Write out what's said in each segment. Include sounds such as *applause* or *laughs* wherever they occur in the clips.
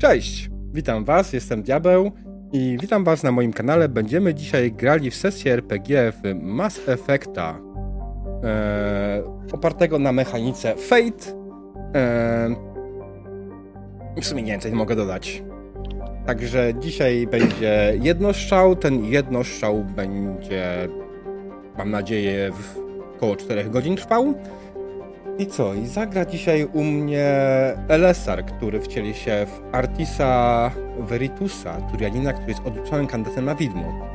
Cześć, witam was, jestem Diabeł i witam was na moim kanale. Będziemy dzisiaj grali w sesję RPG w Mass Effecta e, opartego na mechanice Fate. E, w sumie nie więcej mogę dodać. Także dzisiaj będzie jednostrzał. Ten jednostrzał będzie, mam nadzieję, w około 4 godzin trwał. I co? I zagra dzisiaj u mnie Elesar, który wcieli się w Artisa Veritusa, Turianina, który jest odrzuconym kandydatem na widmo.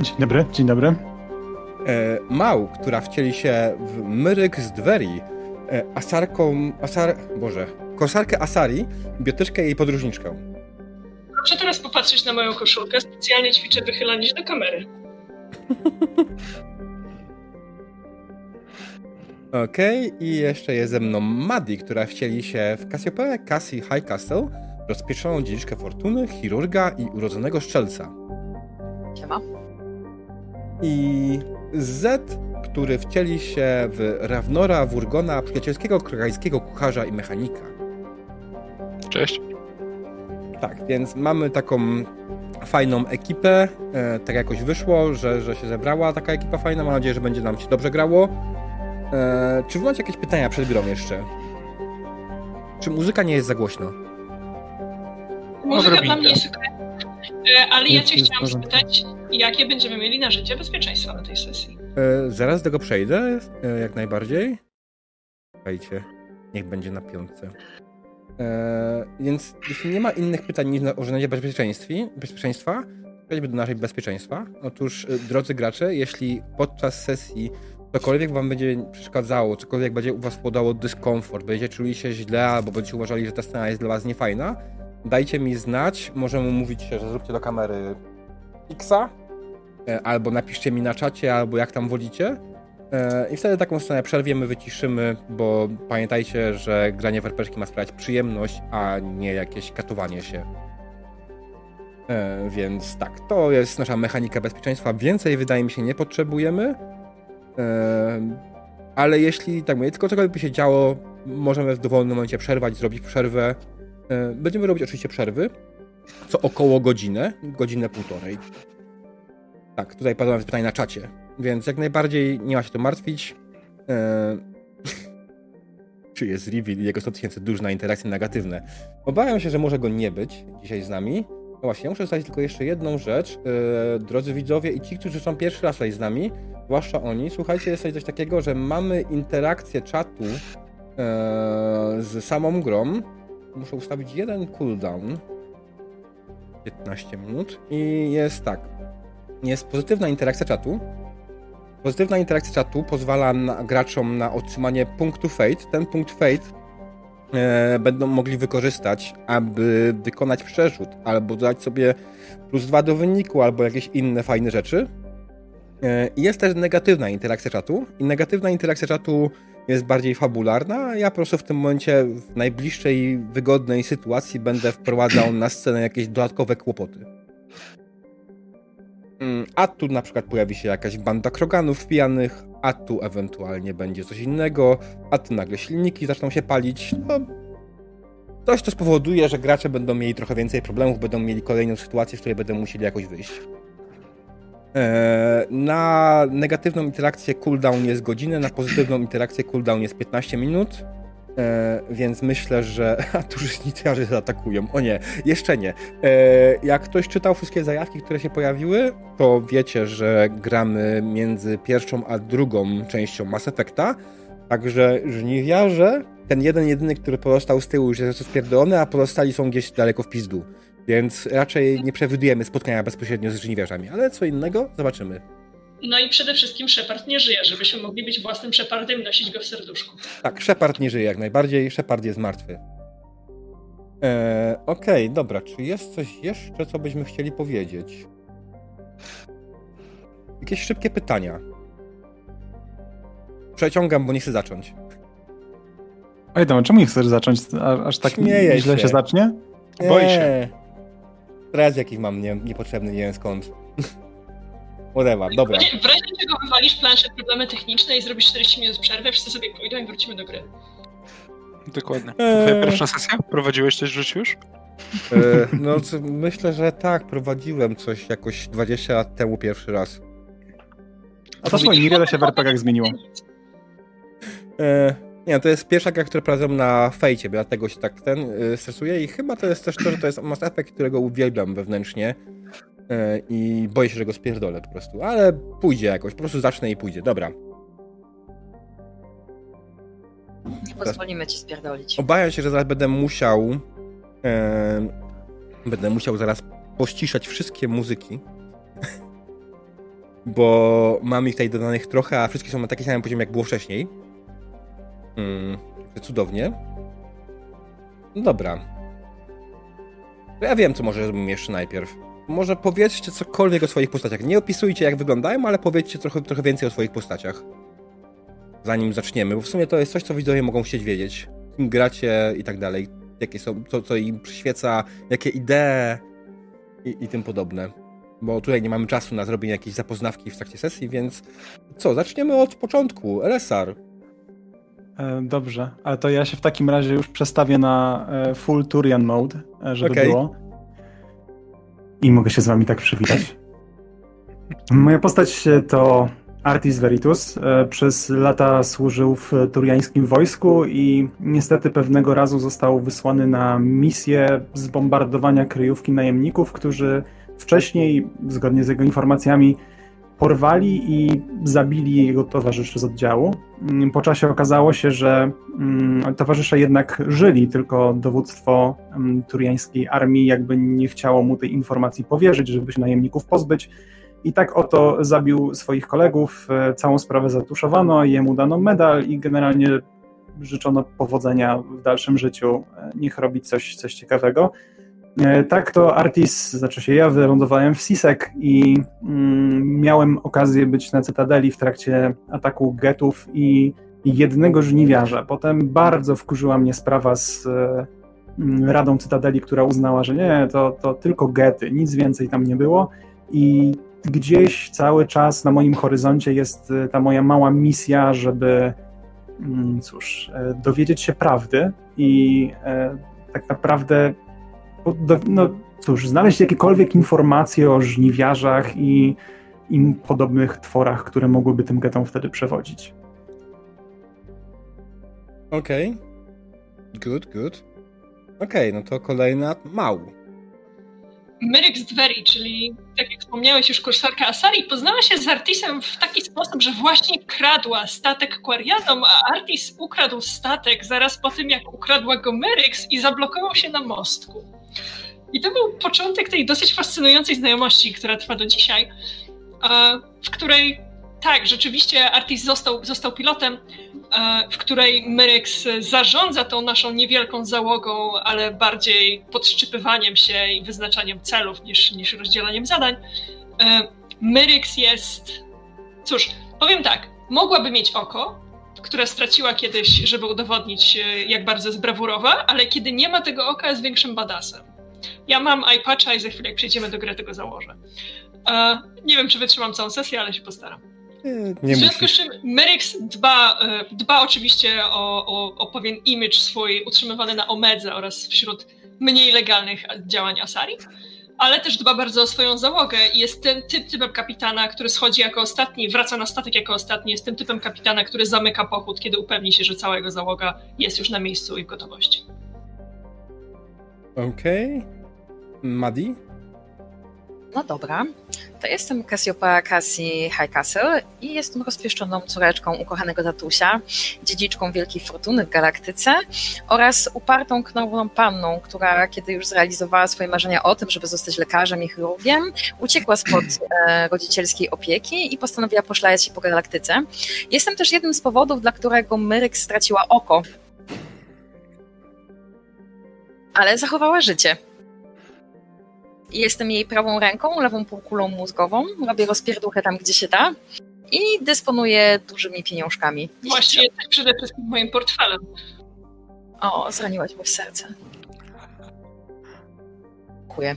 Dzień dobry, dzień dobry. E, Mał, która wcieli się w Myryk z Dweri, e, Asarką, Asar, Boże, kosarkę Asari, biotyczkę i jej podróżniczkę. Proszę teraz popatrzeć na moją koszulkę, specjalnie ćwiczę wychylanie się do kamery. *laughs* Okej, okay. i jeszcze jest ze mną Maddie, która wcieli się w Cassiopeę Cassie High Castle, rozpieczoną dziedziczkę fortuny, chirurga i urodzonego szczelca. Siema. I Z, który wcieli się w Rawnora Wurgona, przyjacielskiego krajskiego kucharza i mechanika. Cześć. Tak, więc mamy taką fajną ekipę. E, tak jakoś wyszło, że, że się zebrała taka ekipa fajna. Mam nadzieję, że będzie nam się dobrze grało. E, czy wy macie jakieś pytania przed grą jeszcze? Czy muzyka nie jest za głośno? Muzyka dla mnie jest okej. E, ale ja cię chciałam spytać, jakie będziemy mieli narzędzia bezpieczeństwa na tej sesji? E, zaraz do tego przejdę, e, jak najbardziej. Słuchajcie, niech będzie na piątce. E, więc jeśli nie ma innych pytań niż o narzędzia bezpieczeństwa, przejdźmy do naszej bezpieczeństwa. Otóż, drodzy gracze, jeśli podczas sesji cokolwiek wam będzie przeszkadzało, cokolwiek będzie u was podało dyskomfort, będziecie czuli się źle, albo będziecie uważali, że ta scena jest dla was niefajna, dajcie mi znać, możemy mówić się, że zróbcie do kamery Xa, e, albo napiszcie mi na czacie, albo jak tam wolicie. E, I wtedy taką scenę przerwiemy, wyciszymy, bo pamiętajcie, że granie w RPG ma sprawiać przyjemność, a nie jakieś katowanie się. E, więc tak, to jest nasza mechanika bezpieczeństwa. Więcej wydaje mi się nie potrzebujemy. Ale jeśli, tak mówię, tylko cokolwiek by się działo, możemy w dowolnym momencie przerwać, zrobić przerwę. Będziemy robić oczywiście przerwy, co około godzinę, godzinę półtorej. Tak, tutaj padło pytanie na czacie, więc jak najbardziej nie ma się to martwić. *laughs* Czy jest reveal i jego 100 tysięcy dusz na interakcje negatywne? Obawiam się, że może go nie być dzisiaj z nami. No właśnie, muszę zostawić tylko jeszcze jedną rzecz. drodzy widzowie i ci, którzy są pierwszy raz tutaj z nami, zwłaszcza oni, słuchajcie, jest coś takiego, że mamy interakcję czatu e, z samą grą. Muszę ustawić jeden cooldown. 15 minut. I jest tak. Jest pozytywna interakcja czatu. Pozytywna interakcja czatu pozwala na, graczom na otrzymanie punktu Fate. Ten punkt Fate będą mogli wykorzystać, aby wykonać przerzut, albo dodać sobie plus dwa do wyniku, albo jakieś inne fajne rzeczy. E, jest też negatywna interakcja czatu i negatywna interakcja czatu jest bardziej fabularna, ja po prostu w tym momencie w najbliższej wygodnej sytuacji będę wprowadzał na scenę jakieś dodatkowe kłopoty. Mm, a tu na przykład pojawi się jakaś banda kroganów pijanych, a tu ewentualnie będzie coś innego, a tu nagle silniki zaczną się palić. No, coś, to spowoduje, że gracze będą mieli trochę więcej problemów, będą mieli kolejną sytuację, w której będą musieli jakoś wyjść. E, na negatywną interakcję cooldown jest godzinę, na pozytywną interakcję cooldown jest 15 minut. E, więc myślę, że. *laughs* A tu już nitriarze zaatakują. O nie, jeszcze nie. E, jak ktoś czytał wszystkie zajawki, które się pojawiły, to wiecie, że gramy między pierwszą a drugą częścią Mass Effecta. Także żniwiarze, ten jeden jedyny, który pozostał z tyłu, już jest spierdolony, a pozostali są gdzieś daleko w pizdu. Więc raczej nie przewidujemy spotkania bezpośrednio z żniwiarzami, ale co innego zobaczymy. No i przede wszystkim Shepard nie żyje, żebyśmy mogli być własnym Shepardem i nosić go w serduszku. Tak, Shepard nie żyje jak najbardziej, Shepard jest martwy. Eee, Okej, okay, dobra, czy jest coś jeszcze, co byśmy chcieli powiedzieć? Jakieś szybkie pytania. Przeciągam, bo nie chcę zacząć. Ej, tam, czemu nie chcesz zacząć? Aż tak Śmieję źle się, się zacznie? Boi się. Stres jakich mam nie, niepotrzebny, nie wiem skąd. Whatever, dobra. W razie czego wywalisz planszę problemy techniczne i zrobisz 40 minut przerwy, wszyscy sobie pójdą i wrócimy do gry. Dokładnie. Twoja eee. pierwsza sesja? Prowadziłeś coś w życiu już? E, no, myślę, że tak, prowadziłem coś jakoś 20 lat temu pierwszy raz. A to swoje, niewiele się w RPGach zmieniło. E, nie, to jest pierwsza gra, którą prowadzę na fejcie, dlatego się tak ten y, stresuje i chyba to jest też to, że to jest Mass Effect, którego uwielbiam wewnętrznie i boję się, że go spierdolę po prostu, ale pójdzie jakoś, po prostu zacznę i pójdzie, dobra. Nie pozwolimy ci spierdolić. Obawiam się, że zaraz będę musiał y, będę musiał zaraz pościszać wszystkie muzyki, *laughs* bo mam ich tutaj dodanych trochę, a wszystkie są na takim samym poziomie, jak było wcześniej. Mm, cudownie. No dobra. Ja wiem, co może zrobimy jeszcze najpierw. Może powiedzcie cokolwiek o swoich postaciach. Nie opisujcie, jak wyglądają, ale powiedzcie trochę, trochę więcej o swoich postaciach. Zanim zaczniemy, bo w sumie to jest coś, co widzowie mogą chcieć wiedzieć. Kim gracie i tak dalej. Jakie są, co, co im przyświeca, jakie idee i, i tym podobne. Bo tutaj nie mamy czasu na zrobienie jakiejś zapoznawki w trakcie sesji, więc co, zaczniemy od początku. LSR, E, dobrze, ale to ja się w takim razie już przestawię na e, full Turian mode, e, żeby okay. było. I mogę się z wami tak przywitać. Moja postać to Artis Veritus. Przez lata służył w turiańskim wojsku i niestety pewnego razu został wysłany na misję zbombardowania kryjówki najemników, którzy wcześniej, zgodnie z jego informacjami, porwali i zabili jego towarzyszy z oddziału. Mm, po czasie okazało się, że mm, towarzysze jednak żyli, tylko dowództwo mm, turiańskiej armii jakby nie chciało mu tej informacji powierzyć, żeby się najemników pozbyć. I tak oto zabił swoich kolegów, e, całą sprawę zatuszowano, jemu dano medal i generalnie życzono powodzenia w dalszym życiu. E, niech robi coś, coś ciekawego. E, tak, to Artis, znaczy się ja wylądowałem w Sisek i mm, miałem okazję być na Cytadeli w trakcie ataku getów i jednego żniwiarza. Potem bardzo wkurzyła mnie sprawa z mm, Radą Cytadeli, która uznała, że nie, to, to tylko gety, nic więcej tam nie było i gdzieś cały czas na moim horyzoncie jest e, ta moja mała misja, żeby mm, cóż, e, dowiedzieć się prawdy i e, tak naprawdę no cóż, znaleźć jakiekolwiek informacje o żniwiarzach i im podobnych tworach, które mogłyby tym getom wtedy przewodzić. Okej. Okay. Good, good. Okej, okay, no to kolejna Mał. Myryk z Dweri, czyli tak jak wspomniałeś już kursarka Asari, poznała się z Artisem w taki sposób, że właśnie kradła statek Quarianom, a Artis ukradł statek zaraz po tym, jak ukradła go Myryx i zablokował się na mostku. I to był początek tej dosyć fascynującej znajomości, która trwa do dzisiaj, w której tak, rzeczywiście Artis został, został pilotem, w której Myrex zarządza tą naszą niewielką załogą, ale bardziej podszczypywaniem się i wyznaczaniem celów niż, niż rozdzielaniem zadań. Myrex jest, cóż, powiem tak, mogłaby mieć oko, które straciła kiedyś, żeby udowodnić, jak bardzo jest brawurowa, ale kiedy nie ma tego oka, jest większym badasem. Ja mam iPatcha i za chwilę, jak przejdziemy do gry, tego założę. E, nie wiem, czy wytrzymam całą sesję, ale się postaram. Nie w związku z czym Merix dba, e, dba oczywiście o, o, o pewien image swój utrzymywany na Omedze oraz wśród mniej legalnych działań Asari, ale też dba bardzo o swoją załogę i jest tym, tym typem kapitana, który schodzi jako ostatni, wraca na statek jako ostatni, jest tym typem kapitana, który zamyka pochód, kiedy upewni się, że cała jego załoga jest już na miejscu i w gotowości. Okej. Okay. Madi? No dobra, to jestem Cassiopeia Cassie Highcastle i jestem rozpieszczoną córeczką ukochanego tatusia, dziedziczką wielkiej fortuny w galaktyce oraz upartą knową panną, która kiedy już zrealizowała swoje marzenia o tym, żeby zostać lekarzem i chirurgiem, uciekła spod *clears throat* e, rodzicielskiej opieki i postanowiła poszlajać się po galaktyce. Jestem też jednym z powodów, dla którego Myryk straciła oko, ale zachowała życie. Jestem jej prawą ręką, lewą półkulą mózgową, robię rozpierduchę tam, gdzie się da i dysponuję dużymi pieniążkami. Właśnie jesteś przede wszystkim moim portfelem. O, zraniłaś mnie w serce. Dziękuję. *laughs*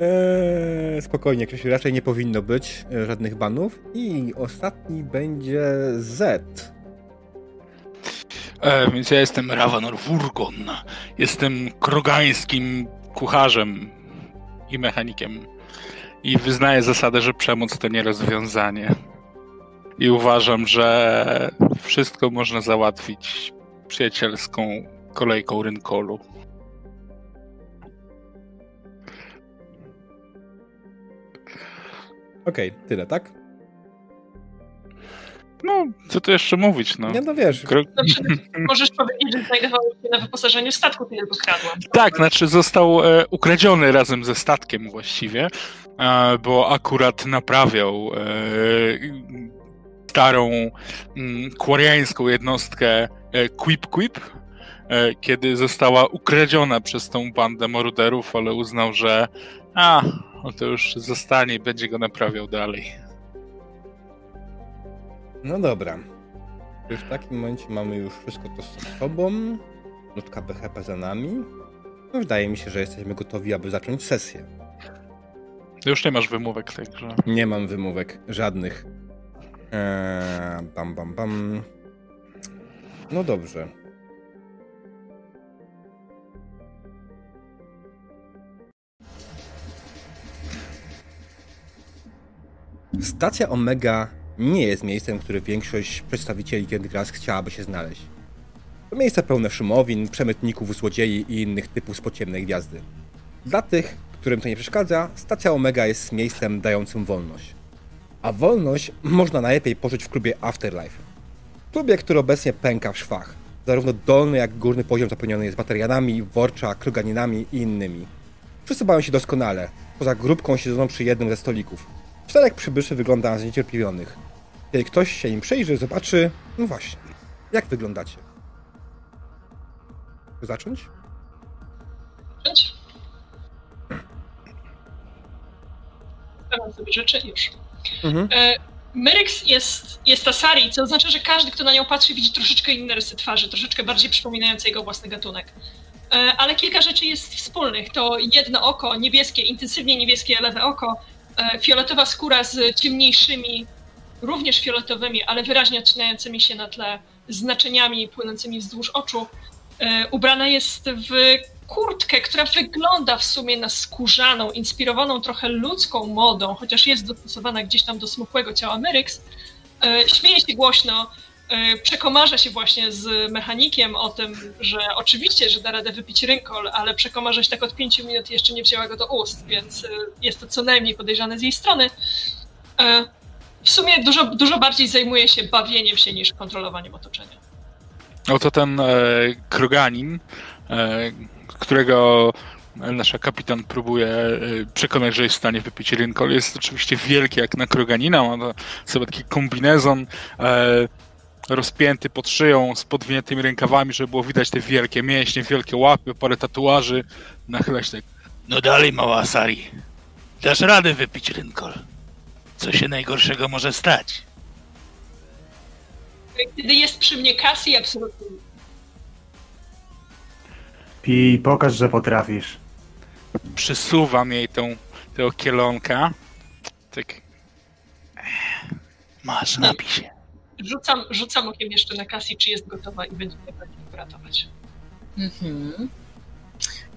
Eee, spokojnie, Krzysiu, raczej nie powinno być e, żadnych banów. I ostatni będzie Z. E, więc ja jestem Ravanor Wurgon. Jestem krogańskim kucharzem i mechanikiem. I wyznaję zasadę, że przemoc to nie rozwiązanie. I uważam, że wszystko można załatwić przyjacielską kolejką rynkolu. Okej, okay, tyle, tak? No, co tu jeszcze mówić, no. Nie, no wiesz. Kro... No, możesz powiedzieć, że znajdował się na wyposażeniu statku, który go kradła. Tak, znaczy został e, ukradziony razem ze statkiem właściwie, e, bo akurat naprawiał e, starą mm, kwariańską jednostkę e, Quip Quip, e, kiedy została ukradziona przez tą bandę morderów, ale uznał, że a, on to już zostanie i będzie go naprawiał dalej. No dobra. W takim momencie mamy już wszystko to z sobą. Nutka BHP za nami. No, wydaje mi się, że jesteśmy gotowi, aby zacząć sesję. Już nie masz wymówek, także. Nie mam wymówek, żadnych. Eee, bam, bam, bam. No dobrze. Stacja Omega nie jest miejscem, w którym większość przedstawicieli Grass chciałaby się znaleźć. To miejsce pełne szumowin, przemytników, złodziei i innych typów z pociemnej gwiazdy. Dla tych, którym to nie przeszkadza, stacja Omega jest miejscem dającym wolność. A wolność można najlepiej poczuć w klubie Afterlife. Klubie, który obecnie pęka w szwach. Zarówno dolny, jak i górny poziom zapełniony jest materiałami, worcza, kruganinami i innymi. Wszyscy bawią się doskonale, poza grupką siedzącą przy jednym ze stolików. Czterech przybyszy wygląda na zniecierpliwionych. Kiedy ktoś się im przyjrzy, zobaczy, no właśnie, jak wyglądacie. Zacząć? Zacząć? Stawiam sobie rzeczy już. Mhm. E, jest, jest Asari, co oznacza, że każdy, kto na nią patrzy, widzi troszeczkę inne rysy twarzy, troszeczkę bardziej przypominające jego własny gatunek. E, ale kilka rzeczy jest wspólnych. To jedno oko, niebieskie, intensywnie niebieskie lewe oko, e, fioletowa skóra z ciemniejszymi również fioletowymi, ale wyraźnie odcinającymi się na tle znaczeniami płynącymi wzdłuż oczu. E, ubrana jest w kurtkę, która wygląda w sumie na skórzaną, inspirowaną trochę ludzką modą, chociaż jest dostosowana gdzieś tam do smukłego ciała Myryx. E, śmieje się głośno, e, przekomarza się właśnie z mechanikiem o tym, że oczywiście, że da radę wypić rynkol, ale przekomarza się tak od pięciu minut i jeszcze nie wzięła go do ust, więc jest to co najmniej podejrzane z jej strony w sumie dużo, dużo bardziej zajmuje się bawieniem się niż kontrolowaniem otoczenia. Oto ten e, Kroganin, e, którego nasza kapitan próbuje e, przekonać, że jest w stanie wypić Rinkol. Jest oczywiście wielki jak na Kroganina, ma sobie taki kombinezon e, rozpięty pod szyją z podwiniętymi rękawami, żeby było widać te wielkie mięśnie, wielkie łapy, parę tatuaży. Nachyla się tak. No dalej, mała Sari. Dasz radę wypić Rinkol. Co się najgorszego może stać? Kiedy jest przy mnie Cassie, absolutnie. Pi, pokaż, że potrafisz. Przysuwam jej tą, tę kielonka. Tak. Masz, napij się. Rzucam, rzucam okiem jeszcze na Cassie, czy jest gotowa i będzie mnie bardziej uratować. Mhm.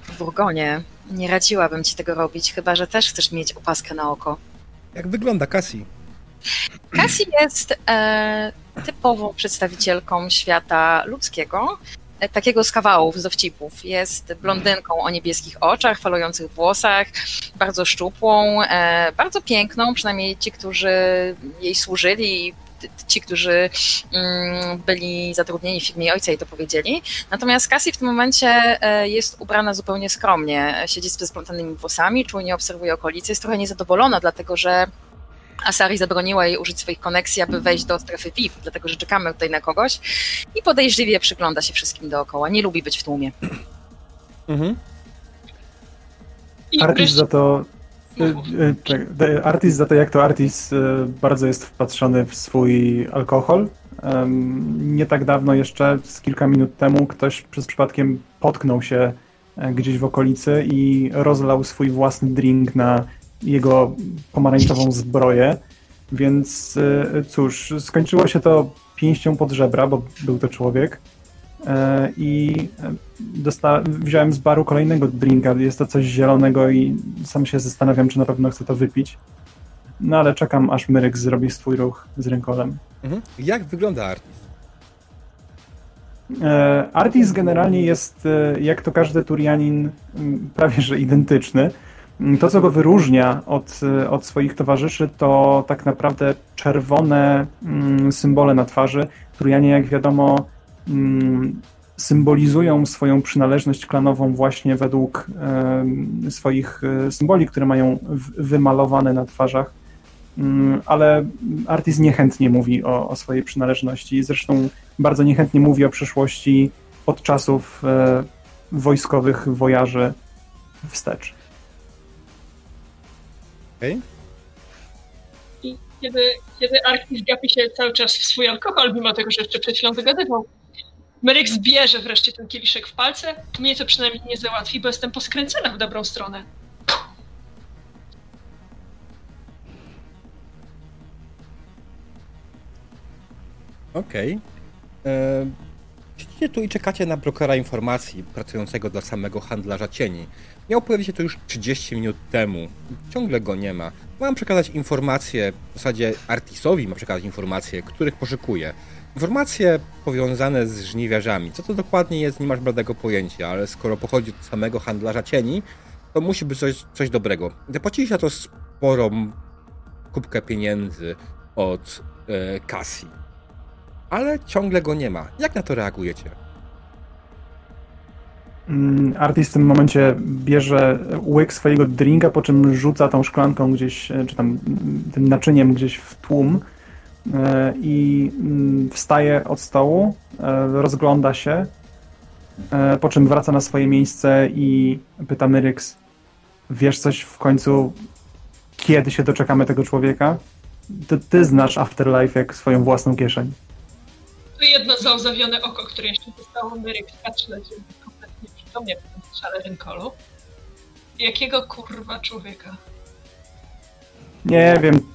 W Urgonie nie radziłabym ci tego robić, chyba że też chcesz mieć opaskę na oko. Jak wygląda Cassie? Cassie jest e, typową przedstawicielką świata ludzkiego, e, takiego z kawałów, z dowcipów. Jest blondynką o niebieskich oczach, falujących włosach, bardzo szczupłą, e, bardzo piękną, przynajmniej ci, którzy jej służyli, ci, którzy mm, byli zatrudnieni w firmie ojca i to powiedzieli. Natomiast Cassie w tym momencie e, jest ubrana zupełnie skromnie. Siedzi z splątanymi włosami, czujnie obserwuje okolice, jest trochę niezadowolona, dlatego że Asari zabroniła jej użyć swoich koneksji, aby wejść do strefy VIP, dlatego że czekamy tutaj na kogoś i podejrzliwie przygląda się wszystkim dookoła. Nie lubi być w tłumie. Mhm. Artist za to E, e, artist za to, jak to artist e, bardzo jest wpatrzony w swój alkohol. Nie tak dawno jeszcze, z kilka minut temu, ktoś przez przypadkiem potknął się gdzieś w okolicy i rozlał swój własny drink na jego pomarańczową zbroję. Więc cóż, skończyło się to pięścią pod żebra, bo był to człowiek. E, i dosta- wziąłem z baru kolejnego drinka. Jest to coś zielonego i sam się zastanawiam, czy na pewno chcę to wypić. No ale czekam, aż Myrek zrobi swój ruch z rękolem. Mhm. Jak wygląda Artis? E, Artis generalnie jest, e, jak to każdy Turianin, prawie że identyczny. To, co go wyróżnia od, e, od swoich towarzyszy, to tak naprawdę czerwone symbole na twarzy. Turianie, jak wiadomo, symbolizują swoją przynależność klanową właśnie według swoich e, symboli, które mają wymalowane na twarzach. Mm, Ale Artis niechętnie mówi o, o swojej przynależności. Zresztą bardzo niechętnie mówi o przeszłości od czasów e, wojskowych wojaży wstecz. Okej? I kiedy, kiedy Arktis gapi się cały czas w swój alkohol, mimo tego, że jeszcze przed chwilą wygadywał, Meryk zbierze wreszcie ten kieliszek w palce. Mnie to przynajmniej nie załatwi, bo jestem poskręcona w dobrą stronę. Okej. E, Siedzicie tu i czekacie na brokera informacji pracującego dla samego handlarza cieni. Miał pojawić się to już 30 minut temu. Ciągle go nie ma. Mam przekazać informacje, w zasadzie Artisowi ma przekazać informacje, których poszukuje. Informacje powiązane z żniwiarzami. Co to dokładnie jest, nie masz bladego pojęcia, ale skoro pochodzi od samego handlarza cieni, to musi być coś, coś dobrego. Zapłacili za to sporą kubkę pieniędzy od e, Cassie ale ciągle go nie ma. Jak na to reagujecie? Mm, Artis w tym momencie bierze łyk swojego drinka, po czym rzuca tą szklanką gdzieś, e, czy tam mm, tym naczyniem gdzieś w tłum i mm, wstaje od stołu, e, rozgląda się, e, po czym wraca na swoje miejsce i pyta Myryx, wiesz coś w końcu, kiedy się doczekamy tego człowieka? Ty, ty znasz Afterlife jak swoją własną kieszeń. To jedno załzawione oko, które jeszcze zostało Meryk patrzy na ciebie kompletnie przytomnie w tym strzale rynkolu. Jakiego kurwa człowieka? Nie wiem,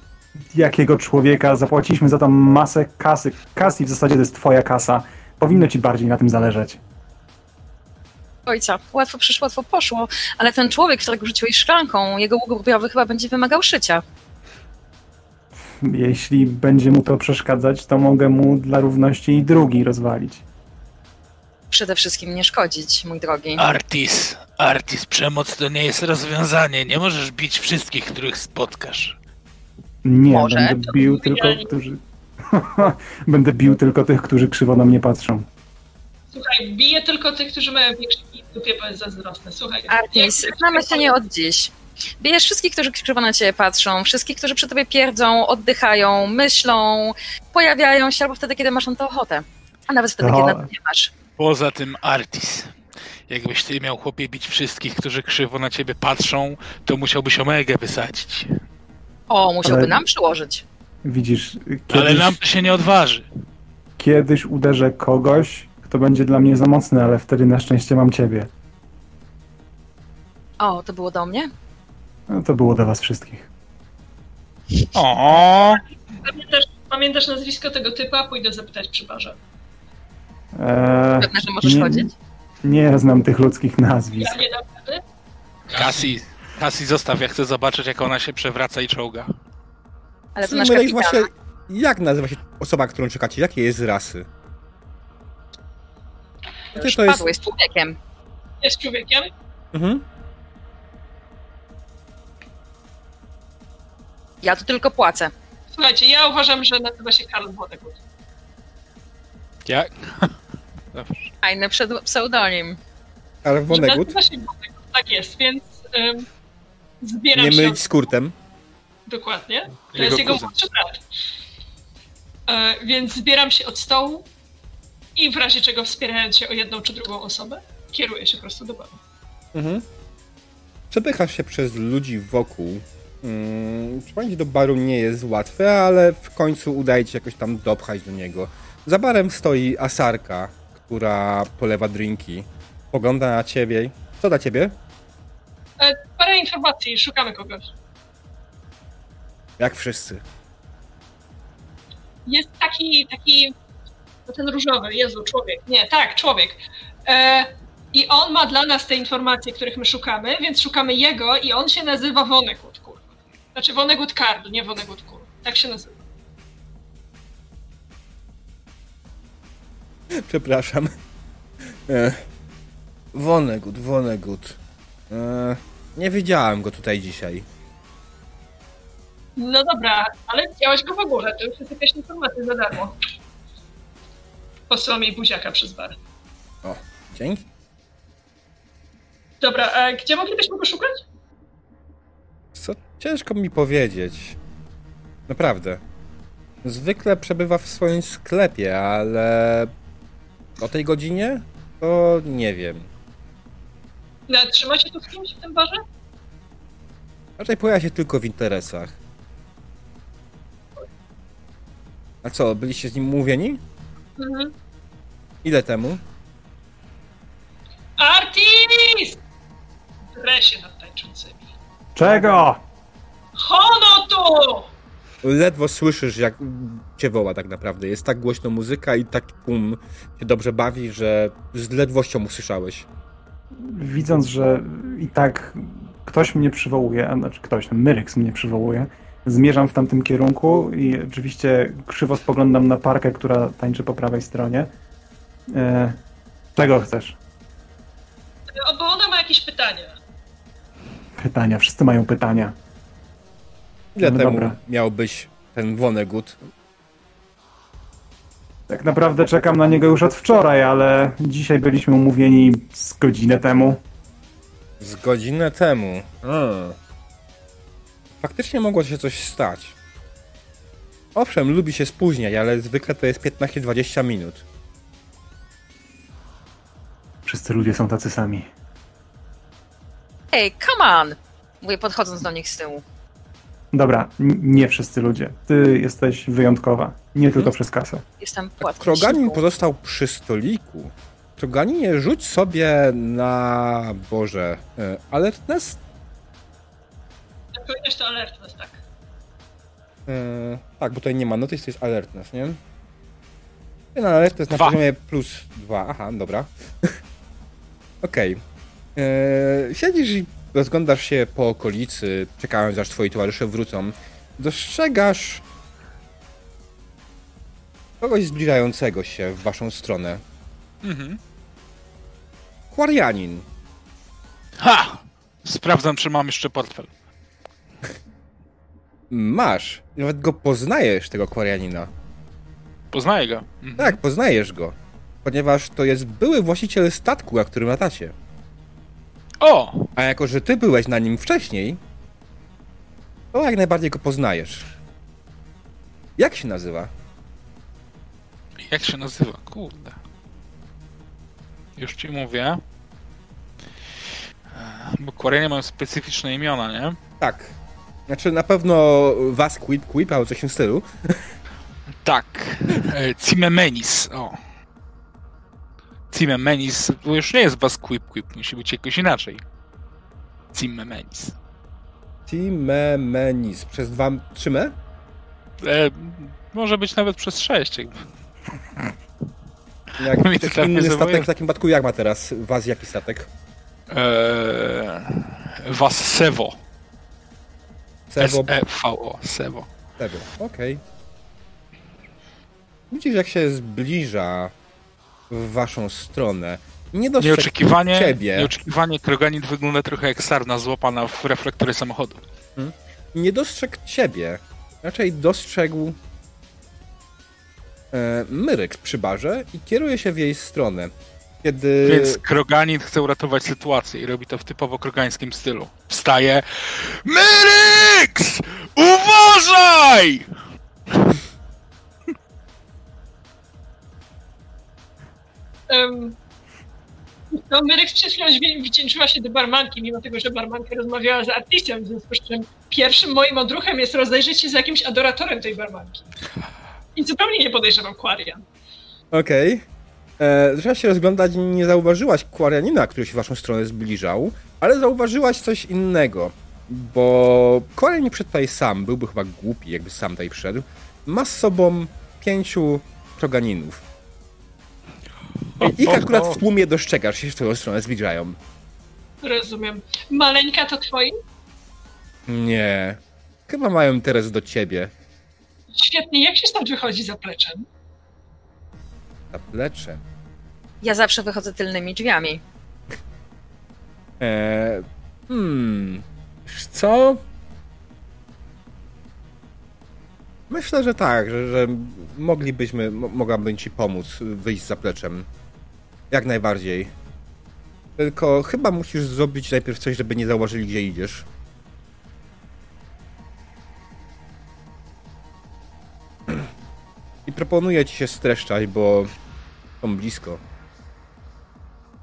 jakiego człowieka. Zapłaciliśmy za to masę kasy. Kasy w zasadzie to jest twoja kasa. Powinno ci bardziej na tym zależeć. Ojca, łatwo przyszło, łatwo poszło, ale ten człowiek, którego rzuciłeś szklanką, jego łuk chyba będzie wymagał szycia. Jeśli będzie mu to przeszkadzać, to mogę mu dla równości i drugi rozwalić. Przede wszystkim nie szkodzić, mój drogi. Artis, Artis, przemoc to nie jest rozwiązanie. Nie możesz bić wszystkich, których spotkasz. Nie, Może, będę to bił tylko, którzy... *laughs* będę bił tylko tych, którzy krzywo na mnie patrzą. Słuchaj, bije tylko tych, którzy mają większy kij w dupie, bo jest zazdrosny. Słuchaj, Artis, jak- znamy się nie od dziś. Bijesz wszystkich, którzy krzywo na ciebie patrzą, wszystkich, którzy przy tobie pierdzą, oddychają, myślą, pojawiają się albo wtedy, kiedy masz na to ochotę. A nawet wtedy, No. kiedy na to nie masz. Poza tym Artis. Jakbyś ty miał chłopie bić wszystkich, którzy krzywo na ciebie patrzą, to musiałbyś Omegę wysadzić. O, musiałby Ale- nam przyłożyć. Widzisz, Ale kiedyś, nam to się nie odważy. kiedyś uderzę kogoś, kto będzie dla mnie za mocny, ale wtedy na szczęście mam ciebie. O, to było do mnie? No, to było do was wszystkich. O, Pamiętasz, pamiętasz nazwisko tego typa? Pójdę zapytać przy barze. Eee, Pewne, że możesz nie, chodzić? nie znam tych ludzkich nazwisk. Ja nie dam rady. Cassie, Cassie zostaw, ja chcę zobaczyć, jak ona się przewraca i czołga. Ale to Czyli nasz kapitan. właśnie, jak nazywa się osoba, którą czekacie? Jakiej jest rasy? Jakie Już to jest... padłeś człowiekiem. Jest człowiekiem. Mhm. Ja tu tylko płacę. Słuchajcie, ja uważam, że nazywa się Karl Wodegut. Jak? *laughs* Fajny przed- pseudonim. Ale Wonegut? Nazywa się Wodegut, tak jest, więc ym, zbieram Nie się... mylić z Kurtem. Dokładnie. To Jego jest jego młodszy brat. E, więc zbieram się od stołu i w razie czego wspierając się o jedną czy drugą osobę, kieruję się po prostu do baru. Mhm. Przepychasz się przez ludzi wokół. Hmm, Przypomnieć do baru nie jest łatwe, ale w końcu udaje ci się jakoś tam dopchać do niego. Za barem stoi Asarka, która polewa drinki. Pogląda na ciebie. Co dla ciebie? E, parę informacji, szukamy kogoś. Jak wszyscy. Jest taki, taki No ten różowy, Jezu, człowiek. Nie, tak, człowiek. E, I on ma dla nas te informacje, których my szukamy, więc szukamy jego i on się nazywa Vonnegut, kurwa. Znaczy Vonnegut Card, nie Vonnegut Kur. Tak się nazywa. *laughs* Przepraszam. E, Wonegut, Wonegut. E, nie widziałem go tutaj dzisiaj. No dobra, ale widziałeś go w ogóle, to już jest jakaś informacja za darmo. Posyłam jej buziaka przez bar. O, dzięki. Dobra, a gdzie moglibyśmy go szukać? Co ciężko mi powiedzieć. Naprawdę. Zwykle przebywa w swoim sklepie, ale o tej godzinie? To nie wiem. No, trzyma się tu z kimś w tym barze? Raczej pojawia się tylko w interesach. A co, byliście z nim umówieni? Mhm. Ile temu? Artis! Drę się nad tańczącymi. Czego? Hono tu! Ledwo słyszysz, jak cię woła tak naprawdę. Jest tak głośno muzyka i tak pum się dobrze bawi, że z ledwością usłyszałeś. Widząc, że i tak ktoś mnie przywołuje, a znaczy ktoś, Myryks mnie przywołuje, zmierzam w tamtym kierunku i oczywiście krzywo spoglądam na parkę, która tańczy po prawej stronie. E, czego chcesz? O, bo ona ma jakieś pytania. Pytania, wszyscy mają pytania. Ile No temu dobra. miał być ten Wonegut? Tak naprawdę czekam na niego już od wczoraj, ale dzisiaj byliśmy umówieni z godzinę temu. Z godzinę temu. A. Faktycznie mogło się coś stać. Owszem, lubi się spóźniać, ale zwykle to jest 15-20 minut. Wszyscy ludzie są tacy sami. Ej, come on! Mówię podchodząc do nich z tyłu. Dobra, nie wszyscy ludzie. Ty jesteś wyjątkowa. Nie tylko przez kasę. Jestem płatniczką. Kroganin pozostał przy stoliku. Kroganinie, rzuć sobie na... Boże... Alertness? Powiedziesz, to alertness, tak. E, tak, bo tutaj nie ma notice, to jest alertness, nie? Ten alertness na Dwa. poziomie plus dwa. Aha, dobra. *laughs* Okej. E, Siedzisz i rozglądasz się po okolicy, czekając aż twoi towarzysze wrócą. Dostrzegasz kogoś zbliżającego się w waszą stronę. Mhm. Kwarianin. Ha! Sprawdzam, czy mam jeszcze portfel. Masz. Nawet go poznajesz, tego Kwarianina. Poznaję go. Mhm. Tak, poznajesz go. Ponieważ to jest były właściciel statku, na którym latacie. O! A jako, że ty byłeś na nim wcześniej, to jak najbardziej go poznajesz. Jak się nazywa? Jak się nazywa? Kurde. Już ci mówię. E, Bo Koreanie mają specyficzne imiona, nie? Tak. Znaczy na pewno Was Quip Quip albo coś w tym stylu. Tak. E, Cimemenis. O. Cimemenis. To już nie jest was Quip Quip. Musi być jakoś inaczej. Cimemenis. Timemenis. Przez dwa... Trzymę? E, może być nawet przez sześć. Jakby. *laughs* Jak inny statek w takim przypadku jak ma teraz Was jaki statek? E, was Sevo. Sevo. S-E-V-O. Sevo. Sevo. Okej. Widzisz jak się zbliża w waszą stronę. Nie Nieoczekiwanie, ciebie. nieoczekiwanie Kroganit wygląda trochę jak sarna złapana w reflektory samochodu. nie dostrzegł ciebie. Raczej dostrzegł e, Myrek przy barze i kieruje się w jej stronę. Kiedy. Więc Kroganit chce uratować sytuację i robi to w typowo krogańskim stylu. Wstaje. Myryks! Uważaj! Um, no, przed chwilą dźwię- wdzięczyła się do barmanki, mimo tego, że barmanka rozmawiała z artystem, w związku z czym pierwszym moim odruchem jest rozejrzeć się za jakimś adoratorem tej barmanki. I zupełnie nie podejrzewam Quarian. Okej. Okay. Zaczęłaś się rozglądać i nie zauważyłaś Kwarianina, który się w waszą stronę zbliżał, ale zauważyłaś coś innego. Bo Kwarian nie przyszedł tutaj sam, byłby chyba głupi, jakby sam tutaj przyszedł. Ma z sobą pięciu kroganinów. Ich akurat w tłumie dostrzegasz się w twoją stronę, zbliżają. Rozumiem. Maleńka to twoi? Nie. Chyba mają interes do ciebie. Świetnie. Jak się stąd wychodzi za pleczem? Zaplecze. Ja zawsze wychodzę tylnymi drzwiami. Eee, hmm. Wiesz co? Myślę, że tak, że, że moglibyśmy, mo- mogłabym ci pomóc wyjść z zapleczem. Jak najbardziej. Tylko chyba musisz zrobić najpierw coś, żeby nie zauważyli, gdzie idziesz. I proponuję ci się streszczać, bo są blisko.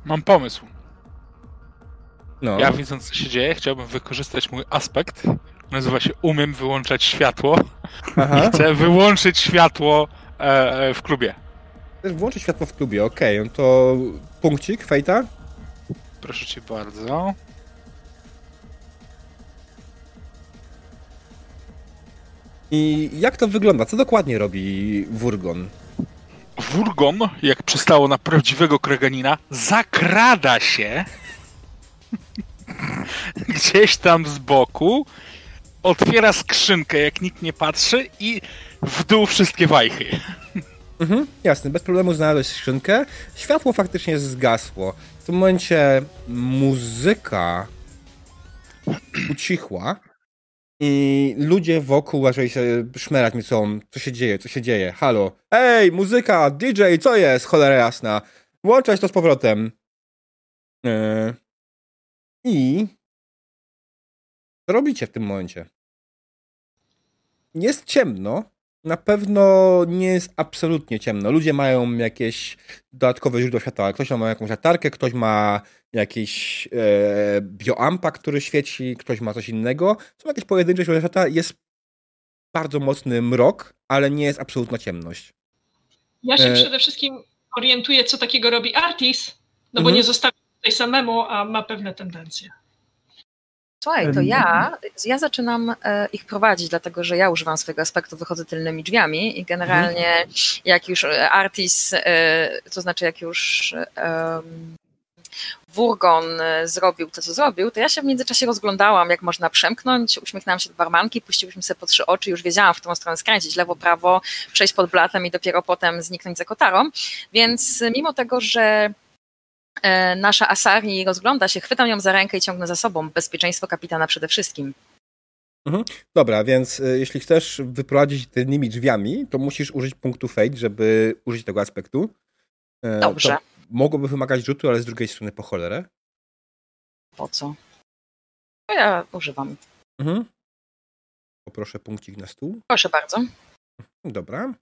Mam pomysł. No. Ja widząc, co się dzieje, chciałbym wykorzystać mój aspekt. Nazywa się Umiem wyłączać światło. Aha. Chcę wyłączyć światło e, e, w klubie. Chcesz włączyć światło w klubie, okej. no to punkcik, fejta? Proszę cię bardzo. I jak to wygląda? Co dokładnie robi Wurgon? Wurgon, jak przystało na prawdziwego kreganina, zakrada się *laughs* gdzieś tam z boku, otwiera skrzynkę, jak nikt nie patrzy i w dół wszystkie wajchy. Mhm, jasne, bez problemu znalazłeś skrzynkę. Światło faktycznie zgasło. W tym momencie muzyka ucichła i ludzie wokół zaczęli się szmerać mi są. Co się dzieje, co się dzieje? Halo. Ej, muzyka, DJ, co jest? Cholera jasna. Włączać to z powrotem. Yy. I co robicie w tym momencie? Jest ciemno, na pewno nie jest absolutnie ciemno. Ludzie mają jakieś dodatkowe źródło światła. Ktoś ma jakąś latarkę, ktoś ma jakiś e, bioampa, który świeci, ktoś ma coś innego. Są jakieś pojedyncze źródła światła. Jest bardzo mocny mrok, ale nie jest absolutna ciemność. Ja się E. przede wszystkim orientuję, co takiego robi Artis, no bo Mhm. nie zostawił tutaj samemu, a ma pewne tendencje. Słuchaj, to ja, ja zaczynam e, ich prowadzić, dlatego że ja używam swojego aspektu, wychodzę tylnymi drzwiami i generalnie jak już e, Artis, e, to znaczy jak już e, Wurgon zrobił to, co zrobił, to ja się w międzyczasie rozglądałam, jak można przemknąć, uśmiechnęłam się do barmanki, puściłyśmy sobie po trzy oczy, już wiedziałam, w którą stronę skręcić, lewo, prawo, przejść pod blatem i dopiero potem zniknąć za kotarą, więc mimo tego, że nasza Asari rozgląda się, chwytam ją za rękę i ciągnę za sobą. Bezpieczeństwo kapitana przede wszystkim. Dobra, więc y, jeśli chcesz wyprowadzić tylnymi drzwiami, to musisz użyć punktu fate, żeby użyć tego aspektu. E, Dobrze. To mogłoby wymagać rzutu, ale z drugiej strony po cholerę. Po co? To ja używam. Mhm. Poproszę punkcik na stół. Proszę bardzo. Dobra.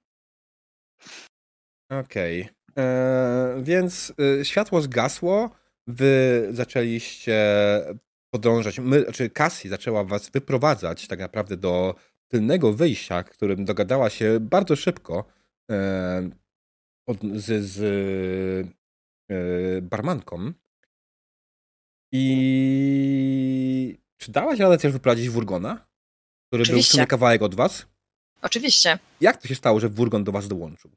Okej. E, Więc y, światło zgasło. Wy zaczęliście podążać. My, znaczy Cassie zaczęła was wyprowadzać tak naprawdę do tylnego wyjścia, którym dogadała się bardzo szybko e, od, z, z e, barmanką. I czy dałaś radę też wyprowadzić Wurgona? Który był w Oczywiście. sumie kawałek od was? Oczywiście. Jak to się stało, że Wurgon do was dołączył?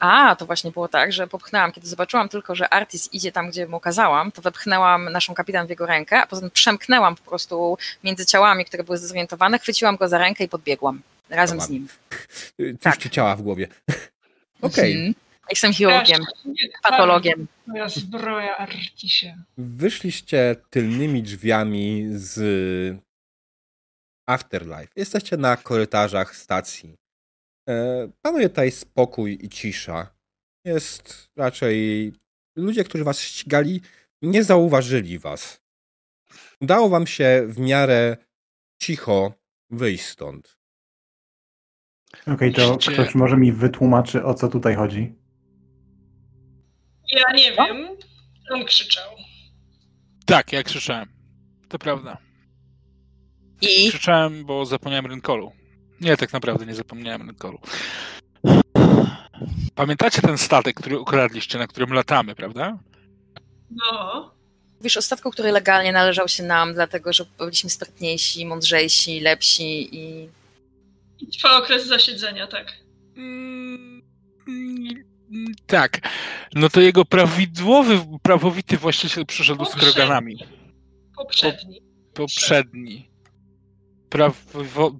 A, to właśnie było tak, że popchnęłam, kiedy zobaczyłam tylko, że Artis idzie tam, gdzie mu kazałam, to wepchnęłam naszą kapitan w jego rękę, a potem przemknęłam po prostu między ciałami, które były zdezorientowane, chwyciłam go za rękę i podbiegłam razem z nim. Coś Tak. ci ciała w głowie. *laughs* Okej. Mhm. Jestem chirurgiem, patologiem. Moja zbroja Artisie. Wyszliście tylnymi drzwiami z Afterlife. Jesteście na korytarzach stacji. E, Panuje tutaj spokój i cisza. Jest raczej. Ludzie, którzy was ścigali, nie zauważyli was. Udało wam się w miarę cicho wyjść stąd. Okej, to Musicie- ktoś może mi wytłumaczy, o co tutaj chodzi? Ja nie wiem. On krzyczał. Tak, ja krzyczałem. To prawda. I Krzyczałem, bo zapomniałem rynkolu. Nie, tak naprawdę nie zapomniałem rynkolu. Pamiętacie ten statek, który ukradliście, na którym latamy, prawda? No. mówisz o statku, który legalnie należał się nam, dlatego że byliśmy sprytniejsi, mądrzejsi, lepsi i I trwa okres zasiedzenia, tak. Mm, tak. No to jego prawidłowy, prawowity właściciel przyszedł z kroganami. Poprzedni. Poprzedni. Prawo,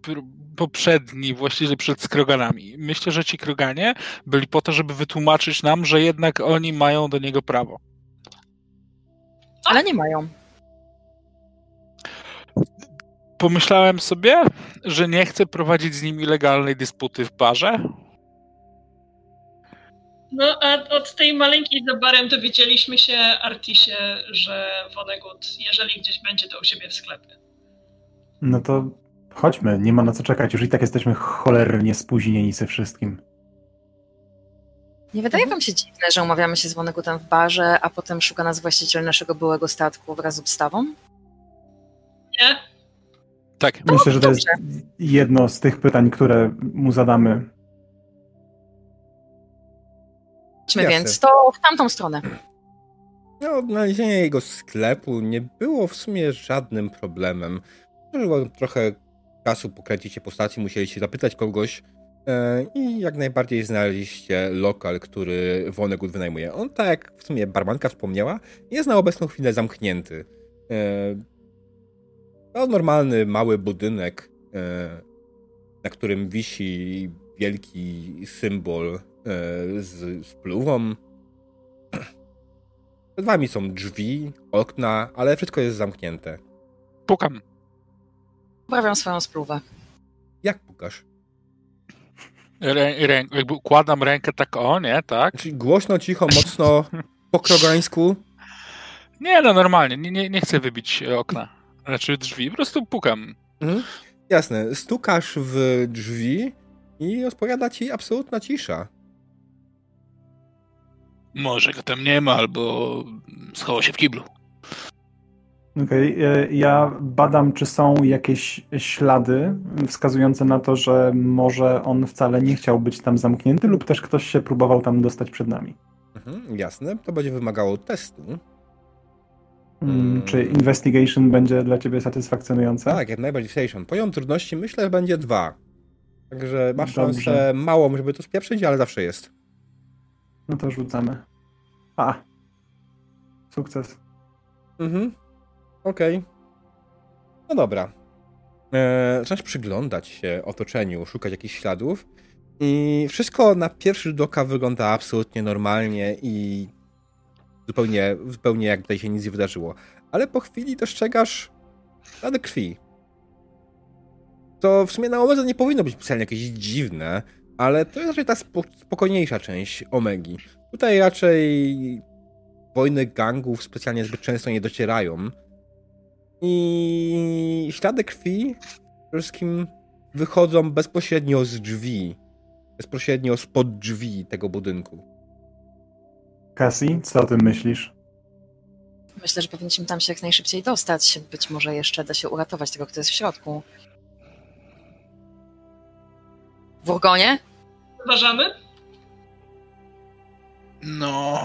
poprzedni właściciel przed skroganami. Myślę, że ci kroganie byli po to, żeby wytłumaczyć nam, że jednak oni mają do niego prawo. Ale nie mają. Pomyślałem sobie, że nie chcę prowadzić z nimi legalnej dysputy w barze. No, a od tej maleńkiej za barem dowiedzieliśmy się, Artisie, że Wonegut, jeżeli gdzieś będzie, to u siebie w sklepie. No to chodźmy, nie ma na co czekać. Już i tak jesteśmy cholernie spóźnieni ze wszystkim. Nie wydaje wam się dziwne, że umawiamy się z Wonegutem w barze, a potem szuka nas właściciel naszego byłego statku wraz z obstawą? Nie? Tak. Myślę, że to jest jedno z tych pytań, które mu zadamy. Chodźmy więc, to w tamtą stronę. No, odnalezienie jego sklepu nie było w sumie żadnym problemem. Było trochę czasu pokręcicie po stacji, musieliście zapytać kogoś e, i jak najbardziej znaleźliście lokal, który Wonegut wynajmuje. On, tak jak w sumie barmanka wspomniała, jest na obecną chwilę zamknięty. E, to normalny, mały budynek, e, na którym wisi wielki symbol z, z pluwą. Przed wami są drzwi, okna, ale wszystko jest zamknięte. Pukam. Poprawiam swoją spluwę. Jak pukasz? Rę, rę, jakby układam rękę tak o, nie? Tak? Czyli głośno, cicho, mocno, po krogańsku? Nie, no normalnie. Nie, nie, nie chcę wybić okna. Znaczy drzwi, po prostu pukam. Mhm. Jasne. Stukasz w drzwi i odpowiada ci absolutna cisza. Może go tam nie ma, albo schował się w kiblu. Okej, okay. ja badam, czy są jakieś ślady wskazujące na to, że może on wcale nie chciał być tam zamknięty, lub też ktoś się próbował tam dostać przed nami. Mhm, jasne, to będzie wymagało testu. Hmm, czy investigation będzie dla ciebie satysfakcjonujące? Tak, jak najbardziej investigation. Poziom trudności myślę, że będzie dwa. Także masz szansę małą, żeby to spieprzyć, ale zawsze jest. No to rzucamy. A. Sukces. Mhm. Okej. Okay. No dobra. Eee, zaczynasz przyglądać się otoczeniu, szukać jakichś śladów i wszystko na pierwszy rzut oka wygląda absolutnie normalnie i zupełnie, zupełnie jak tutaj się nic nie wydarzyło. Ale po chwili dostrzegasz ślady krwi. To w sumie na Omedze nie powinno być specjalnie jakieś dziwne, ale to jest raczej ta spokojniejsza część Omegi. Tutaj raczej wojny gangów specjalnie zbyt często nie docierają. I ślady krwi przede wszystkim wychodzą bezpośrednio z drzwi. Bezpośrednio spod drzwi tego budynku. Cassie, co o tym myślisz? Myślę, że powinniśmy tam się jak najszybciej dostać. Być może jeszcze da się uratować tego, kto jest w środku. W Urgonie? Uważamy? No.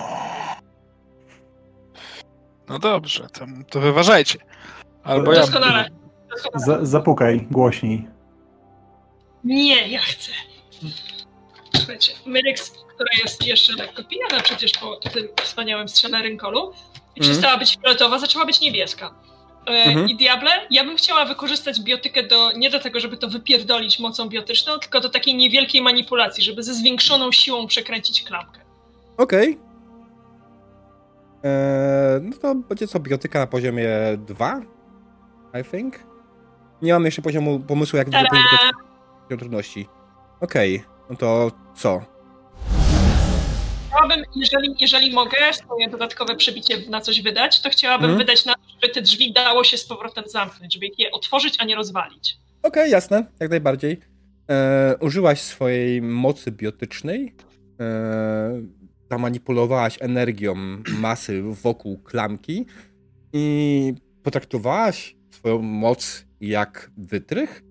No dobrze, to, to wyważajcie. Albo Doskonale. ja. Doskonale. zapukaj głośniej. Nie, ja chcę. Słuchajcie, Myrex, która jest jeszcze lekko pijana przecież po tym wspaniałym strzale rynkolu i mm. przestała być fioletowa, zaczęła być niebieska. E, mhm. I Diable, ja bym chciała wykorzystać biotykę do, nie do tego, żeby to wypierdolić mocą biotyczną, tylko do takiej niewielkiej manipulacji, żeby ze zwiększoną siłą przekręcić klamkę. Okej. Okay. Eee, no to będzie co, biotyka na poziomie 2? I think? Nie mam jeszcze poziomu pomysłu, jak wygląda trudności. Okej, okay. no to co? Chciałabym, jeżeli, jeżeli mogę, swoje dodatkowe przebicie na coś wydać, to chciałabym hmm. wydać na to, żeby te drzwi dało się z powrotem zamknąć, żeby je otworzyć, a nie rozwalić. Okej, okay, jasne, jak najbardziej. E, użyłaś swojej mocy biotycznej. E, zamanipulowałaś energią masy wokół klamki i potraktowałaś swoją moc jak wytrych.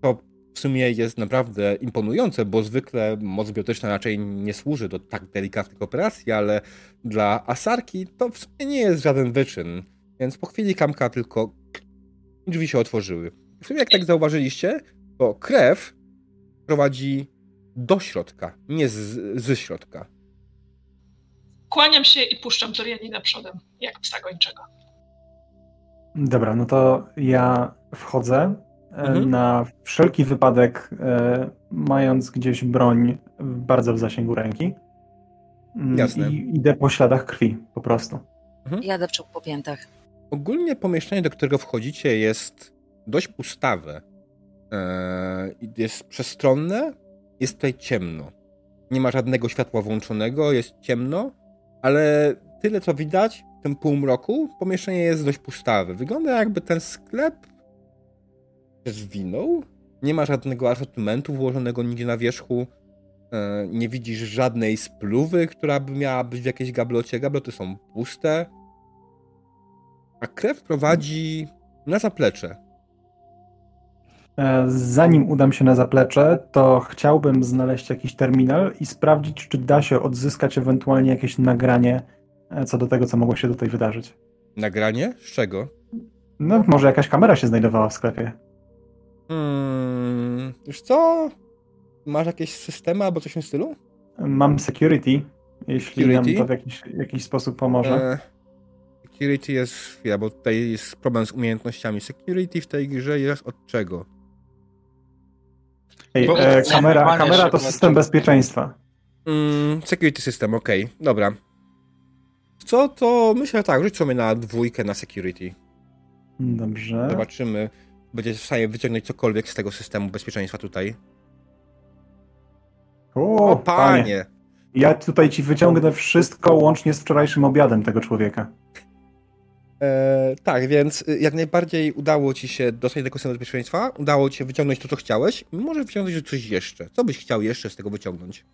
To w sumie jest naprawdę imponujące, bo zwykle moc biotyczna raczej nie służy do tak delikatnych operacji, ale dla asarki to w sumie nie jest żaden wyczyn. Więc po chwili kamka tylko drzwi się otworzyły. W sumie jak tak zauważyliście, to krew prowadzi do środka, nie z, z środka. Kłaniam się i puszczam Dorianina przodem, jak psa gończego. Dobra, no to ja wchodzę e, Mhm. na wszelki wypadek, e, mając gdzieś broń bardzo w zasięgu ręki. Mm, Jasne. I idę po śladach krwi, po prostu. Jadę w po piętach. Ogólnie pomieszczenie, do którego wchodzicie, jest dość pustawe. Eee, jest przestronne, jest tutaj ciemno. Nie ma żadnego światła włączonego, jest ciemno, ale tyle co widać tym półmroku, pomieszczenie jest dość pustawe. Wygląda jakby ten sklep się zwinął. Nie ma żadnego asortymentu włożonego nigdzie na wierzchu. Eee, nie widzisz żadnej spluwy, która by miała być w jakiejś gablocie. Gabloty są puste. A krew prowadzi na zaplecze. E, Zanim udam się na zaplecze, to chciałbym znaleźć jakiś terminal i sprawdzić, czy da się odzyskać ewentualnie jakieś nagranie e, co do tego, co mogło się tutaj wydarzyć. Nagranie? Z czego? No, może jakaś kamera się znajdowała w sklepie. Hmm, wiesz co? Masz jakieś systemy albo coś w tym stylu? Mam security, jeśli Security? nam to w jakiś, jakiś sposób pomoże. E, security jest chwila, bo tutaj jest problem z umiejętnościami. Security w tej grze jest od czego? Ej, bo- e, kamera, kamera to system bezpieczeństwa. Mm, security system, okej, dobra. Co to myślę tak, rzuć sobie na dwójkę na security. Dobrze. Zobaczymy. Będziesz w stanie wyciągnąć cokolwiek z tego systemu bezpieczeństwa tutaj. O, O, panie. panie! Ja tutaj ci wyciągnę wszystko łącznie z wczorajszym obiadem tego człowieka. E, tak, więc y, jak najbardziej udało ci się dostać do tego systemu bezpieczeństwa, udało ci się wyciągnąć to, co chciałeś i możesz wyciągnąć coś jeszcze. Co byś chciał jeszcze z tego wyciągnąć?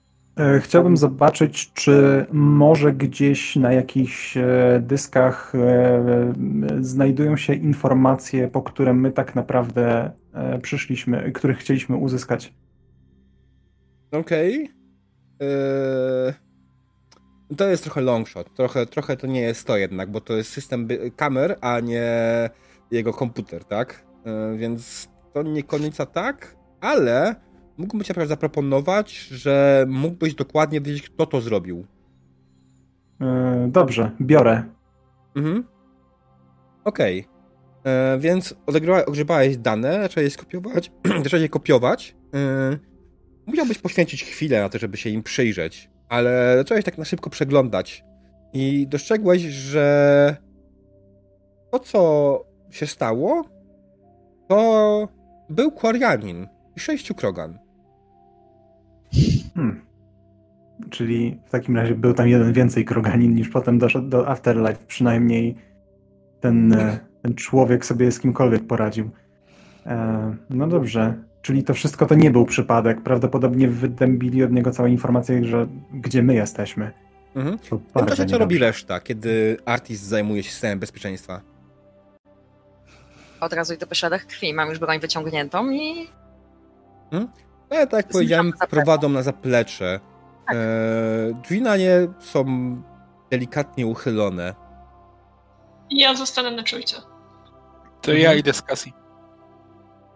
E, Chciałbym zobaczyć, czy może gdzieś na jakichś e, dyskach e, znajdują się informacje, po które my tak naprawdę przyszliśmy, których chcieliśmy uzyskać. Okej. Eee, To jest trochę long shot. Trochę, trochę to nie jest to jednak, bo to jest system kamer, a nie jego komputer, tak? Więc to nie końca tak, ale mógłbym ci na przykład zaproponować, że mógłbyś dokładnie wiedzieć, kto to zrobił. E, Dobrze, biorę. Mhm. Okej. E, Więc ogrzebałeś dane, zacząłeś skopiować, *clears throat* zacząłeś je kopiować. E, Musiałbyś poświęcić chwilę na to, żeby się im przyjrzeć, ale zacząłeś tak na szybko przeglądać i dostrzegłeś, że to, co się stało, to był Kwarianin i sześciu Krogan. Hmm. Czyli w takim razie był tam jeden więcej kroganin niż potem doszedł do Afterlife. Przynajmniej ten, e, ten człowiek sobie z kimkolwiek poradził. E, no dobrze. Czyli to wszystko to nie był przypadek. Prawdopodobnie wydębili od niego całe informacje, że gdzie my jesteśmy. Mhm. To W tym bardzo czasie co robi reszta, kiedy artist zajmuje się systemem bezpieczeństwa? Od razu idę po śladach krwi. Mam już broń wyciągniętą i No, ale tak jak powiedziałem, na zaplecze. prowadzą na zaplecze. Tak. E, drzwi na nie są delikatnie uchylone. Ja zostanę na czujce. To Mhm. ja idę z Cassie.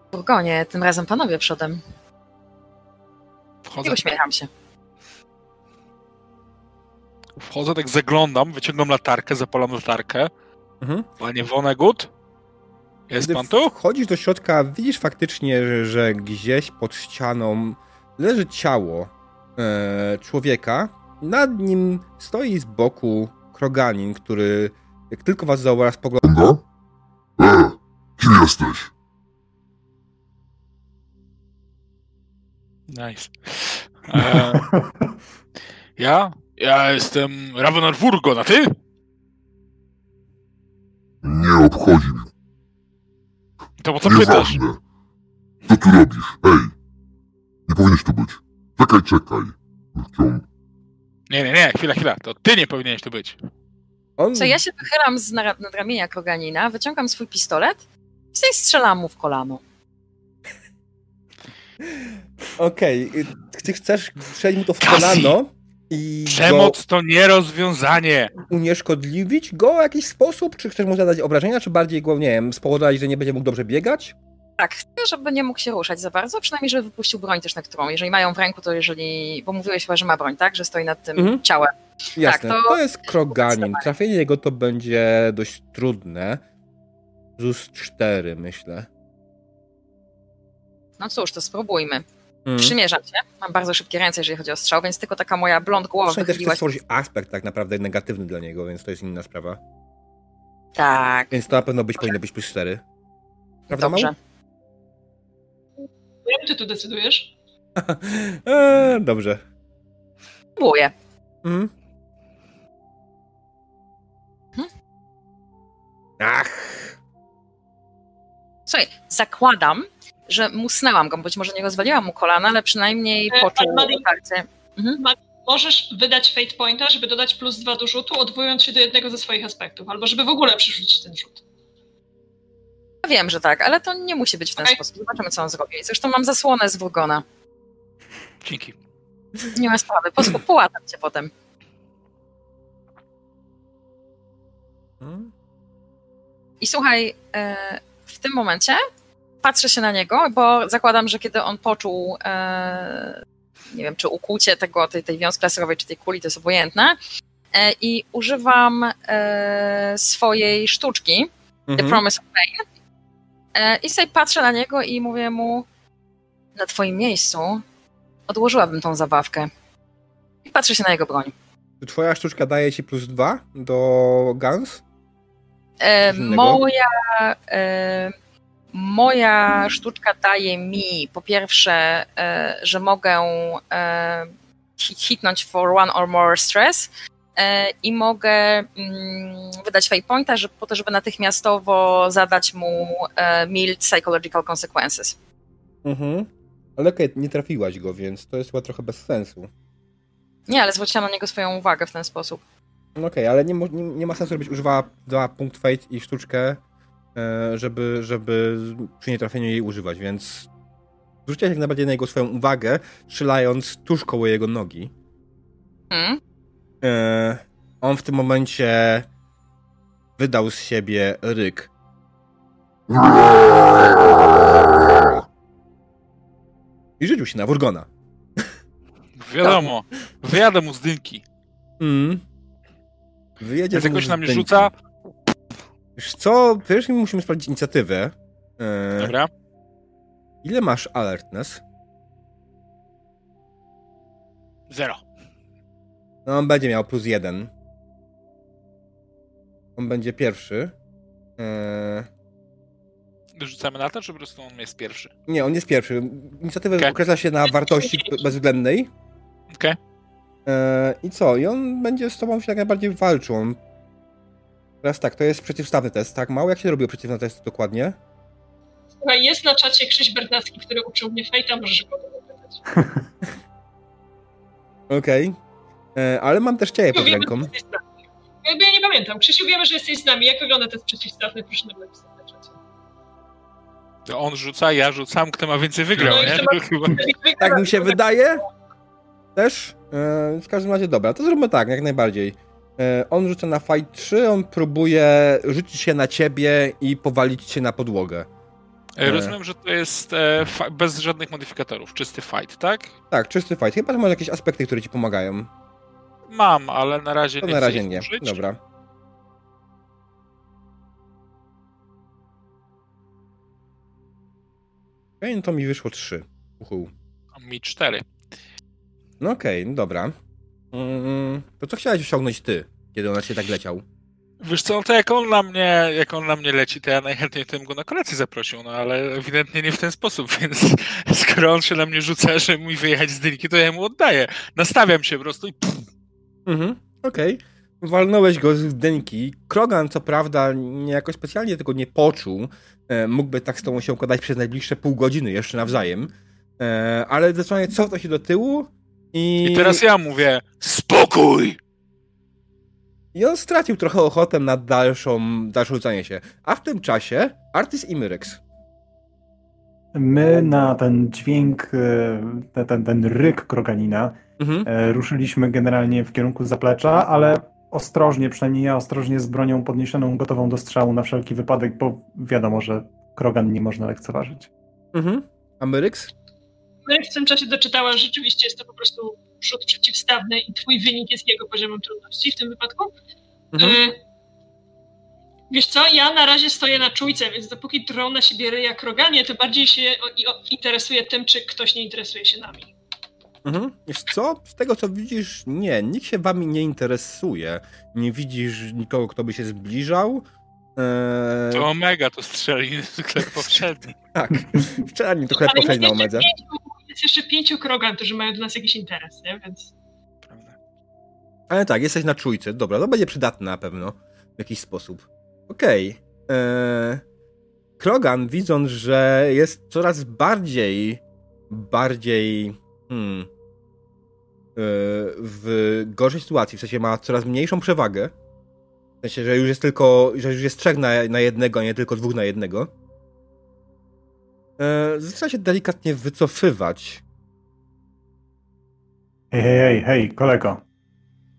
w furgonie, tym razem panowie przodem. Wchodzę, I uśmiecham się. wchodzę, tak zaglądam, wyciągam latarkę, zapalam latarkę. Mhm. Panie Vonnegut? Jest Kiedy pan tu? wchodzisz do środka, widzisz faktycznie, że, że gdzieś pod ścianą leży ciało e, człowieka. Nad nim stoi z boku kroganin, który jak tylko was zauważył, spogląda. E, kim jesteś? Nice. E, *laughs* ja? Ja jestem Ravenar Furgon, a ty? Nie obchodzi mnie. To po co pytasz? Nieważne. Co tu robisz? Ej, nie powinieneś tu być. Czekaj, czekaj. Chciał... Nie, nie, nie, chwila, chwila. To ty nie powinieneś tu być. On, Co ja się wychylam z nara- nadramienia kroganina, wyciągam swój pistolet i strzelam mu w kolano. Okej, ty chcesz strzelić mu to w Cassie! kolano i go Przemoc to nie rozwiązanie. unieszkodliwić go w jakiś sposób? Czy chcesz mu zadać obrażenia, czy bardziej go, nie wiem, spowodować, że nie będzie mógł dobrze biegać? Tak, chcę, żeby nie mógł się ruszać za bardzo, przynajmniej żeby wypuścił broń też, na którą, jeżeli mają w ręku, to jeżeli, bo mówiłeś chyba, że ma broń, tak, że stoi nad tym Mhm. ciałem. Jasne, Tak, to... to- jest kroganin. Trafienie jego to będzie dość trudne. ZUS 4, myślę. No cóż, to spróbujmy. Mm. Przymierzam się, mam bardzo szybkie ręce, jeżeli chodzi o strzał, więc tylko taka moja blond głowa Przynajmniej też wychyliła stworzyć aspekt tak naprawdę negatywny dla niego, więc to jest inna sprawa. Tak, Więc to na pewno być powinno być plus 4. Prawda, dobrze. Mał? Jak ty tu decydujesz? eee, *laughs* dobrze. Próbuję. Mhm. Mhm. Ach, Słuchaj, zakładam, że musnęłam go, być może nie rozwaliłam mu kolana, ale przynajmniej E, poczuł otarcie. Możesz wydać Fate Pointa, żeby dodać plus dwa do rzutu, odwołując się do jednego ze swoich aspektów, albo żeby w ogóle przerzucić ten rzut. Wiem, że tak, ale to nie musi być w ten Okej. sposób. Zobaczymy, co on zrobi. Zresztą mam zasłonę z Wurgona. Dzięki. Nie ma sprawy, Posłu- *clears throat* połatam cię potem. Hmm? I słuchaj, e, w tym momencie patrzę się na niego, bo zakładam, że kiedy on poczuł, e, nie wiem, czy ukłucie tego, tej, tej wiązki laserowej, czy tej kuli, to jest obojętne, e, i używam e, swojej sztuczki, The Mhm. Promise of Pain, e, i sobie patrzę na niego i mówię mu, na twoim miejscu odłożyłabym tą zabawkę. I patrzę się na jego broń. Czy twoja sztuczka daje ci plus 2 do Guns? E, moja, e, moja sztuczka daje mi po pierwsze, e, że mogę e, hit, hitnąć for one or more stress e, i mogę mm, wydać fate pointa, że, po to, żeby natychmiastowo zadać mu mild psychological consequences. Mhm. Ale okej, nie trafiłaś go, więc to jest chyba trochę bez sensu. Nie, ale zwróciłam na niego swoją uwagę w ten sposób. No okej, ale nie, nie, nie ma sensu, żebyś używała dwa punkt fate i sztuczkę, żeby, żeby przy nietrafieniu jej używać, więc zwróciłaś jak najbardziej na jego swoją uwagę, strzelając tuż koło jego nogi. Hmm? E, on w tym momencie wydał z siebie ryk. I rzucił się na Wurgona. Wiadomo, wyjadę mu z dynki. Mm. Wyjedzie Jak z na mnie dęki. rzuca, Wiesz co, pierwszy musimy sprawdzić inicjatywę. E, dobra, ile masz alertness? zero. No on będzie miał plus jeden. On będzie pierwszy. E, Rzucamy na to, czy po prostu on jest pierwszy? nie, on jest pierwszy. Inicjatywę Okej. określa się na wartości bezwzględnej. Okej. E, I co? I on będzie z tobą się jak najbardziej walczył. On... Teraz tak, to jest przeciwstawny test, tak? Mało jak się robił przeciwny test dokładnie? Słuchaj, jest na czacie Krzyś Bernacki, który uczył mnie Fate'a, możesz go zapytać. *laughs* Okej. E, Ale mam też ciebie pod ręką. Jakby ja nie pamiętam. Krzysiu, wiemy, że jesteś z nami. Jak wygląda test przeciwstawny? Proszę nam napisać na czacie. To on rzuca, ja rzucam, kto ma więcej wygrał, No nie? ma- chyba... Tak mi się wydaje. Też. E, w każdym razie dobra, to zróbmy tak, jak najbardziej. E, on rzuca na fight 3, on próbuje rzucić się na ciebie i powalić cię na podłogę. E, Rozumiem, że to jest e, bez żadnych modyfikatorów, czysty fight, tak? Tak, czysty fight. Chyba, że masz jakieś aspekty, które ci pomagają. Mam, ale na razie To nie na razie nie. użyć. Dobra. Okej, no to mi wyszło 3. Uhu. Mi cztery. No okej, no dobra. Mm, to co chciałeś osiągnąć ty, kiedy on na ciebie tak leciał? Wiesz co, no to jak on na mnie, jak on na mnie leci, to ja najchętniej bym go na kolację zaprosił, no ale ewidentnie nie w ten sposób, *laughs* więc skoro on się na mnie rzuca, że mi wyjechać z dynki, to ja mu oddaję. Nastawiam się po prostu i pff, Mhm, okej. Walnąłeś go z dynki. Krogan, co prawda, niejako specjalnie tego nie poczuł. E, mógłby tak z tobą się układać przez najbliższe pół godziny jeszcze nawzajem. E, ale zdecydowanie cofnął się do tyłu i... i teraz ja mówię, spokój! I on stracił trochę ochotę na dalszą, dalsze rzucanie się. A w tym czasie Artis i Myrex. My na ten dźwięk, e, te- ten, ten ryk kroganina Mhm. e, ruszyliśmy generalnie w kierunku zaplecza, ale ostrożnie, przynajmniej ja ostrożnie z bronią podniesioną, gotową do strzału na wszelki wypadek, bo wiadomo, że Krogan nie można lekceważyć. Mhm. Ameryks? No i w tym czasie doczytała, że rzeczywiście jest to po prostu rzut przeciwstawny i twój wynik jest jego poziomem trudności w tym wypadku. Mhm. E, wiesz co, ja na razie stoję na czujce, więc dopóki drą na siebie ryja kroganie, to bardziej się o, i o, interesuję tym, czy ktoś nie interesuje się nami. Mhm. Wiesz co? Z tego co widzisz, nie, nikt się wami nie interesuje. Nie widzisz nikogo, kto by się zbliżał. Eee, To Omega to strzeli sklep *laughs* poprzedni. Tak. Wczoraj trochę poszedł na jest jeszcze, pięciu, krogan, którzy mają do nas jakiś interes, nie? Więc Prawda. Ale tak, jesteś na czujce. Dobra, to będzie przydatne na pewno. W jakiś sposób. Okej. Eee, Krogan, widząc, że jest coraz bardziej, bardziej hmm, eee, w gorszej sytuacji, w sensie ma coraz mniejszą przewagę. W sensie, że już jest tylko, że już jest trzech na, na jednego, a nie tylko dwóch na jednego. Eee, zaczyna się delikatnie wycofywać. Hej, hej, hej, hej, kolego.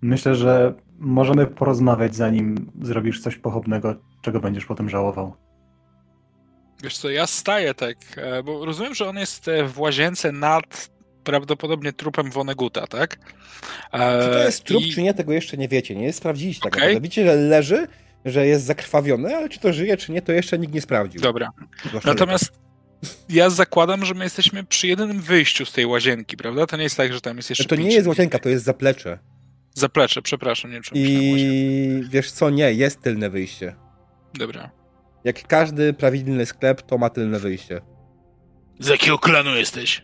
Myślę, że możemy porozmawiać, zanim zrobisz coś pochopnego, czego będziesz potem żałował. Wiesz co, ja staję tak, e, bo rozumiem, że on jest e, w łazience nad prawdopodobnie trupem Woneguta, tak? E, Czy to jest trup, i- czy nie, tego jeszcze nie wiecie. Nie sprawdziliście tak naprawdę. Widzicie, że leży, że jest zakrwawiony, ale czy to żyje, czy nie, to jeszcze nikt nie sprawdził. Dobra. Natomiast ja zakładam, że my jesteśmy przy jedynym wyjściu z tej łazienki, prawda? To nie jest tak, że tam jest jeszcze że to nie jest łazienka, to jest zaplecze. Zaplecze, przepraszam, nie wiem. I wiesz co, nie, jest tylne wyjście. Dobra. Jak każdy prawidłny sklep, to ma tylne wyjście. Z jakiego klanu jesteś?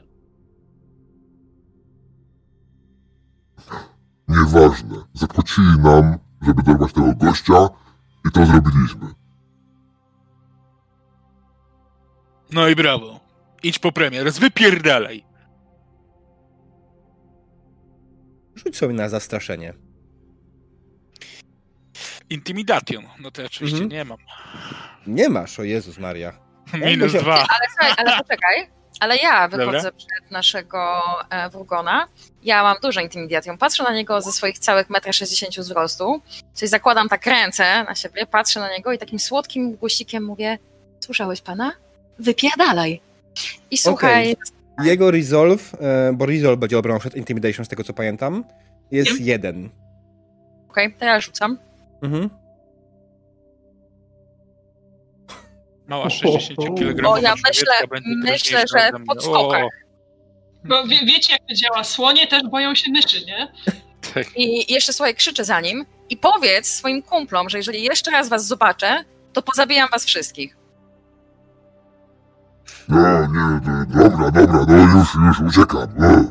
Nieważne. Zapłacili nam, żeby dorwać tego gościa i to zrobiliśmy. No i brawo. Idź po premier, wypierdalaj. Rzuć sobie na zastraszenie. Intimidation. No to ja oczywiście Mhm. nie mam. Nie masz, o Jezus Maria. *laughs* Minus dwa. Ale słuchaj, ale poczekaj. Ale ja wychodzę Dobra. przed naszego e, Wurgona. Ja mam dużo intimidacją. Patrzę na niego ze swoich całych 1,60 m wzrostu. Czyli zakładam tak ręce na siebie, patrzę na niego i takim słodkim głosikiem mówię Słyszałeś pana? Wypierdalaj. I słuchaj, Jego resolve, e, bo resolve będzie obroną przed intimidation, z tego co pamiętam, jest Wiem. jeden. okej, to ja rzucam. Mhm. Mała 60 kg. O, ja myślę- myślę, że pod skokach. Bo wie, wiecie, jak to działa. Słonie też boją się myszy, nie? *laughs* Tak. I jeszcze słuchaj, krzyczę za nim i powiedz swoim kumplom, że jeżeli jeszcze raz was zobaczę, to pozabijam was wszystkich. No, nie, dobra, dobra, no już, już, uciekam. E.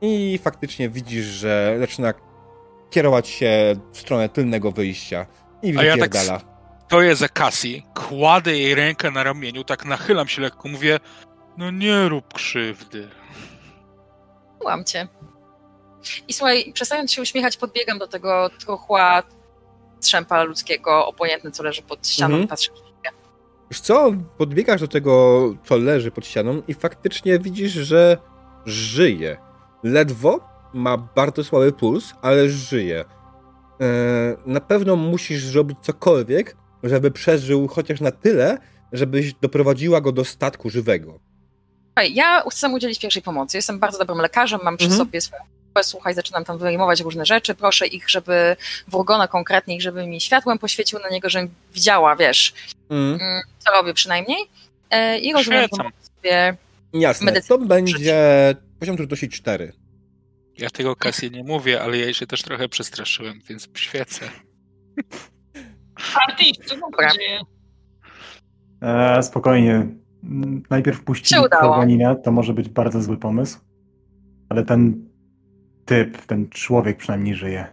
I faktycznie widzisz, że zaczyna kierować się w stronę tylnego wyjścia. I A ja tak wypierdala. Stoję za Cassie, kładę jej rękę na ramieniu, tak nachylam się lekko, mówię no nie rób krzywdy. Łam cię. I słuchaj, przestając się uśmiechać, podbiegam do tego truchła strzępa ludzkiego, obojętny, co leży pod ścianą Mhm. i patrzę. Wiesz co, podbiegasz do tego, co leży pod ścianą i faktycznie widzisz, że żyje. Ledwo ma bardzo słaby puls, ale żyje. E, na pewno musisz zrobić cokolwiek, żeby przeżył chociaż na tyle, żebyś doprowadziła go do statku żywego. Ja chcę mu udzielić pierwszej pomocy. Jestem bardzo dobrym lekarzem, mam przy Mhm. sobie swoją grupę, słuchaj, zaczynam tam wyjmować różne rzeczy. Proszę ich, żeby Wurgona konkretnie, ich, żeby mi światłem poświecił na niego, żebym widziała, wiesz, Mm. mm, co robię przynajmniej. E, I rozumiem, że Świecam. mogę sobie Jasne, Medycyna to będzie poziom trudności 4. Ja tego Cassie nie mówię, ale ja się też trochę przestraszyłem, więc świecę. Artis, co tam Dobra. E, spokojnie. Najpierw puścić. Kroganina, to może być bardzo zły pomysł. Ale ten typ, ten człowiek przynajmniej żyje.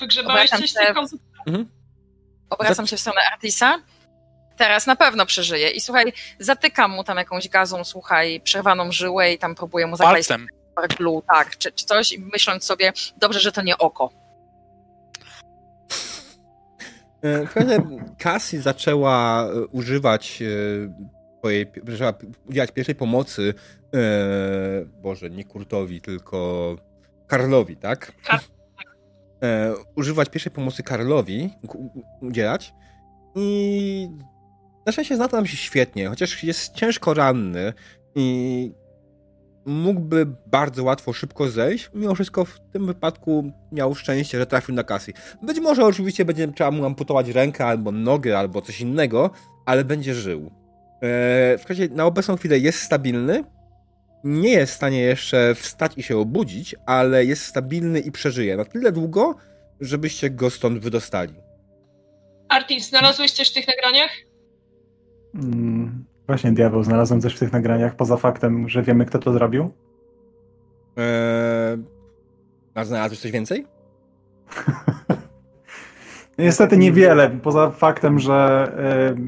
Wygrzebałeś Obracam coś się. komputer? Obracam się w stronę Artisa. Teraz na pewno przeżyje. I słuchaj, zatykam mu tam jakąś gazą, słuchaj, przerwaną żyłę i tam próbuję mu zakleić Palcem. blue, tak, czy, czy coś, i myśląc sobie, dobrze, że to nie oko. E, W każdym razie Cassie zaczęła e, używać e, swojej, zaczęła udzielać pierwszej pomocy e, Boże, nie Kurtowi, tylko Karlowi, tak? Kar- E, używać pierwszej pomocy Karlowi, udzielać I na szczęście zna nam się świetnie, chociaż jest ciężko ranny i mógłby bardzo łatwo, szybko zejść. Mimo wszystko w tym wypadku miał szczęście, że trafił na Cassie. Być może oczywiście będzie trzeba mu amputować rękę albo nogę, albo coś innego, ale będzie żył. Eee, w każdym razie na obecną chwilę jest stabilny. Nie jest w stanie jeszcze wstać i się obudzić, ale jest stabilny i przeżyje na tyle długo, żebyście go stąd wydostali. Artis, znalazłeś coś w tych nagraniach? Mm, właśnie, diabeł, znalazłem coś w tych nagraniach, poza faktem, że wiemy, kto to zrobił. Eee, a znalazłeś coś więcej? *laughs* Niestety niewiele, poza faktem, że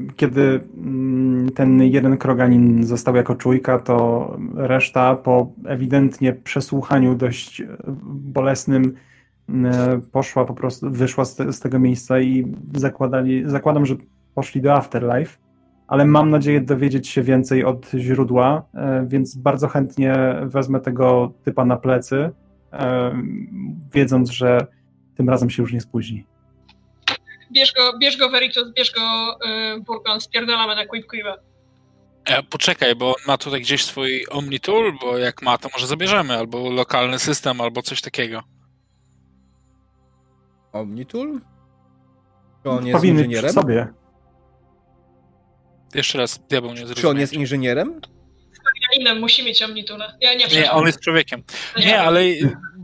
y, kiedy y, ten jeden kroganin został jako czujka, to reszta po ewidentnie przesłuchaniu dość bolesnym y, poszła po prostu, wyszła z, te, z, tego miejsca i zakładali, zakładam, że poszli do Afterlife, ale mam nadzieję dowiedzieć się więcej od źródła, więc bardzo chętnie wezmę tego typa na plecy, wiedząc, że tym razem się już nie spóźni bierz go, bierz go Veritus, bierz go yy, Burgon, spierdalamy na Quick Quiva. E, poczekaj, bo on ma tutaj gdzieś swój Omnitool, bo jak ma, to może zabierzemy, albo lokalny system, albo coś takiego. Omnitool? Czy on jest Powinny inżynierem? sobie. Jeszcze raz, diabeł nie zrozumiał. Czy on jest inżynierem? Innym musi mieć Omnitula. Ja nie, nie, on jest człowiekiem. Nie, ale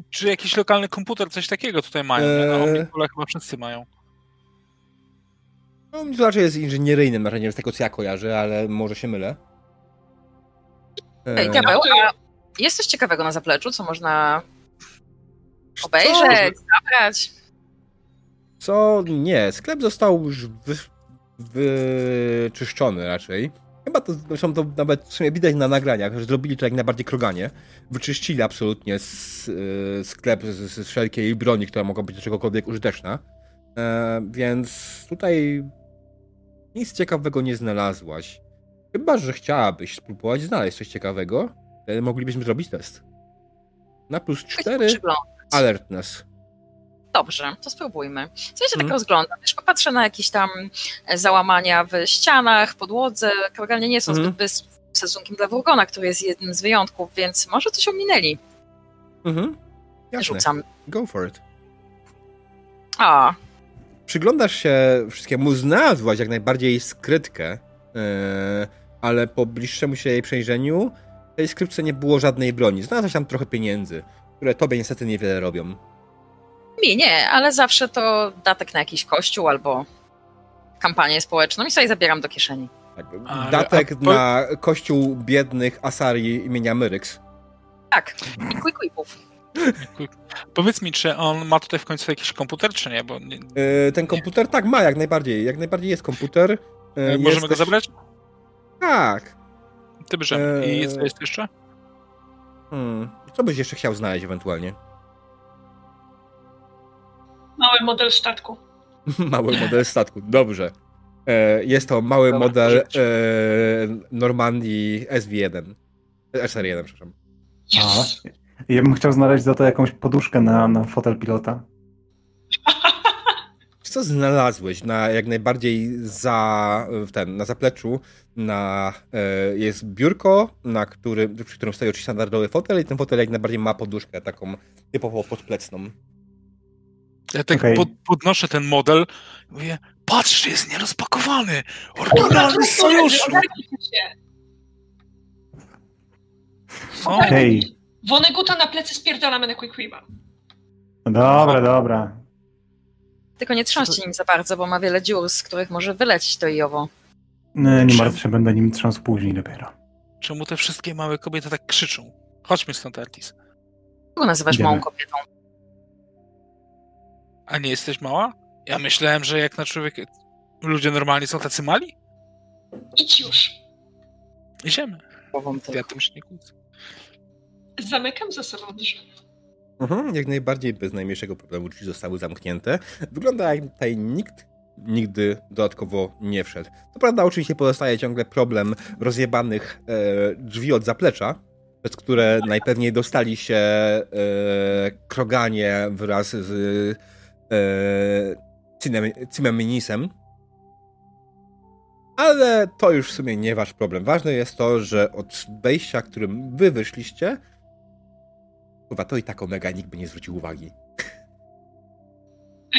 czy jakiś lokalny komputer, coś takiego tutaj mają? Eee... Omnitula chyba wszyscy mają. No, to raczej jest inżynieryjnym narzędziem z tego, co ja kojarzę, ale może się mylę. Ej, diabeł, a jest coś ciekawego na zapleczu, co można obejrzeć, zabrać? Co? Nie, sklep został już wy, wyczyszczony raczej. Chyba to, zresztą to nawet w sumie widać na nagraniach, że zrobili to jak najbardziej kroganie. Wyczyścili absolutnie s, y, sklep z, z wszelkiej broni, która mogła być do czegokolwiek użyteczna. E, więc tutaj nic ciekawego nie znalazłaś. Chyba, że chciałabyś spróbować znaleźć coś ciekawego, wtedy moglibyśmy zrobić test. Na plus 4 alertness. Dobrze, to spróbujmy. Co ja się hmm. tak rozglądam? Wiesz, popatrzę na jakieś tam e, załamania w ścianach, podłodze. Generalnie nie są hmm. zbyt bystrzy stosunkiem dla Wurgona, który jest jednym z wyjątków, więc może coś ominęli. Mhm. Jasne. Rzucam. Go for it. A, przyglądasz się wszystkiemu, znalazłaś jak najbardziej skrytkę, yy, ale po bliższemu się jej przejrzeniu w tej skrytce nie było żadnej broni. Znalazłaś tam trochę pieniędzy, które tobie niestety niewiele robią. Mi nie, ale zawsze to datek na jakiś kościół albo kampanię społeczną i sobie zabieram do kieszeni. Tak, datek po... na kościół biednych Asari imienia Myryx. Tak, i quick-whipów. *laughs* Powiedz mi, czy on ma tutaj w końcu jakiś komputer, czy nie? Bo nie... Yy, ten komputer tak ma, jak najbardziej. Jak najbardziej jest komputer. Yy, Możemy go zabrać? Tak. Ty bierzemy. I co jest jeszcze? Hmm. Co byś jeszcze chciał znaleźć ewentualnie? Mały model statku. *laughs* mały model statku, dobrze. Jest to mały Dobra, model e, Normandii SV1. SR1, przepraszam. Yes. Ja bym chciał znaleźć za to jakąś poduszkę na, na fotel pilota. *laughs* Co znalazłeś na jak najbardziej za ten, na zapleczu na, e, jest biurko, na którym, przy którym stoi oczywiście standardowy fotel i ten fotel jak najbardziej ma poduszkę taką typowo podplecną. Ja tak okay. pod, podnoszę ten model mówię, patrz, jest nierozpakowany! Oryginalny z sojuszu! Woneguta na plecy spierdalamy na Quick Weave'a. Dobra, dobra. Tylko nie trząście nim za bardzo, bo ma wiele dziur, z których może wylecieć to i owo. Nie, nie martw się, będę nim trząsł później dopiero. Czemu te wszystkie małe kobiety tak krzyczą? Chodźmy stąd, Artis. Kogo nazywasz Idziemy. małą kobietą? A nie jesteś mała? Ja myślałem, że jak na człowiek ludzie normalni są tacy mali. Idź już. Idziemy. Ja tym się nie kłócę. Zamykam za sobą drzwi. Mhm, jak najbardziej bez najmniejszego problemu drzwi zostały zamknięte. Wygląda jak tutaj nikt nigdy dodatkowo nie wszedł. To prawda, oczywiście pozostaje ciągle problem rozjebanych e, drzwi od zaplecza, przez które najpewniej dostali się e, kroganie wraz z e, Cimeminisem. ale to już w sumie nie wasz problem. Ważne jest to, że od wejścia, którym wy wyszliście, chyba to i tak Omega nikt by nie zwrócił uwagi.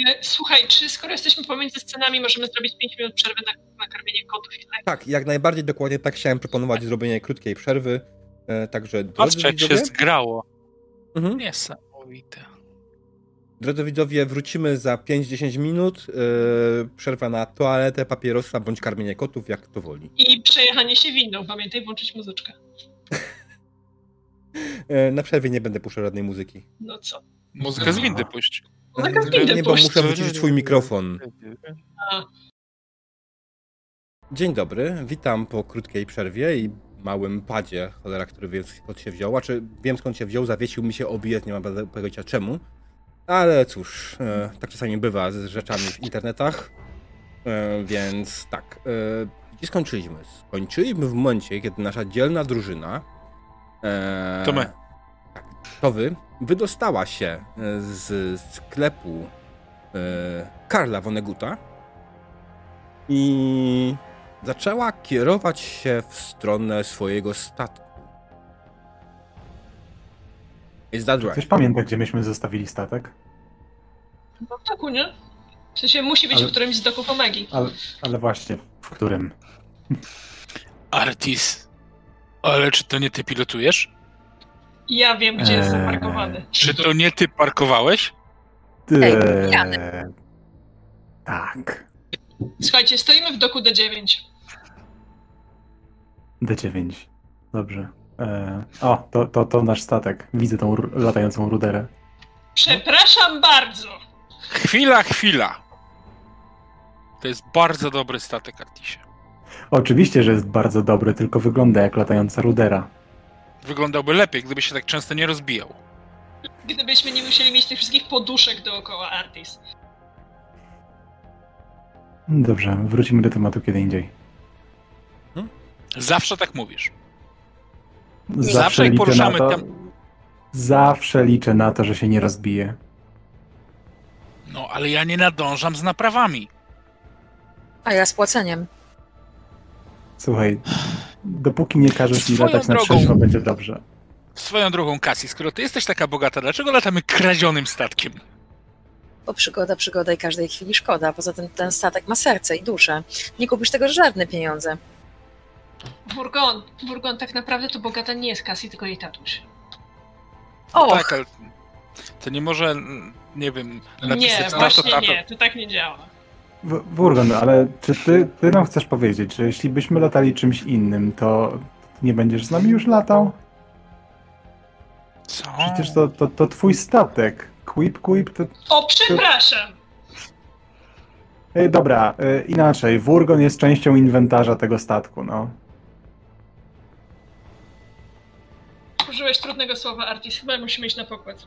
E, słuchaj, czy skoro jesteśmy pomiędzy scenami, możemy zrobić 5 minut przerwy na, na karmienie kotów i tak? Tak, jak najbardziej dokładnie tak chciałem proponować zrobienie krótkiej przerwy. E, także Patrzcie, jak się widzowie, zgrało. mhm. Niesamowite. drodzy widzowie, wrócimy za 5-10 minut. E, przerwa na toaletę, papierosa bądź karmienie kotów, jak to woli. I przejechanie się windą, pamiętaj włączyć muzyczkę. *laughs* E, na przerwie nie będę puszczał żadnej muzyki. No co? Muzykę z windy puść. Muzykę z windy nie, bo puść. muszę wyciszyć swój mikrofon. A. Dzień dobry, witam po krótkiej przerwie i małym padzie, cholera, który wiem skąd się wziął, a czy wiem skąd się wziął, zawiesił mi się OBS, nie mam pojęcia czemu, ale cóż, e, tak czasami bywa z rzeczami w internetach, e, więc tak, e, gdzie skończyliśmy? Skończyliśmy w momencie, kiedy nasza dzielna drużyna e, To my. Tak, to wy, wydostała się e, z sklepu e, Karla Woneguta i zaczęła kierować się w stronę swojego statku. Is that Ktoś right? pamięta, gdzie myśmy zostawili statek? No w taku, nie? W sensie musi być Ale- w którymś z doków Omegi. Ale, ale właśnie, w którym? Artis. Ale czy to nie ty pilotujesz? Ja wiem, gdzie jest Eee. zaparkowany. Czy to nie ty parkowałeś? Eee, Janek. tak. Słuchajcie, stoimy w doku D9. D9. Dobrze. Eee, o, to, to, to nasz statek. Widzę tą latającą ruderę. Przepraszam bardzo. Chwila, chwila. To jest bardzo dobry statek, Artisie. Oczywiście, że jest bardzo dobry, tylko wygląda jak latająca rudera. Wyglądałby lepiej, gdyby się tak często nie rozbijał. Gdybyśmy nie musieli mieć tych wszystkich poduszek dookoła Artis. Dobrze, wrócimy do tematu kiedy indziej. Zawsze tak mówisz. Zawsze, Zawsze jak liczę poruszamy na to, tem- Zawsze liczę na to, że się nie rozbije. No, ale ja nie nadążam z naprawami. A ja z płaceniem. Słuchaj, dopóki nie każesz mi latać na drogą. trzeźwo, będzie dobrze. Swoją drogą, Cassie, skoro ty jesteś taka bogata, dlaczego latamy kradzionym statkiem? Bo przygoda, przygoda i każdej chwili szkoda. Poza tym ten statek ma serce i duszę. Nie kupisz tego żadne pieniądze. Wurgon, Wurgon, tak naprawdę to bogata nie jest Cassie, tylko jej tatuś. Och, Tak, ale to nie może, nie wiem, Nie, napisać na to właśnie tato. nie, to tak nie działa. Wurgon, ale czy ty, ty nam chcesz powiedzieć, że jeśli byśmy latali czymś innym, to nie będziesz z nami już latał? Co? Przecież to, to, to twój statek. Quip, quip, to... O, przepraszam! Ej, dobra, y, inaczej. Wurgon jest częścią inwentarza tego statku, no. Użyłeś trudnego słowa, Artis. Chyba musimy iść na pokład.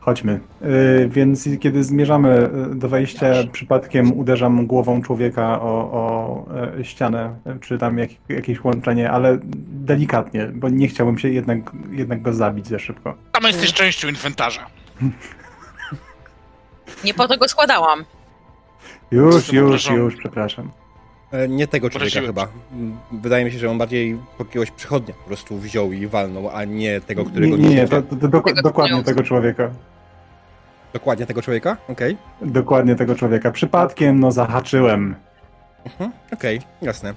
Chodźmy. Y, więc kiedy zmierzamy y, do wejścia, przypadkiem uderzam głową człowieka o, o e, ścianę, czy tam jak, jakieś łączenie, ale delikatnie, bo nie chciałbym się jednak, jednak go zabić za szybko. Tam jesteś częścią inwentarza. nie po to go składałam. Już, już, już, przepraszam. E, Nie tego człowieka Obraziłem chyba. Mm, Wydaje mi się, że on bardziej po jakiegoś przechodnia po prostu wziął i walnął, a nie tego, którego Nie, nie, nie, to, to, Tego dokładnie tego człowieka. Dokładnie tego człowieka? Okej. Dokładnie tego człowieka. Przypadkiem, no, zahaczyłem. Mhm, Okej, jasne.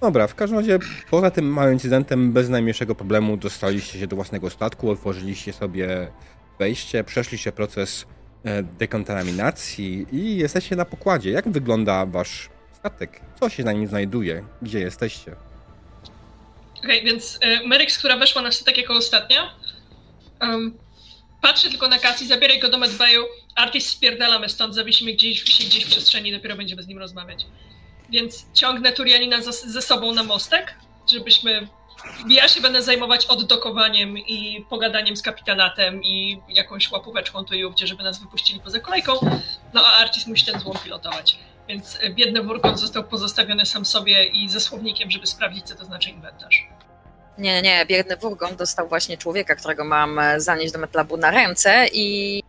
Dobra, w każdym razie poza tym małym incydentem bez najmniejszego problemu dostaliście się do własnego statku, otworzyliście sobie wejście, przeszliście proces e, dekontaminacji i jesteście na pokładzie. Jak wygląda wasz statek? Co się na nim znajduje? Gdzie jesteście? Okej, więc y, Merix, która weszła na statek jako ostatnia, um, patrzy tylko na Cassie, zabieraj go do medbayu, Artis spierdalamy stąd, zawiesimy gdzieś, gdzieś w przestrzeni, dopiero będziemy z nim rozmawiać. Więc ciągnę Turianina ze, ze sobą na mostek, żebyśmy... Ja się będę zajmować oddokowaniem i pogadaniem z kapitanatem i jakąś łapóweczką tu i ówdzie, żeby nas wypuścili poza kolejką, no a Artis musi ten złom pilotować. Więc biedny Wurkon został pozostawiony sam sobie i ze słownikiem, żeby sprawdzić, co to znaczy inwentarz. Nie, nie, nie. Biedny Wurgon dostał właśnie człowieka, którego mam e, zanieść do metlabu na ręce i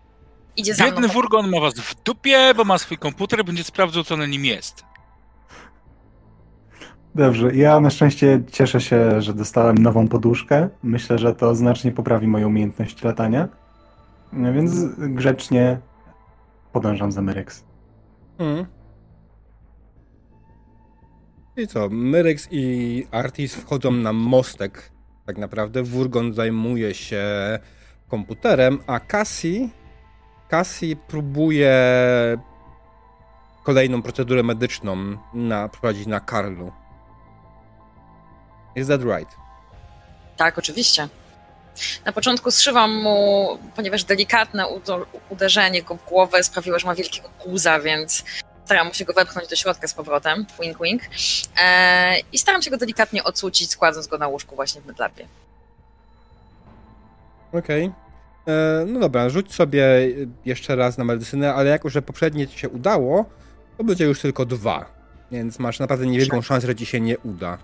idzie za Biedny mną. Wurgon ma was w dupie, bo ma swój komputer, będzie sprawdzał, co na nim jest. Dobrze, ja na szczęście cieszę się, że dostałem nową poduszkę. Myślę, że to znacznie poprawi moją umiejętność latania. No więc grzecznie podążam za Myrex. Mhm. I co? Myrex i Artis wchodzą na mostek. Tak naprawdę Wurgon zajmuje się komputerem, a Cassie, Cassie próbuje kolejną procedurę medyczną na, prowadzić na Karlu. Is that right? Tak, oczywiście. Na początku zszywam mu, ponieważ delikatne uderzenie go w głowę sprawiło, że ma wielkiego guza, więc staram się go wepchnąć do środka z powrotem, wink wink, e, i staram się go delikatnie ocucić, składając go na łóżku właśnie w mydlapie. Okej. Okay. E, no dobra, rzuć sobie jeszcze raz na medycynę, ale jako, że poprzednie ci się udało, to będzie już tylko dwa, więc masz naprawdę niewielką szansę, że ci się nie uda.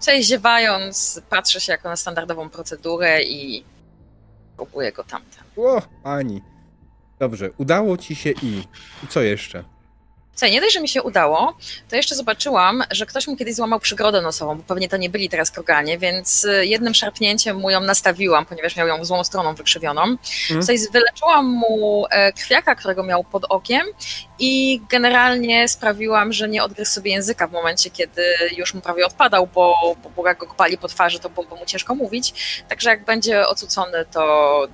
Cześć, ziewając, patrzę się jako na standardową procedurę i próbuję go tamten. O, Ani. Dobrze, udało ci się i... I co jeszcze? Co, nie dość, że mi się udało, to jeszcze zobaczyłam, że ktoś mu kiedyś złamał przygrodę nosową, bo pewnie to nie byli teraz kroganie, więc y, jednym szarpnięciem mu ją nastawiłam, ponieważ miał ją złą stroną wykrzywioną. Tutaj wyleczyłam mu e, krwiaka, którego miał pod okiem i generalnie sprawiłam, że nie odgryzł sobie języka w momencie, kiedy już mu prawie odpadał, bo, bo jak go kopali po twarzy, to byłoby mu ciężko mówić. Także jak będzie ocucony, to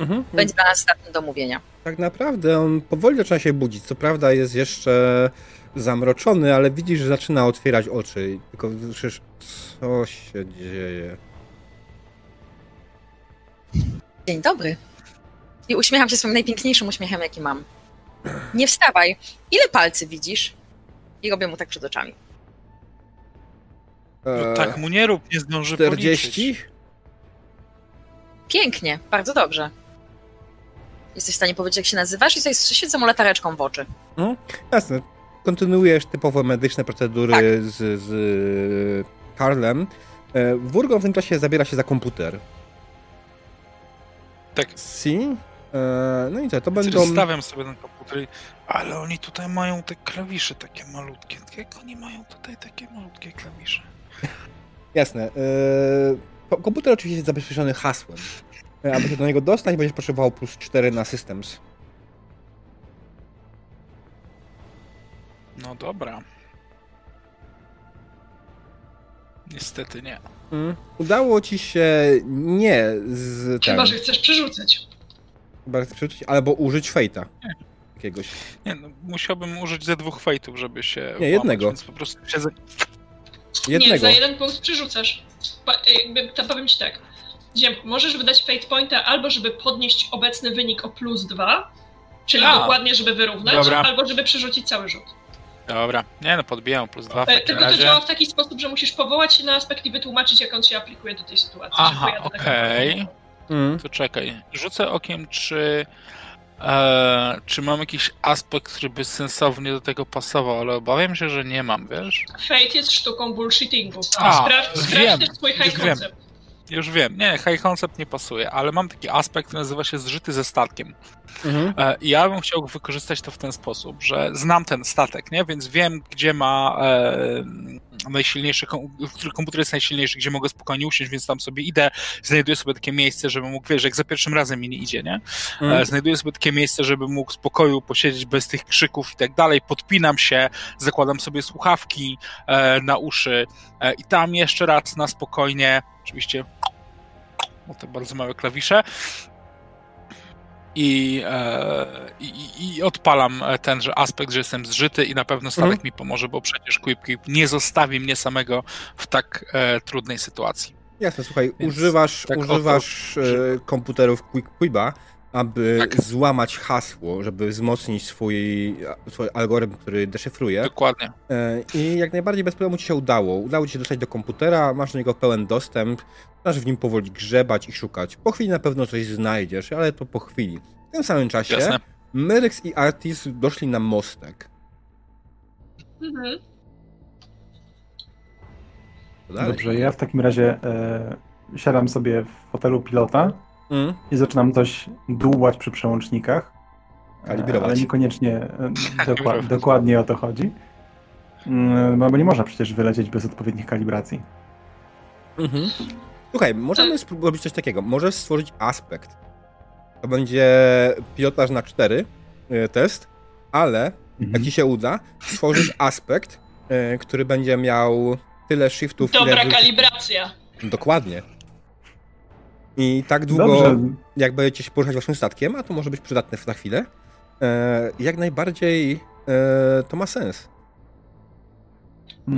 mhm. będzie dla nas statny do mówienia. Tak naprawdę on powoli zaczyna się budzić. Co prawda jest jeszcze zamroczony, ale widzisz, że zaczyna otwierać oczy. Tylko słyszysz, co się dzieje. Dzień dobry. I uśmiecham się swoim najpiękniejszym uśmiechem, jaki mam. Nie wstawaj. Ile palcy widzisz? I robię mu tak przed oczami. No tak mu nie rób, nie zdąży 40? Policzyć. Pięknie, bardzo dobrze. Jesteś w stanie powiedzieć, jak się nazywasz? I tutaj świecę mu latareczką w oczy. No, jasne. Kontynuujesz typowo medyczne procedury tak. z, z Karlem. E, Wurgon w tym czasie zabiera się za komputer. Tak. Si? E, no i co, to będą... Stawiam sobie ten komputer ale oni tutaj mają te klawisze takie malutkie. Jak oni mają tutaj takie malutkie klawisze? Jasne. E, komputer oczywiście jest zabezpieczony hasłem. E, aby się do niego dostać, będziesz potrzebował plus 4 na systems. No dobra. Niestety nie. Mm. Udało ci się nie z. Chyba, że chcesz przerzucać. Chyba chcesz przerzucić, albo użyć fejta. Jakiegoś. Nie, no, musiałbym użyć ze dwóch fejtów, żeby się. Nie, jednego. Więc po prostu się. Jednego. Nie, za jeden punkt przerzucasz. Pa, jakby, powiem ci tak. Ziemku, możesz wydać fate pointa albo żeby podnieść obecny wynik o plus dwa, czyli A, dokładnie, żeby wyrównać, dobra. albo żeby przerzucić cały rzut. Dobra, nie no, podbijam plus dwa. E, tylko razie. to działa w taki sposób, że musisz powołać się na aspekt i wytłumaczyć, jak on się aplikuje do tej sytuacji. Aha, okej. Okay. Mm. To czekaj, rzucę okiem, czy e, czy mam jakiś aspekt, który by sensownie do tego pasował, ale obawiam się, że nie mam, wiesz? Fate jest sztuką bullshittingu. Sprawdź, sprawdź też swój high concept. Wiem. Już wiem, nie, high concept nie pasuje, ale mam taki aspekt, który nazywa się zżyty ze statkiem. Mhm. E, I ja bym chciał wykorzystać to w ten sposób, że znam ten statek, nie? Więc wiem, gdzie ma e, najsilniejszy, który komputer jest najsilniejszy, gdzie mogę spokojnie usiąść, więc tam sobie idę, znajduję sobie takie miejsce, żeby mógł, wiesz, jak za pierwszym razem mi nie idzie, nie? Mhm. E, znajduję sobie takie miejsce, żeby mógł spokoju posiedzieć bez tych krzyków i tak dalej, podpinam się, zakładam sobie słuchawki e, na uszy e, i tam jeszcze raz na spokojnie, oczywiście o te bardzo małe klawisze, i, e, i, i, odpalam tenże aspekt, że jestem zżyty i na pewno statek mhm. mi pomoże, bo przecież Quip Quip nie zostawi mnie samego w tak e, trudnej sytuacji. Jasne, słuchaj, Więc używasz, tak używasz e, komputerów Quick Quiba, aby tak. złamać hasło, żeby wzmocnić swój, swój algorytm, który deszyfruje. Dokładnie. E, I jak najbardziej bez problemu ci się udało. Udało ci się dostać do komputera, masz do niego pełen dostęp, masz w nim powoli grzebać i szukać. Po chwili na pewno coś znajdziesz, ale to po chwili. W tym samym czasie Jasne. Myrex i Artis doszli na mostek. Mhm. Dobrze, ja w takim razie e, siadam sobie w fotelu pilota mm. i zaczynam coś dłubać przy przełącznikach. Kalibrować. Ale niekoniecznie e, *laughs* dokład, dokładnie o to chodzi. Mm, No bo nie można przecież wylecieć bez odpowiednich kalibracji. Mhm. Słuchaj, możemy spróbować coś takiego. Możesz stworzyć aspekt. To będzie pilotaż na 4 y, test, ale jak Mhm. ci się uda, stworzysz *clears throat* aspekt, y, który będzie miał tyle shiftów, Dobra ile... kalibracja. Dokładnie. I tak długo, Dobrze. jak będziecie się poruszać waszym statkiem, a to może być przydatne za chwilę, e, jak najbardziej e, to ma sens.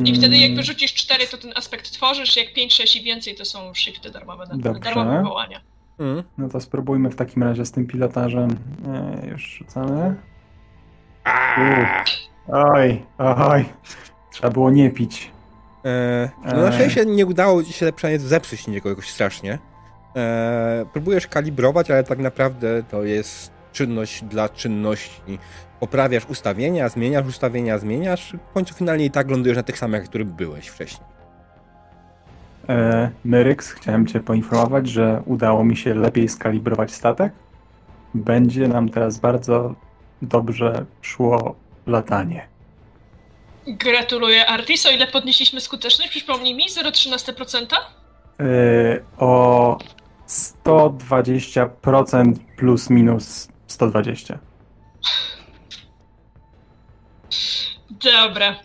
I wtedy jak Mm, wyrzucisz 4, to ten aspekt tworzysz, jak 5, 6 i więcej, to są shifty darmowe, Dobrze. darmowe wołania. Mm. No to spróbujmy w takim razie z tym pilotażem. E, już rzucamy. U. Oj, oj. Trzeba było nie pić. E, no na szczęście nie udało ci się przynajmniej zepsuć niego jakoś strasznie. E, próbujesz kalibrować, ale tak naprawdę to jest czynność dla czynności. Poprawiasz ustawienia, zmieniasz ustawienia, zmieniasz, w końcu finalnie i tak lądujesz na tych samych, jak których byłeś wcześniej. E, Myryx, chciałem cię poinformować, że udało mi się lepiej skalibrować statek. Będzie nam teraz bardzo dobrze szło latanie. Gratuluję Artis, o ile podnieśliśmy skuteczność, przypomnij mi, 0,13%? E, o 120% plus minus 120. Dobra. Y,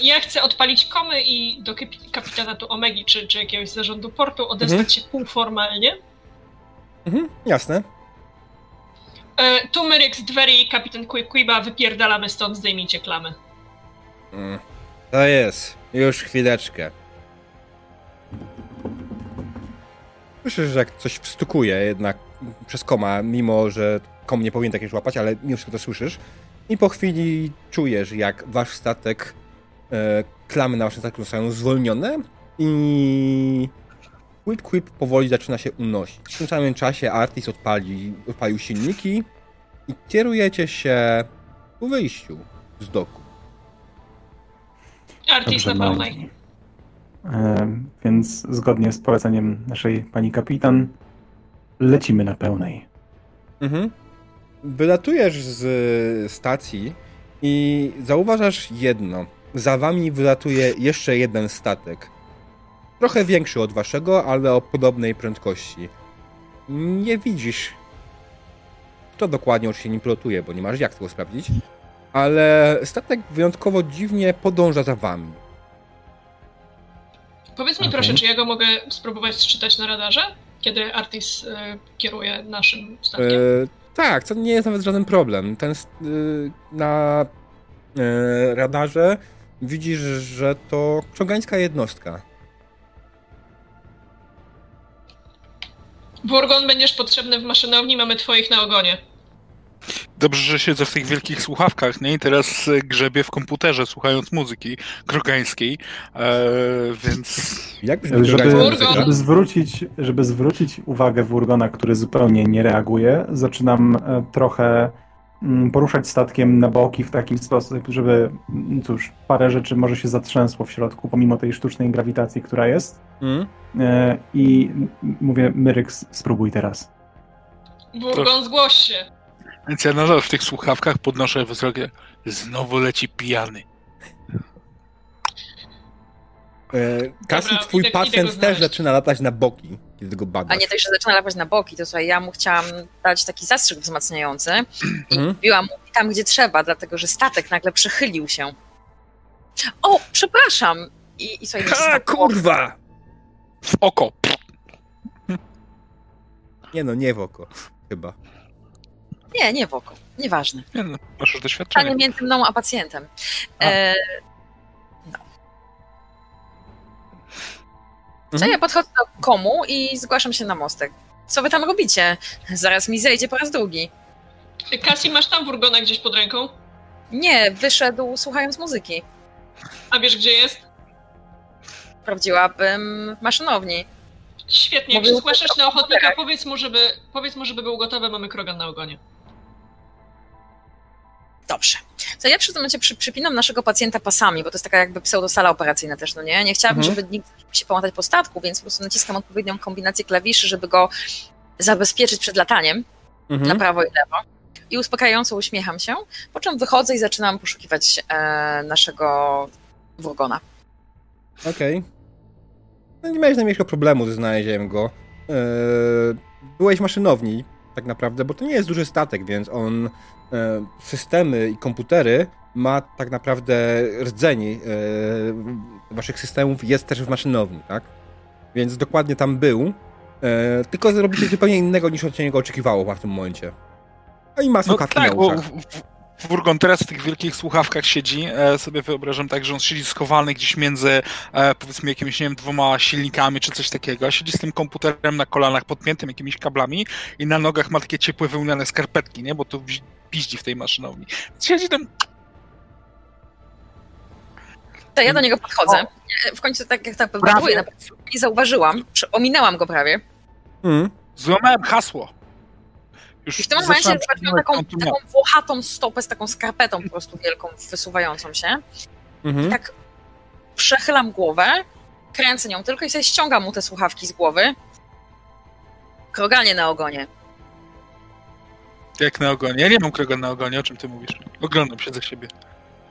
Ja chcę odpalić komy i do kapi- kapitana tu Omegi, czy, czy jakiegoś zarządu portu odezwać Mhm. się półformalnie. Mhm, jasne. Y, Tu Myryx, Dwery i kapitan Quiba wypierdalamy stąd, zdejmijcie klamy. Mm, To jest. Już chwileczkę. Słyszysz, że jak coś wstukuje jednak przez koma, mimo że kom nie powinien takie łapać, ale mimo wszystko to słyszysz. I po chwili czujesz, jak wasz statek, e, klamy na waszym statku zostają zwolnione i Quip Quip powoli zaczyna się unosić. W tym samym czasie Artis odpali, odpalił silniki i kierujecie się ku wyjściu z doku. Artis na Dobrze, pełnej. Więc zgodnie z poleceniem naszej pani kapitan, lecimy na pełnej. Mhm. Wylatujesz z stacji i zauważasz jedno. Za wami wylatuje jeszcze jeden statek. Trochę większy od waszego, ale o podobnej prędkości. Nie widzisz, kto dokładnie oczywiście nim pilotuje, bo nie masz jak tego sprawdzić. Ale statek wyjątkowo dziwnie podąża za wami. Powiedz mi Okej. proszę, czy ja go mogę spróbować sczytać na radarze? Kiedy Artis y, kieruje naszym statkiem? E, tak, to nie jest nawet żaden problem. Ten y, na e, radarze widzisz, że to czogańska jednostka. Burgon, będziesz potrzebny w maszynowni, mamy twoich na ogonie. Dobrze, że siedzę w tych wielkich słuchawkach, nie? I teraz e, grzebię w komputerze, słuchając muzyki krogańskiej, e, więc Jak brzmi Żeby, żeby, zwrócić, żeby zwrócić uwagę Wurgona, który zupełnie nie reaguje, zaczynam e, trochę mm, poruszać statkiem na boki w taki sposób, żeby, mm, cóż, parę rzeczy może się zatrzęsło w środku, pomimo tej sztucznej grawitacji, która jest. Mm? E, I mówię, Myryx, spróbuj teraz. Burgon, zgłoś się. Więc ja nadal w tych słuchawkach podnoszę wzrok. Znowu leci pijany. E, Kasi, Dobra, twój idę- idę go pacjent też znaleźć. zaczyna latać na boki, kiedy go A badasz. nie to jeszcze zaczyna latać na boki, to słuchaj, ja mu chciałam dać taki zastrzyk wzmacniający i Mhm. biłam mu tam, gdzie trzeba, dlatego że statek nagle przychylił się. O, przepraszam! I, i słuchaj, Ha, kurwa! W oko. Nie no, nie w oko, chyba. Nie, nie w oko. Nieważne. Nie, no, masz już doświadczenie. między mną a pacjentem. E, co Mhm. ja podchodzę do komu i zgłaszam się na mostek. Co wy tam robicie? Zaraz mi zejdzie po raz drugi. Kasi, masz tam Burgona gdzieś pod ręką? Nie, wyszedł słuchając muzyki. A wiesz, gdzie jest? Sprawdziłabym w maszynowni. Świetnie, jak Mówił tylko na ochotnika, komputerach. powiedz mu, żeby, powiedz mu, żeby był gotowy, mamy krogan na ogonie. Dobrze. Co ja przy tym momencie przy, przypinam naszego pacjenta pasami, bo to jest taka jakby pseudosala operacyjna też, no nie? Nie chciałabym, Mhm. żeby nikt się połatać po statku, więc po prostu naciskam odpowiednią kombinację klawiszy, żeby go zabezpieczyć przed lataniem na Mhm. prawo i lewo. i uspokajająco uśmiecham się, po czym wychodzę i zaczynam poszukiwać e, naszego wrogona. Okej. Okay. No nie miałeś najmniejszego problemu ze znalezieniem go. Yy, byłeś maszynowni, tak naprawdę, bo to nie jest duży statek, więc on systemy i komputery ma tak naprawdę rdzeń yy, waszych systemów jest też w maszynowni, tak? Więc dokładnie tam był, tylko zrobił coś zupełnie innego niż od niego oczekiwało w tym momencie. No i ma słuchawki no, tak, na uszach. Furgon teraz w tych wielkich słuchawkach siedzi, e, sobie wyobrażam tak, że on siedzi schowany gdzieś między e, powiedzmy jakimiś, nie wiem, dwoma silnikami czy coś takiego, siedzi z tym komputerem na kolanach podpiętym jakimiś kablami i na nogach ma takie ciepłe wełniane skarpetki, nie, bo to piździ w tej maszynowni. Siedzi tam... To ja do niego podchodzę. W końcu tak jak tak próbuję, nie zauważyłam, ominęłam go prawie. Mm. Złamałem hasło. Już I w tym momencie zobaczyłam taką, taką włochatą stopę z taką skarpetą po prostu wielką, wysuwającą się. Mhm. I tak przechylam głowę, kręcę nią tylko i sobie ściągam mu te słuchawki z głowy. Kroganie na ogonie. Jak na ogonie? Ja nie mam kroga na ogonie, o czym ty mówisz? Oglądam się za siebie.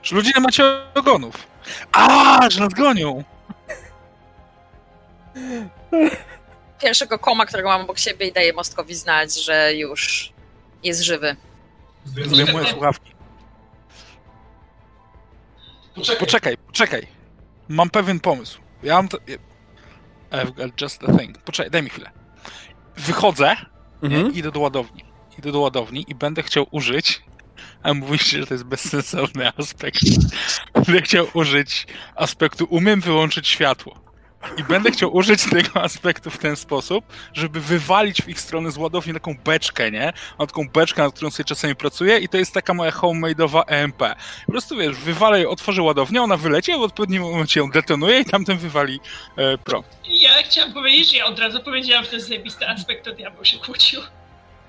Że ludzie nie macie ogonów. A, że nas gonią! *laughs* pierwszego koma, którego mam obok siebie i daję mostkowi znać, że już jest żywy. Zdejmuję słuchawki. Poczekaj. poczekaj, poczekaj. Mam pewien pomysł. Ja mam to... I've got just a thing. Poczekaj, daj mi chwilę. Wychodzę mhm. i idę do ładowni. Idę do ładowni i będę chciał użyć a mówicie, że to jest bezsensowny aspekt. *laughs* Będę chciał użyć aspektu umiem wyłączyć światło. I będę chciał użyć tego aspektu w ten sposób, żeby wywalić w ich stronę z ładowni taką beczkę, nie? Mam taką beczkę, nad którą sobie czasami pracuję i to jest taka moja homemade'owa EMP. Po prostu wiesz, wywalę ją, otworzę ładownię, ona wyleci, a w odpowiednim momencie ją detonuje i tamten wywali e, prąd. Ja chciałam powiedzieć, że ja od razu powiedziałam, że to jest zajebisty aspekt, to diabeł się kłócił.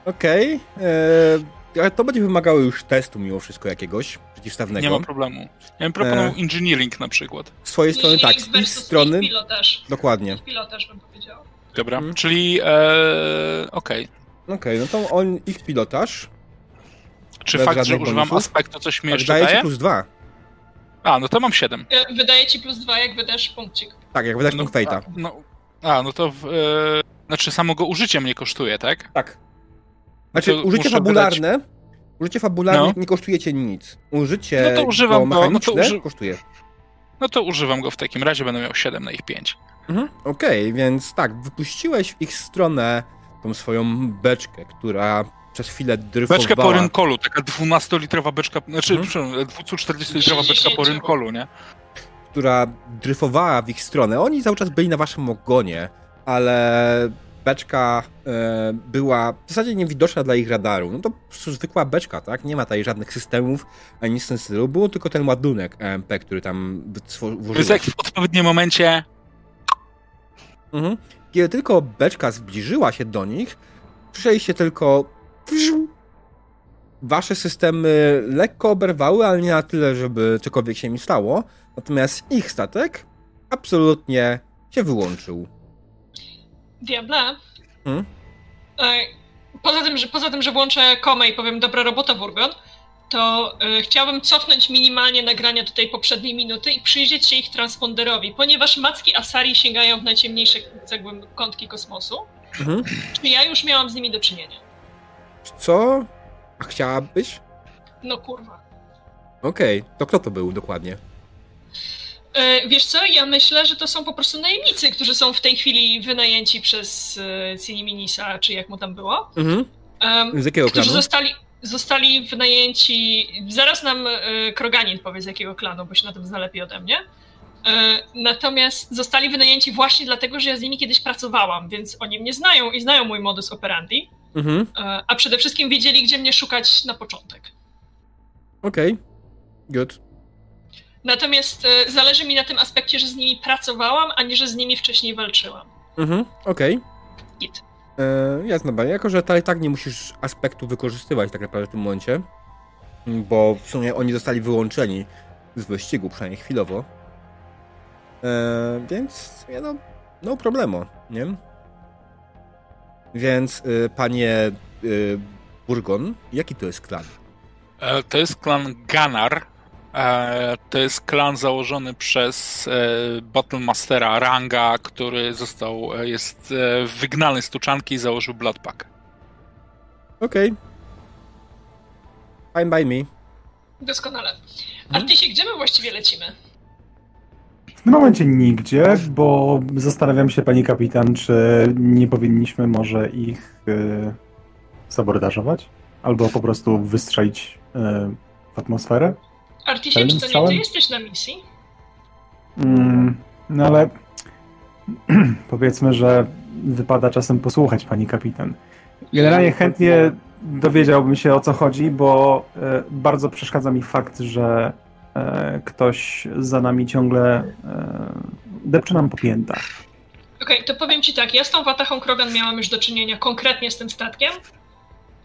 Okej. Okay. E, ale to będzie wymagało już testu mimo wszystko jakiegoś przeciwstawnego. Nie ma problemu. Ja bym proponował e... engineering na przykład. Z swojej strony tak, z ich strony... pilotaż. Dokładnie. Ich pilotaż bym powiedział. Dobra, hmm. czyli e... okej. Okay. Okej, okay, no to on, ich pilotaż... Czy fakt, że używam bonusów, aspektu coś mi jeszcze daje? daje ci plus dwa. A, no to mam 7. E, wydaje ci plus 2, jak wydasz punkcik. Tak, jak wydasz no, punkt fejta. No, a, no to w, e, znaczy samo go użycie mnie kosztuje, tak? Tak. Znaczy użycie fabularne wydać... Użycie fabularne no. nie kosztuje cię nic. Użycie no to używam go, no to uży... kosztuje. No to używam go w takim razie, będę miał 7 na ich 5. Mhm. Okej, okay, więc tak, wypuściłeś w ich stronę tą swoją beczkę, która przez chwilę dryfowała. Beczkę po rynkolu, taka 12-litrowa beczka, znaczy mhm. 240-litrowa beczka po rynkolu, nie? Która dryfowała w ich stronę. Oni cały czas byli na waszym ogonie, ale beczka e, była w zasadzie niewidoczna dla ich radaru. No to po prostu zwykła beczka, tak? Nie ma tutaj żadnych systemów ani nic w tym stylu. Było tylko ten ładunek EMP, który tam włożyłeś. Jak w odpowiednim momencie... Mhm. Kiedy tylko beczka zbliżyła się do nich, słyszeliście tylko... Wasze systemy lekko oberwały, ale nie na tyle, żeby cokolwiek się mi stało. Natomiast ich statek absolutnie się wyłączył. Diabla. Hmm? E, poza, tym, że, poza tym, że włączę komę i powiem dobra robota, Wurgon, to y, chciałbym cofnąć minimalnie nagrania do tej poprzedniej minuty i przyjrzeć się ich transponderowi, ponieważ macki Asari sięgają w najciemniejsze jakby, kątki kosmosu. Mhm. Czy ja już miałam z nimi do czynienia? Co? A chciałabyś? No kurwa. Okej, okay. to kto to był dokładnie? E, wiesz co, ja myślę, że to są po prostu najemnicy, którzy są w tej chwili wynajęci przez e, Ciniminisa, czy jak mu tam było. Mhm. Z jakiego Którzy zostali, zostali wynajęci, zaraz nam e, Kroganin powie z jakiego klanu, bo się na tym zna lepiej ode mnie. Natomiast zostali wynajęci właśnie dlatego, że ja z nimi kiedyś pracowałam, więc oni mnie znają i znają mój modus operandi. Mhm. A przede wszystkim wiedzieli, gdzie mnie szukać na początek. Okej, okay. good. Natomiast e, zależy mi na tym aspekcie, że z nimi pracowałam, a nie, że z nimi wcześniej walczyłam. Mhm, okej. Okay. Git. E, jasne, bo jako, że i tak nie musisz aspektu wykorzystywać tak naprawdę w tym momencie, bo w sumie oni zostali wyłączeni z wyścigu, przynajmniej chwilowo. E, więc, no, no problemo, nie? Więc, y, panie y, Burgon. Jaki to jest klan? E, to jest klan Ganar. E, to jest klan założony przez e, Battlemastera Ranga, który został, jest wygnany z tuczanki i założył Bloodpack. Okej. Okay. Fine by me. Doskonale. A ty się gdzie my właściwie lecimy? W tym momencie nigdzie, bo zastanawiam się, pani kapitan, czy nie powinniśmy może ich y, zabordażować? Albo po prostu wystrzelić y, w atmosferę? Artisie, czy to nie ty jesteś na misji? Mm, no ale *clears throat* powiedzmy, że wypada czasem posłuchać pani kapitan. Generalnie chętnie dowiedziałbym się o co chodzi, bo e, bardzo przeszkadza mi fakt, że e, ktoś za nami ciągle e, depcze nam po piętach. Okej, okay, to powiem ci tak, ja z tą Watachą Krogan miałam już do czynienia konkretnie z tym statkiem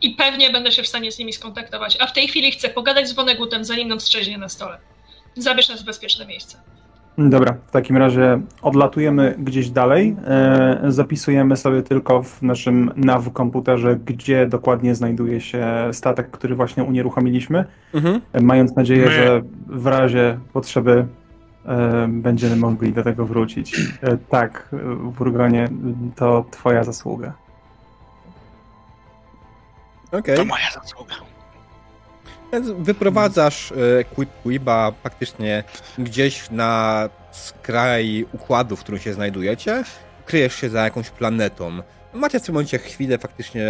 i pewnie będę się w stanie z nimi skontaktować, a w tej chwili chcę pogadać z Wonegutem, zanim nam strzeźnie na stole. Zabierz nas w bezpieczne miejsce. Dobra, w takim razie odlatujemy gdzieś dalej. E, zapisujemy sobie tylko w naszym NAV komputerze, gdzie dokładnie znajduje się statek, który właśnie unieruchomiliśmy. Mhm. E, mając nadzieję, My. że w razie potrzeby e, będziemy mogli do tego wrócić. E, tak, Wurgonie, to twoja zasługa. Okay. To moja zasługa. Wyprowadzasz Quip Quiba faktycznie gdzieś na skraj układu, w którym się znajdujecie. Kryjesz się za jakąś planetą. Macie w tym momencie chwilę faktycznie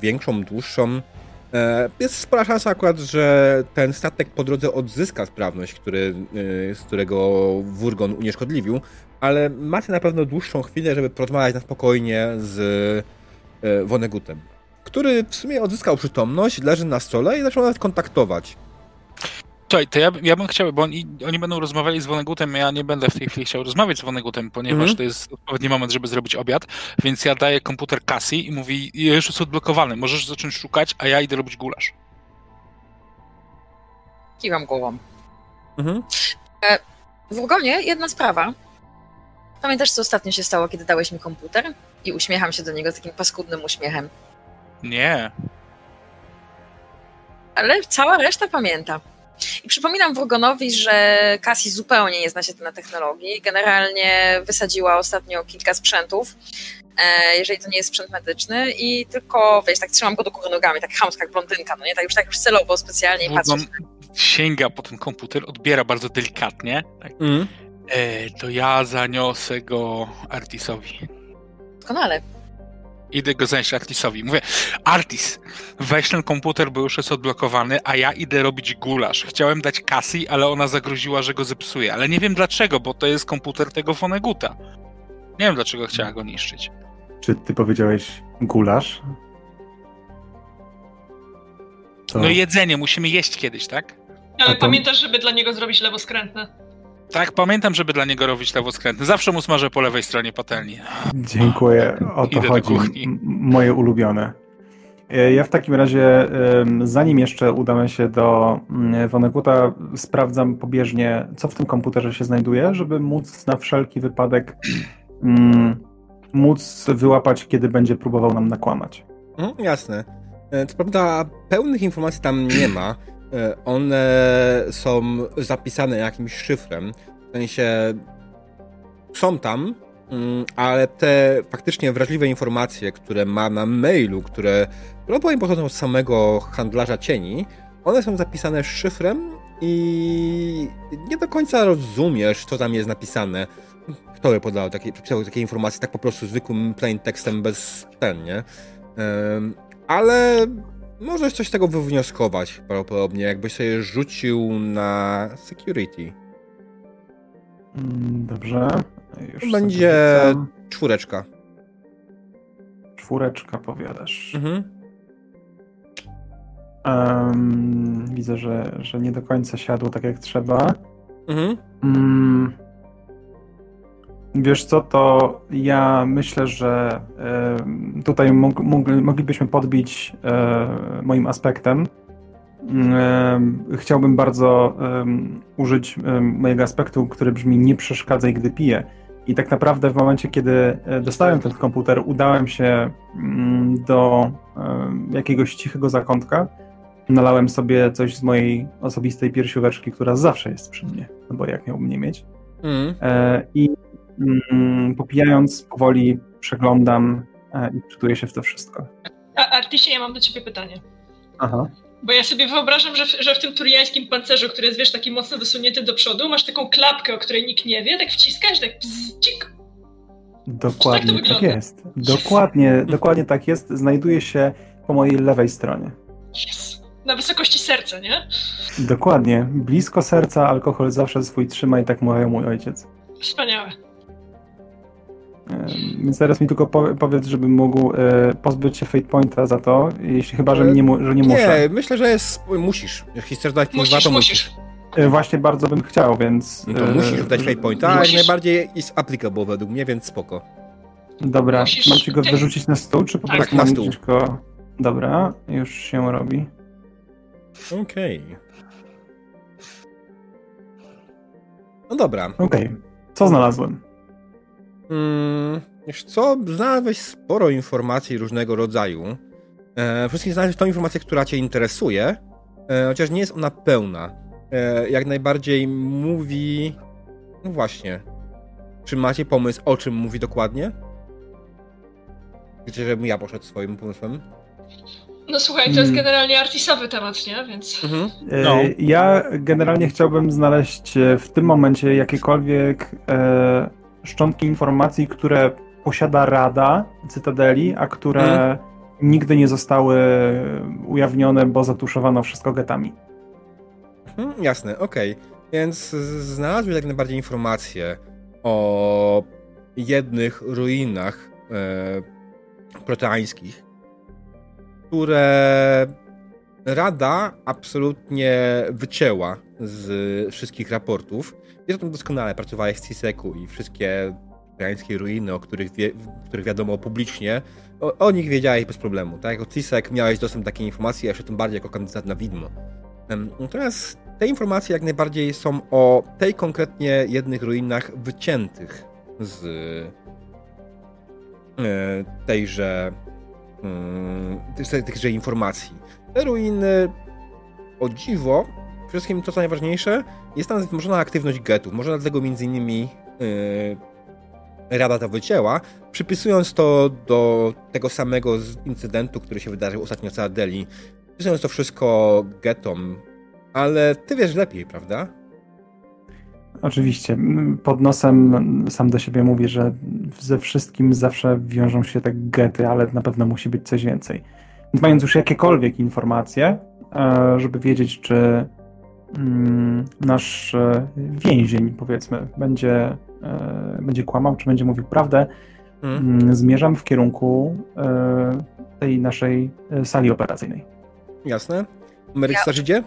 większą, dłuższą. E, jest spora szansa akurat, że ten statek po drodze odzyska sprawność, który, e, z którego Wurgon unieszkodliwił, ale macie na pewno dłuższą chwilę, żeby porozmawiać na spokojnie z e, Wonegutem który w sumie odzyskał przytomność, leży na stole i zaczął nawet kontaktować. Słuchaj, to ja, ja bym chciał, bo oni, oni będą rozmawiali z Wonegutem, ja nie będę w tej chwili chciał rozmawiać z Wonegutem, ponieważ mm. to jest odpowiedni moment, żeby zrobić obiad, więc ja daję komputer Cassie i mówi, już jest odblokowany, możesz zacząć szukać, a ja idę robić gulasz. Kiwam głową. Mhm. E, w Urgonie jedna sprawa. Pamiętasz, co ostatnio się stało, kiedy dałeś mi komputer? I uśmiecham się do niego takim paskudnym uśmiechem. Nie. Ale cała reszta pamięta. I przypominam Wrogonowi, że Cassie zupełnie nie zna się na technologii. Generalnie wysadziła ostatnio kilka sprzętów, e, jeżeli to nie jest sprzęt medyczny i tylko, wiesz, tak trzymam go do góry nogami, tak chamska jak blondynka, no nie? Tak już, tak już celowo specjalnie patrzę. Sięga po ten komputer, odbiera bardzo delikatnie. Tak. Mm. E, to ja zaniosę go Artisowi. Doskonale idę go zanieść Artisowi. Mówię, Artis, weź ten komputer, bo już jest odblokowany, a ja idę robić gulasz. Chciałem dać Cassie, ale ona zagroziła, że go zepsuje. Ale nie wiem dlaczego, bo to jest komputer tego Foneguta. Nie wiem, dlaczego chciała go niszczyć. Czy ty powiedziałeś gulasz? To... No jedzenie, musimy jeść kiedyś, tak? Ale to... pamiętasz, żeby dla niego zrobić lewoskrętne. Tak, pamiętam, żeby dla niego robić lewoskrętny. Zawsze mu smażę po lewej stronie patelni. Dziękuję, o to Idę chodzi. Moje ulubione. E, ja w takim razie, zanim jeszcze udamy się do mm, Woneguta, sprawdzam pobieżnie, co w tym komputerze się znajduje, żeby móc na wszelki wypadek mm, móc wyłapać, kiedy będzie próbował nam nakłamać. Mm, jasne. E, co prawda, pełnych informacji tam nie ma. E, one są zapisane jakimś szyfrem. W sensie są tam, mm, ale te faktycznie wrażliwe informacje, które ma na mailu, które prawdopodobnie pochodzą od samego handlarza cieni, one są zapisane szyfrem i nie do końca rozumiesz, co tam jest napisane. Kto by podał takie, takie informacje tak po prostu zwykłym plain tekstem bez ten, nie? Ale Możesz coś z tego wywnioskować prawdopodobnie, jakbyś sobie rzucił na security. Mm, dobrze. Już Będzie czwóreczka. Czwóreczka powiadasz. Mhm. Um, widzę, że, że nie do końca siadło tak jak trzeba. Mhm. Um, Wiesz co, to ja myślę, że tutaj moglibyśmy podbić e, moim aspektem. Chciałbym bardzo użyć mojego aspektu, który brzmi nie przeszkadzaj, gdy piję. I tak naprawdę w momencie, kiedy e, dostałem ten komputer, udałem się mm, do e, jakiegoś cichego zakątka, nalałem sobie coś z mojej osobistej piersióweczki, która zawsze jest przy mnie, no bo jak miałbym nie mieć. Mm. I mm, popijając powoli przeglądam i wczytuję się w to wszystko. A Artisie, ja mam do ciebie pytanie. Aha. Bo ja sobie wyobrażam, że w, że w tym turiańskim pancerzu, który jest, wiesz, taki mocno wysunięty do przodu, masz taką klapkę, o której nikt nie wie, tak wciskasz, tak bzzik. Dokładnie tak, tak jest. Dokładnie, *laughs* dokładnie tak jest. Znajduje się po mojej lewej stronie. Yes. Na wysokości serca, nie? Dokładnie. Blisko serca alkohol zawsze swój trzyma i tak mówił mój ojciec. Wspaniałe. Więc teraz mi tylko powiedz, żebym mógł e, pozbyć się Fate Pointa za to, jeśli chyba, że nie, że nie muszę. Nie, myślę, że jest, musisz. Jeśli chcesz dać plus 2, to musisz. E, właśnie bardzo bym chciał, więc... No to musisz dać Fate Pointa, a jak najbardziej jest applicable według mnie, więc spoko. Dobra, musisz... mam ci go wyrzucić na stół, czy po tak, prostu tak, na stół. Go... Dobra, już się robi. Okej. Okay. No dobra. Okej. Okay. Co znalazłem? Hmm, wiesz co, znalazłeś sporo informacji różnego rodzaju. E, wszystkim znalazłeś tą informację, która cię interesuje, e, chociaż nie jest ona pełna. E, jak najbardziej mówi... No właśnie. Czy macie pomysł, o czym mówi dokładnie? Chcecie, żebym ja poszedł swoim pomysłem? No słuchaj, to jest hmm. generalnie artisowy temat, nie? Więc. Mhm. E, no. Ja generalnie chciałbym znaleźć e, w tym momencie jakiekolwiek e, szczątki informacji, które posiada Rada Cytadeli, a które hmm. nigdy nie zostały ujawnione, bo zatuszowano wszystko getami. Hmm, jasne, okej. Okay. Więc znalazłem jak najbardziej informacje o jednych ruinach e, proteańskich, które Rada absolutnie wycięła z wszystkich raportów. Wiesz o doskonale, pracowałeś w CISEC-u i wszystkie koreańskie ruiny, o których, wie, których wiadomo publicznie, o, o, nich wiedziałeś bez problemu. Tak? Jako CISEC miałeś dostęp do takiej informacji, a jeszcze tym bardziej jako kandydat na widmo. Natomiast te informacje jak najbardziej są o tej konkretnie jednych ruinach wyciętych z e, tejże, mm, tejże informacji. Te ruiny, o dziwo, wszystkim to co najważniejsze, jest tam wzmożona aktywność getów. Może dlatego między innymi yy, Rada to wycięła, przypisując to do tego samego incydentu, który się wydarzył ostatnio w Celadeli. Przypisując to wszystko getom. Ale ty wiesz lepiej, prawda? Oczywiście. Pod nosem sam do siebie mówię, że ze wszystkim zawsze wiążą się te gety, ale na pewno musi być coś więcej. Mając już jakiekolwiek informacje, e, żeby wiedzieć, czy nasz e, więzień, powiedzmy, będzie, e, będzie kłamał, czy będzie mówił prawdę, hmm. zmierzam w kierunku e, tej naszej sali operacyjnej. Jasne. Meryk ja... idzie?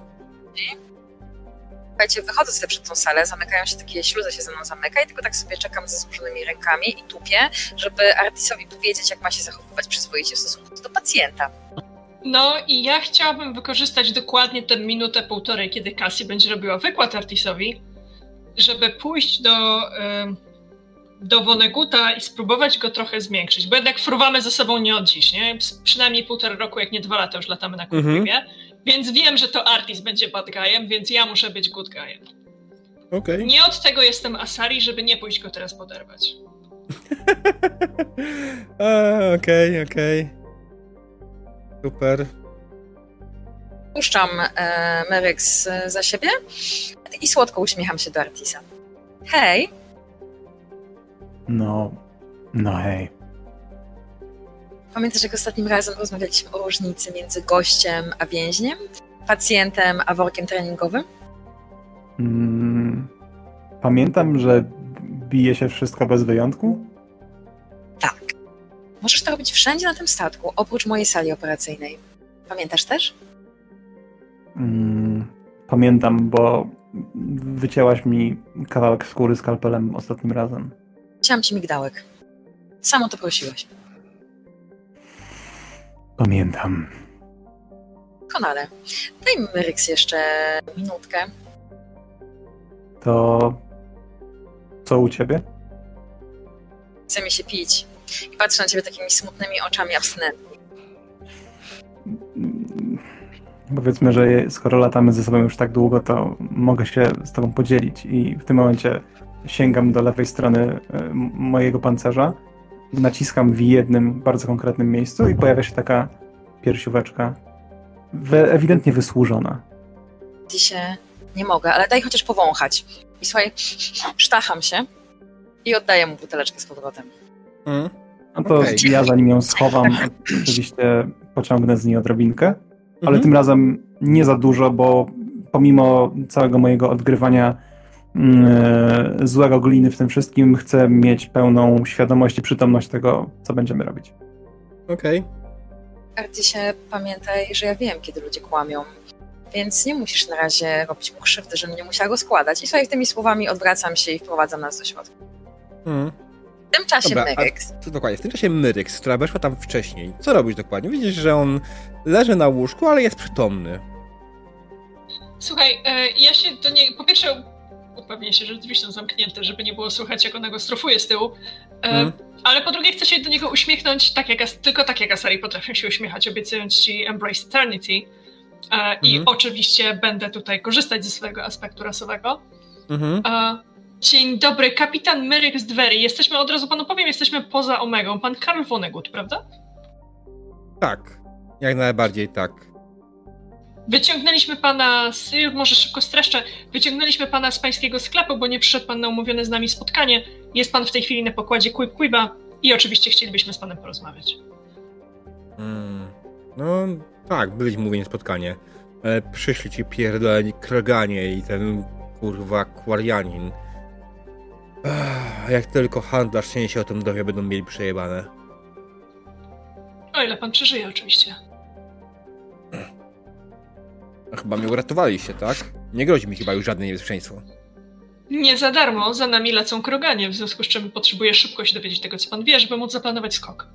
Słuchajcie, wychodzę sobie przed tą salę, zamykają się takie śluzy, się ze mną zamyka i tylko tak sobie czekam ze złożonymi rękami i tupię, żeby Artisowi powiedzieć, jak ma się zachowywać przyzwoicie w stosunku do pacjenta. No i ja chciałabym wykorzystać dokładnie tę minutę, półtorej, kiedy Cassie będzie robiła wykład Artisowi, żeby pójść do, do Woneguta i spróbować go trochę zmiękczyć, bo jednak fruwamy ze sobą nie od dziś, nie? Przynajmniej półtora roku, jak nie dwa lata już latamy na kurwie, mhm. więc wiem, że to Artis będzie bad guyem, więc ja muszę być good guyem. Okay. Nie od tego jestem Asari, żeby nie pójść go teraz poderwać. *laughs* Okej, okej. Okay, okay. Super. Puszczam e, Meryx za siebie i słodko uśmiecham się do Artisa. Hej. No, no hej. Pamiętasz, jak ostatnim razem rozmawialiśmy o różnicy między gościem a więźniem? Pacjentem a workiem treningowym? Mm, pamiętam, że bije się wszystko bez wyjątku? Możesz to robić wszędzie na tym statku, oprócz mojej sali operacyjnej. Pamiętasz też? Mm, pamiętam, bo wycięłaś mi kawałek skóry skalpelem ostatnim razem. Chciałam ci migdałek. Samo to prosiłeś. Pamiętam. Konale, daj mi Ryks jeszcze minutkę. To co u ciebie? chce mi się pić. I patrzę na ciebie takimi smutnymi oczami abstynentnymi. Powiedzmy, że skoro latamy ze sobą już tak długo, to mogę się z tobą podzielić i w tym momencie sięgam do lewej strony e, mojego pancerza, naciskam w jednym bardzo konkretnym miejscu i pojawia się taka piersióweczka ewidentnie wysłużona. Ty się nie mogę, ale daj chociaż powąchać. I słuchaj, sztacham się i oddaję mu buteleczkę z powrotem. Mm. No to okay. ja zanim ją schowam, *laughs* oczywiście pociągnę z niej odrobinkę, ale mm -hmm. tym razem nie za dużo, bo pomimo całego mojego odgrywania yy, złego gliny w tym wszystkim, chcę mieć pełną świadomość i przytomność tego, co będziemy robić. Okej. Okay. Artisie, pamiętaj, że ja wiem, kiedy ludzie kłamią. Więc nie musisz na razie robić mu krzywdy, żebym nie musiała go składać. I słuchaj, tymi słowami odwracam się i wprowadzam nas do środka. Hmm. W tym czasie Dobra, Myryx. A, dokładnie, w tym czasie Myryx, która weszła tam wcześniej. Co robisz dokładnie? Widzisz, że on leży na łóżku, ale jest przytomny. Słuchaj, e, ja się do niej, po pierwsze upewnię się, że drzwi są zamknięte, żeby nie było słychać, jak ona go strofuje z tyłu. Hmm. Ale po drugie chcę się do niego uśmiechnąć tak jak, tylko tak jak Asari potrafią się uśmiechać, obiecując ci Embrace Eternity. E, I mhm. oczywiście będę tutaj korzystać ze swojego aspektu rasowego. Mhm. E, dzień dobry, kapitan Myryk z Dwery. Jesteśmy, od razu panu powiem, jesteśmy poza Omegą. Pan Karl Vonnegut, prawda? Tak, jak najbardziej tak. Wyciągnęliśmy pana, z, może szybko streszczę, wyciągnęliśmy pana z pańskiego sklepu, bo nie przyszedł pan na umówione z nami spotkanie. Jest pan w tej chwili na pokładzie Quib Quiba i oczywiście chcielibyśmy z panem porozmawiać. Hmm. No tak, byliśmy umówieni spotkanie. Ale przyszli ci pierdoleni kroganie i ten kurwa kwarianin. Jak tylko handlarz się o tym dowie, będą mieli przejebane. O ile pan przeżyje, oczywiście. Chyba mnie uratowaliście, tak? Nie grozi mi chyba już żadne niebezpieczeństwo. Nie za darmo, za nami lecą kroganie, w związku z czym potrzebuję szybko się dowiedzieć tego, co pan wie, żeby móc zaplanować skok.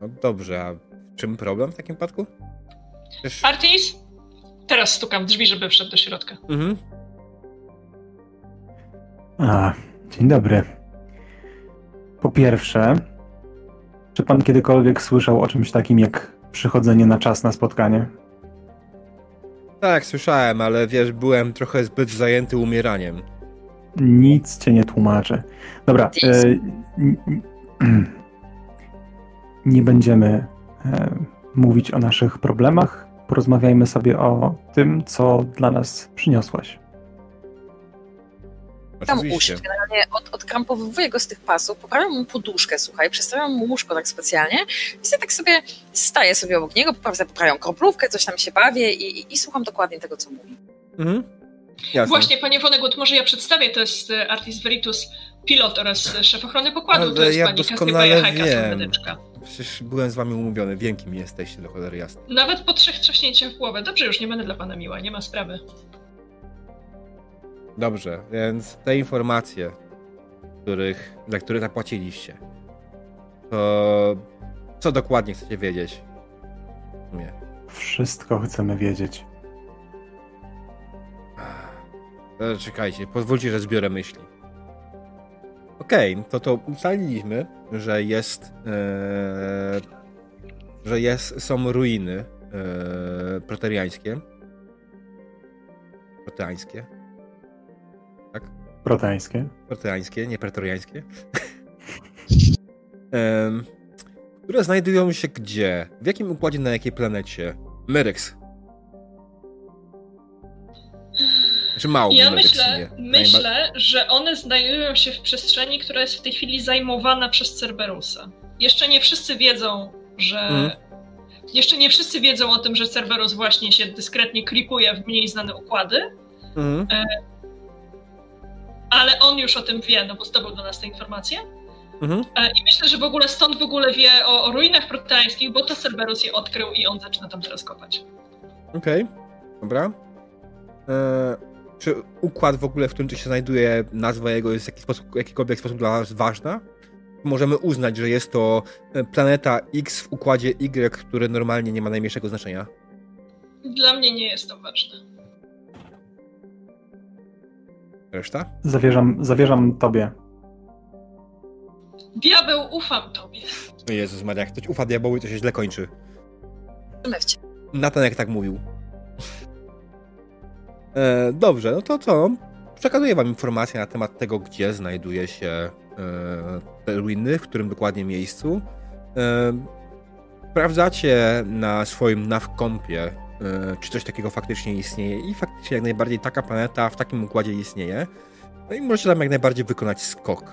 No dobrze, a czym problem w takim wypadku? Przecież... Artis? Teraz stukam w drzwi, żeby wszedł do środka. Mhm. A, dzień dobry. Po pierwsze, czy pan kiedykolwiek słyszał o czymś takim jak przychodzenie na czas na spotkanie? Tak, słyszałem, ale wiesz, byłem trochę zbyt zajęty umieraniem. Nic cię nie tłumaczy. Dobra. E, *clears throat* nie będziemy e, mówić o naszych problemach. Porozmawiajmy sobie o tym, co dla nas przyniosłaś. Tam usiąść, generalnie od, odkrampowuję go z tych pasów, poprawiam mu poduszkę, słuchaj, przestawiam mu łóżko tak specjalnie i sobie tak sobie staję sobie obok niego, poprawiam kroplówkę, coś tam się bawię i, i, i słucham dokładnie tego, co mówi. Mhm. Jasne. Właśnie, panie Wonegut, może ja przedstawię, to jest e, Artis Veritus, pilot oraz szef ochrony pokładu, Ale to jest ja pani Kasia wiem. Przecież byłem z wami umówiony, wiem kim jesteście, do cholery jasne. Nawet po trzech trzaśnięciach w głowę. Dobrze, już nie będę dla pana miła, nie ma sprawy. Dobrze, więc te informacje, których, za które zapłaciliście, to co dokładnie chcecie wiedzieć? Nie. Wszystko chcemy wiedzieć. Czekajcie, pozwólcie, że zbiorę myśli. Okej, okay, to to ustaliliśmy, że jest, ee, że jest, są ruiny e, proteriańskie. Proteańskie tak? Proteańskie. Proteańskie, nie pretoriańskie. *laughs* um, które znajdują się gdzie? W jakim układzie, na jakiej planecie? Meryx. Znaczy mało Ja myślę, myślę, że one znajdują się w przestrzeni, która jest w tej chwili zajmowana przez Cerberusa. Jeszcze nie wszyscy wiedzą, że mm. Jeszcze nie wszyscy wiedzą o tym, że Cerberus właśnie się dyskretnie klipuje w mniej znane układy. Mm ale on już o tym wie, no bo zdobył do nas te informacje. Mhm. E, I myślę, że w ogóle stąd w ogóle wie o, o ruinach proteańskich, bo to Cerberus je odkrył i on zaczyna tam teraz kopać. Okej, okay. dobra. E, czy układ w ogóle, w którym to się znajduje, nazwa jego jest w jakiś sposób, jakikolwiek sposób dla nas ważna? Możemy uznać, że jest to e, planeta X w układzie Y, który normalnie nie ma najmniejszego znaczenia? Dla mnie nie jest to ważne. Reszta? Zawierzam, zawierzam tobie. Diabeł, ufam tobie. Jezus Maria, jak ktoś ufa diabełowi, to się źle kończy. Mywcie. Natan jak tak mówił. E, dobrze, no to co? Przekazuję wam informacje na temat tego, gdzie znajduje się e, te ruiny, w którym dokładnie miejscu. E, sprawdzacie na swoim navkompie, e, czy coś takiego faktycznie istnieje i faktycznie jak najbardziej taka planeta w takim układzie istnieje. No i możecie tam jak najbardziej wykonać skok.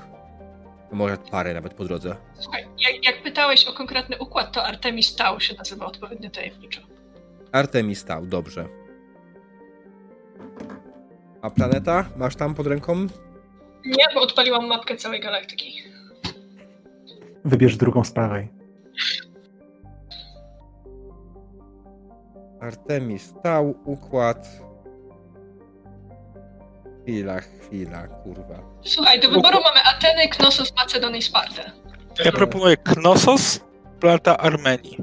Może parę nawet po drodze. Słuchaj, jak, jak pytałeś o konkretny układ, to Artemis Tau się nazywa odpowiednio tajemniczo. Artemis stał, dobrze. A planeta? Masz tam pod ręką? Nie, bo odpaliłam mapkę całej galaktyki. Wybierz drugą z prawej. Artemis stał, układ. Chwila, chwila, kurwa. Słuchaj, do wyboru mamy Ateny, Knossos, Macedonię i Spartę. Ja proponuję Knossos, planeta Armenii.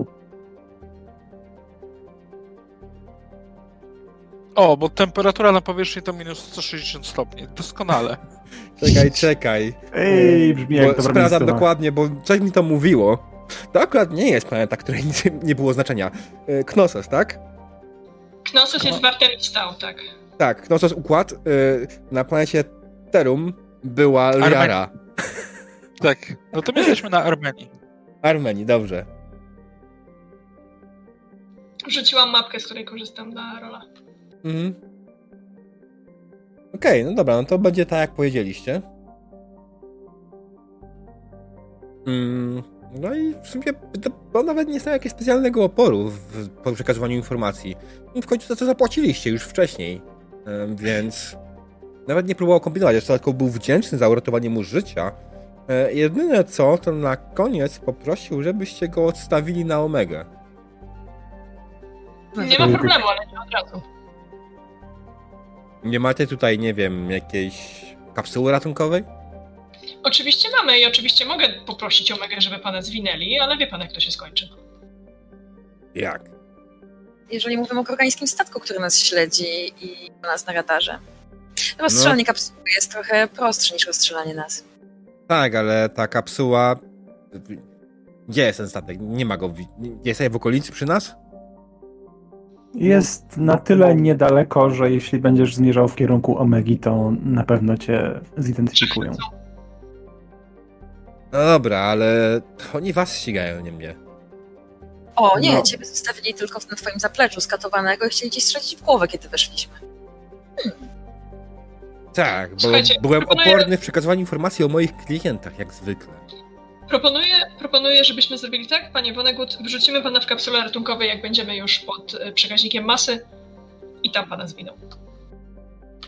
O, bo temperatura na powierzchni to minus 160 stopni. Doskonale. *laughs* Czekaj, czekaj. Ej, brzmi Bo jak dobra sprawdzam miejscowa. dokładnie, bo coś mi to mówiło. To akurat nie jest planeta, której nic nie było znaczenia. E, Knossos, tak? Knossos jest w Artemis Tau, tak. Tak, Knossos układ. e, Na planecie Terum była Liara. *laughs* Tak. No to my jesteśmy na Armenii. Armenii, dobrze. Wrzuciłam mapkę, z której korzystam na rola. Mhm. Okej, no dobra, no to będzie tak jak powiedzieliście. Mm, no i w sumie to, to nawet nie stało jakiegoś specjalnego oporu w, po przekazywaniu informacji. No W końcu za to zapłaciliście już wcześniej, więc nawet nie próbował kombinować, jeszcze tylko był wdzięczny za uratowanie mu życia. E, Jedyne co, to na koniec poprosił, żebyście go odstawili na Omegę. Nie ma problemu, ale nie od razu. Nie macie tutaj, nie wiem, jakiejś kapsuły ratunkowej? Oczywiście mamy i oczywiście mogę poprosić Omegę, żeby pana zwinęli, ale wie pan, jak to się skończy. Jak? Jeżeli mówimy o organijskim statku, który nas śledzi i ma nas na radarze. Rozstrzelanie kapsuły jest trochę prostsze niż rozstrzelanie nas. Tak, ale ta kapsuła. Gdzie jest ten statek? Nie ma go. Jest w okolicy przy nas? Jest na tyle niedaleko, że jeśli będziesz zmierzał w kierunku Omegi, to na pewno cię zidentyfikują. No dobra, ale oni was ścigają, nie mnie. O nie, No. ciebie zostawili tylko na twoim zapleczu skatowanego i chcieli ci strzelić w głowę, kiedy weszliśmy. Tak, bo Słuchajcie, byłem proponuję- oporny w przekazywaniu informacji o moich klientach, jak zwykle. Proponuję, proponuję, żebyśmy zrobili tak, panie Vonnegut, wrzucimy pana w kapsule ratunkowej, jak będziemy już pod e, przekaźnikiem masy i tam pana zwiną.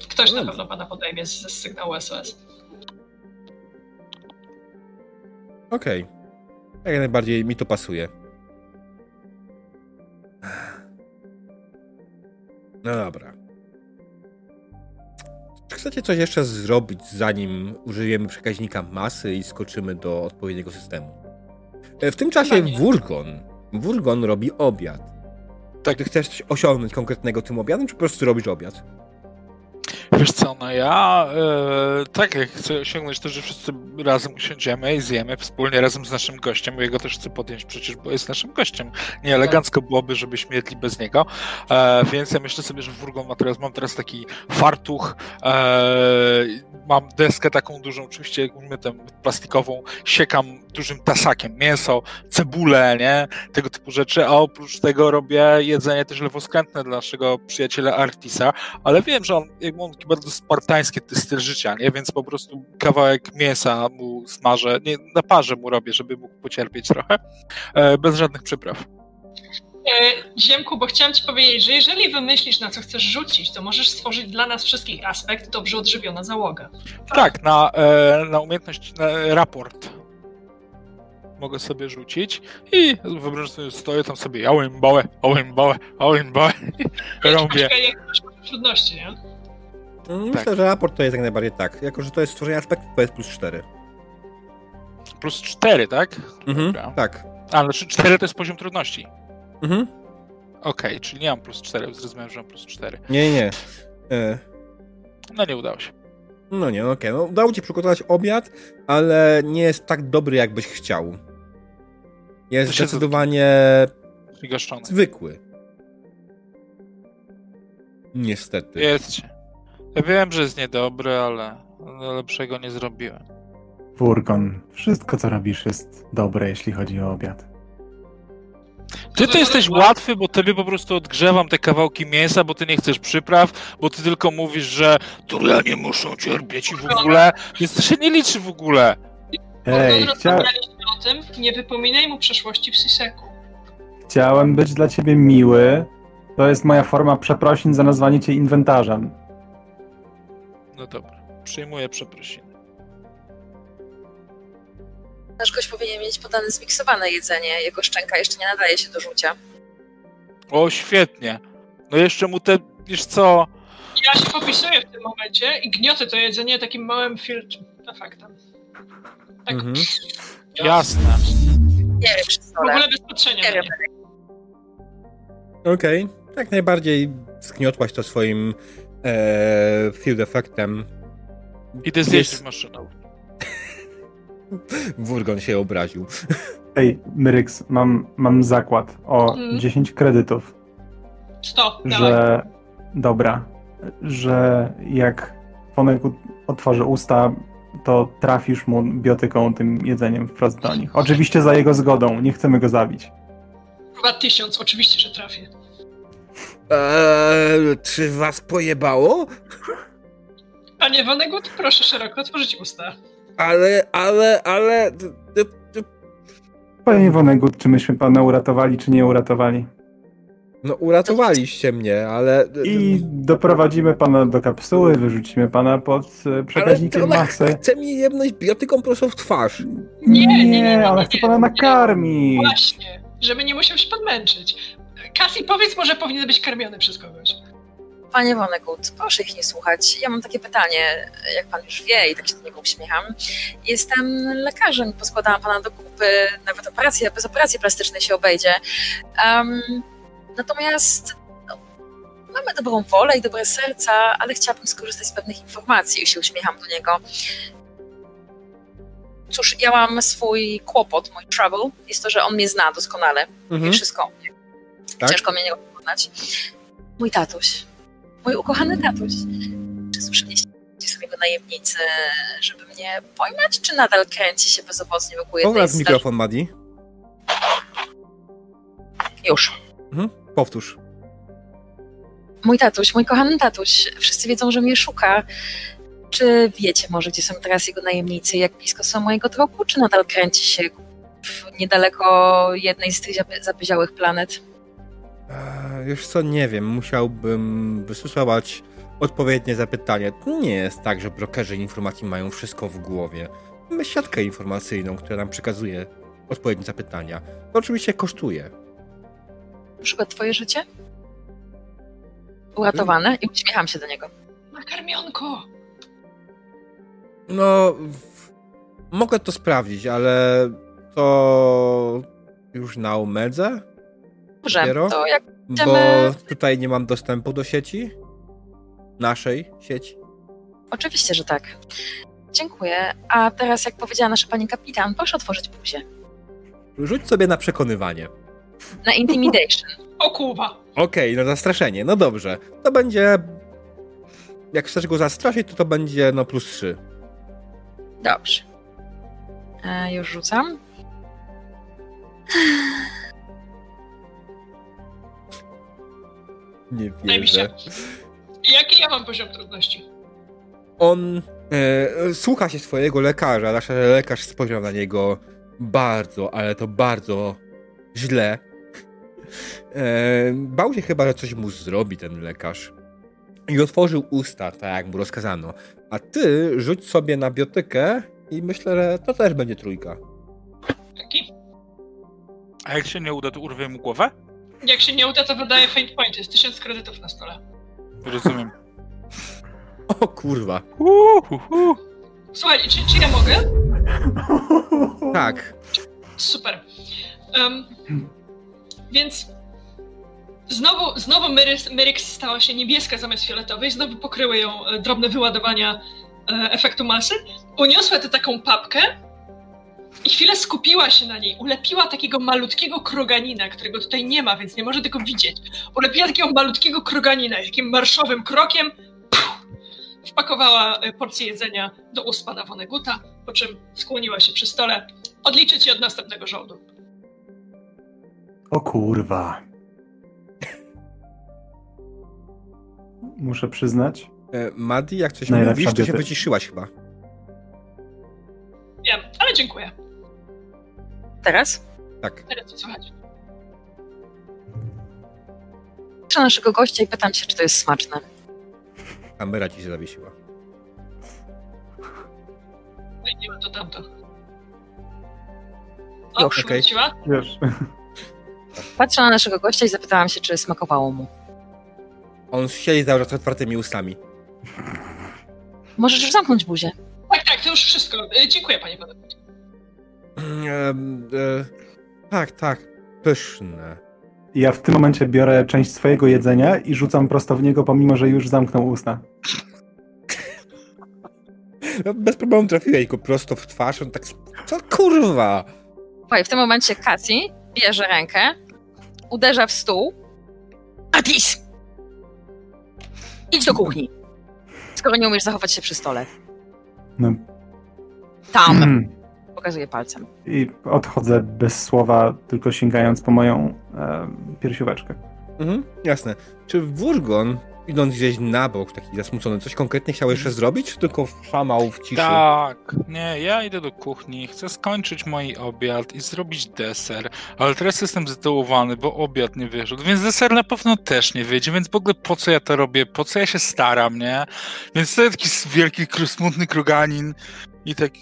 Ktoś na pewno pana podejmie z, z sygnału SOS. Okej. Jak najbardziej mi to pasuje. No dobra. Czy chcecie coś jeszcze zrobić, zanim użyjemy przekaźnika masy i skoczymy do odpowiedniego systemu? E, W tym czasie. Wurgon. Wurgon robi obiad. Tak, ty chcesz coś osiągnąć konkretnego tym obiadem, czy po prostu robisz obiad? Wiesz co, no ja e, tak jak chcę osiągnąć to, że wszyscy razem usiądziemy i zjemy wspólnie razem z naszym gościem, bo jego też chcę podjąć przecież, bo jest naszym gościem. Nie elegancko byłoby, żebyśmy jedli bez niego, e, więc ja myślę sobie, że Furgon ma teraz, mam teraz taki fartuch, e, mam deskę taką dużą, oczywiście jak tam plastikową, siekam dużym tasakiem mięso, cebulę, nie, tego typu rzeczy, a oprócz tego robię jedzenie też lewoskrętne dla naszego przyjaciela Artisa, ale wiem, że on, jakby on taki bardzo spartański ty styl życia, nie? Więc po prostu kawałek mięsa mu smażę, nie, na parze mu robię, żeby mógł pocierpieć trochę, e, bez żadnych przypraw. E, Ziemku, bo chciałam ci powiedzieć, że jeżeli wymyślisz, na co chcesz rzucić, to możesz stworzyć dla nas wszystkich aspekt dobrze odżywiona załoga. Tak, na, e, na umiejętność, na raport mogę sobie rzucić i sobie, stoję tam sobie, ałem bałę, ałem bałę, ałem bałę, *laughs* robię. Poczekaj, jak masz trudności, nie? Mm, Myślę, że raport to jest jak najbardziej tak. Jako, że to jest stworzenie aspektu, to jest plus 4. Plus 4, tak? Mhm, Dobra. tak. A, znaczy 4 to jest poziom trudności. Mhm. Okej, czyli nie mam plus 4, zrozumiałem, że mam plus 4. Nie, nie. E, No nie udało się. No nie, no okej. No, udało ci przygotować obiad, ale nie jest tak dobry, jakbyś chciał. Jest To się zdecydowanie Przygaszczony. zwykły. Niestety. Jest. Ja wiem, że jest niedobry, ale lepszego nie zrobiłem. Furgon, wszystko co robisz jest dobre, jeśli chodzi o obiad. Ty to jesteś łatwy, bo tobie po prostu odgrzewam te kawałki mięsa, bo ty nie chcesz przypraw, bo ty tylko mówisz, że Turianie muszą cierpieć i w ogóle, więc to się nie liczy w ogóle. Ej, Ej, chcia rozmawialiśmy o tym, nie wypominaj mu przeszłości w Siseku. chciałem być dla ciebie miły. To jest moja forma przeprosin za nazwanie cię inwentarzem. No dobra, przyjmuję przeprosiny. Nasz gość powinien mieć podane zmiksowane jedzenie. Jego szczęka jeszcze nie nadaje się do rzucia. O, świetnie. No jeszcze mu te, wiesz co, Ja się popisuję w tym momencie i gniotę to jedzenie takim małym filtr efektem. Tak. Mhm. jasne. Nie wiem, W ogóle bez patrzenia. Nie na wiem. Okej. Jak najbardziej zgniotłaś to swoim e, field effectem. Idę zjeść Jest- maszyną. *laughs* Wurgon się obraził. *laughs* Ej, Myryx, mam, mam zakład o Mhm. 10 kredytów, 100, dawaj. że dobra, że jak Fonek otworzy usta, to trafisz mu biotyką tym jedzeniem wprost do nich. Oczywiście za jego zgodą, nie chcemy go zabić. Chyba tysiąc, oczywiście, że trafię. Eee, czy was pojebało? Panie Wonegut, proszę szeroko otworzyć usta. Ale, ale, ale... Panie Wonegut, czy myśmy pana uratowali, czy nie uratowali? No uratowaliście mnie, ale... I doprowadzimy pana do kapsuły, wyrzucimy pana pod e, ale przekaźnikiem ona masy. chce mi jebnąć biotyką prosto w twarz. Nie, nie, nie, nie, ale nie, chce pana nakarmić. Właśnie, żeby nie musiał się podmęczyć. Cassie, powiedz może powinien być karmiony przez kogoś. Panie Wonegut, proszę ich nie słuchać. Ja mam takie pytanie, jak pan już wie i tak się do niego uśmiecham. Jestem lekarzem, poskładałam pana do kupy, nawet operacja, bez operacji plastycznej się obejdzie. Em, natomiast no, mamy dobrą wolę i dobre serca, ale chciałabym skorzystać z pewnych informacji i się uśmiecham do niego. Cóż, ja mam swój kłopot, mój trouble. Jest to, że on mnie zna doskonale. Wie Mhm. wszystko o mnie. Tak? Ciężko mnie nie poznać. Mój tatuś. Mój ukochany tatuś. Czy słyszeliście sobie go najemnicy, żeby mnie pojmać, czy nadal kręci się bezowocnie wokół jednej Powraz z mikrofon, Madi. Już. Mhm. Powtórz. Mój tatuś, mój kochany tatuś. Wszyscy wiedzą, że mnie szuka. Czy wiecie może, gdzie są teraz jego najemnicy, jak blisko są mojego tropu, czy nadal kręci się w niedaleko jednej z tych zapy- zapyziałych planet? Eee, Wiesz co, nie wiem, musiałbym wystosować odpowiednie zapytanie. To nie jest tak, że brokerzy informacji mają wszystko w głowie. Mamy siatkę informacyjną, która nam przekazuje odpowiednie zapytania. To oczywiście kosztuje. Na przykład twoje życie? Uratowane? I uśmiecham się do niego. Nakarmionko! No, w- mogę to sprawdzić, ale to już na Omedze? Dobrze, Dopiero? to jak Bo Chcemy- tutaj nie mam dostępu do sieci. Naszej sieci. Oczywiście, że tak. Dziękuję. A teraz, jak powiedziała nasza pani kapitan, proszę otworzyć buzię. Rzuć sobie na przekonywanie. Na intimidation. *laughs* O kuwa! Okej, no zastraszenie, no dobrze. To będzie. Jak chcesz go zastraszyć, to to będzie no plus 3. Dobrze. E, już rzucam. Nie wierzę. Jaki ja mam poziom trudności? On e, słucha się swojego lekarza, nasz lekarz spojrzał na niego bardzo, ale to bardzo źle. E, bał się chyba, że coś mu zrobi ten lekarz. I otworzył usta, tak jak mu rozkazano. A ty rzuć sobie na biotykę i myślę, że to też będzie trójka. Jaki? A jak się nie uda, to urwie mu głowę? Jak się nie uda, to wydaje faint point. Jest tysiąc kredytów na stole. Rozumiem. *laughs* O kurwa. Uhuhu. Słuchaj, czy, czy ja mogę? *laughs* Tak. Super. Em, więc znowu, znowu Myryx stała się niebieska zamiast fioletowej, znowu pokryły ją e, drobne wyładowania e, efektu masy, uniosła tę taką papkę i chwilę skupiła się na niej. Ulepiła takiego malutkiego kroganina, którego tutaj nie ma, więc nie może tego widzieć. Ulepiła takiego malutkiego kroganina i takim marszowym krokiem puf, wpakowała e, porcję jedzenia do ust pana Woneguta, po czym skłoniła się przy stole. Odliczę ci od następnego żołdu. O kurwa. Muszę przyznać. E, Madi, jak coś Najlepsza mówisz, to się wyciszyłaś chyba. Wiem, ale dziękuję. Teraz Tak. Teraz co słychać. patrzę na naszego gościa i pytam się, czy to jest smaczne. Kamera ci się zawiesiła. Ma to tamto. O, Już. Wróciła? Wiesz. Patrzę na naszego gościa i zapytałam się, czy smakowało mu. On siedzi cały czas z otwartymi ustami. Możesz już zamknąć buzię. Tak, tak, to już wszystko. E, Dziękuję, panie Wonegut. Em, e, tak, tak. Pyszne. Ja w tym momencie biorę część swojego jedzenia i rzucam prosto w niego, pomimo że już zamknął usta. No, bez problemu trafiłeś go prosto w twarz. On tak. Co kurwa? Słuchaj, w tym momencie Kaci bierze rękę, uderza w stół. Atis! Idź do kuchni. Skoro nie umiesz zachować się przy stole. No. Tam! Mm. Pokazuje palcem. I odchodzę bez słowa, tylko sięgając po moją e, piersióweczkę. Mhm, jasne. Czy Wurgon, idąc gdzieś na bok, taki zasmucony, coś konkretnie chciał jeszcze zrobić, czy tylko szamał w ciszy? Tak, nie, ja idę do kuchni, chcę skończyć mój obiad i zrobić deser, ale teraz jestem zdołowany, bo obiad nie wyszedł, więc deser na pewno też nie wyjdzie, więc w ogóle po co ja to robię, po co ja się staram, nie? Więc to jest taki wielki, smutny kruganin i tak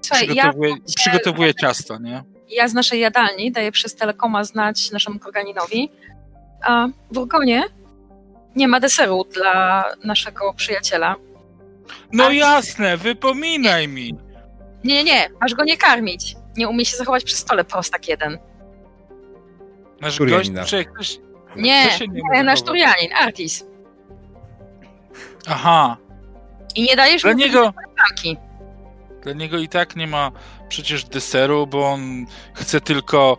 Słuchaj, ja, przygotowuję, przygotowuję ciasto, nie? ja z naszej jadalni daję przez telekoma znać naszemu kurganinowi, a w Urgonie nie ma deseru dla naszego przyjaciela. No A- jasne, wypominaj mi! Nie, nie, nie, masz go nie karmić. Nie umie się zachować przy stole, prostak jeden. Nasz Turianina. gość, czy ktoś... Nie, nie nie nasz Turianin, Artis. Aha, I nie dajesz dla mu niego... tanki. Dla niego i tak nie ma przecież deseru, bo on chce tylko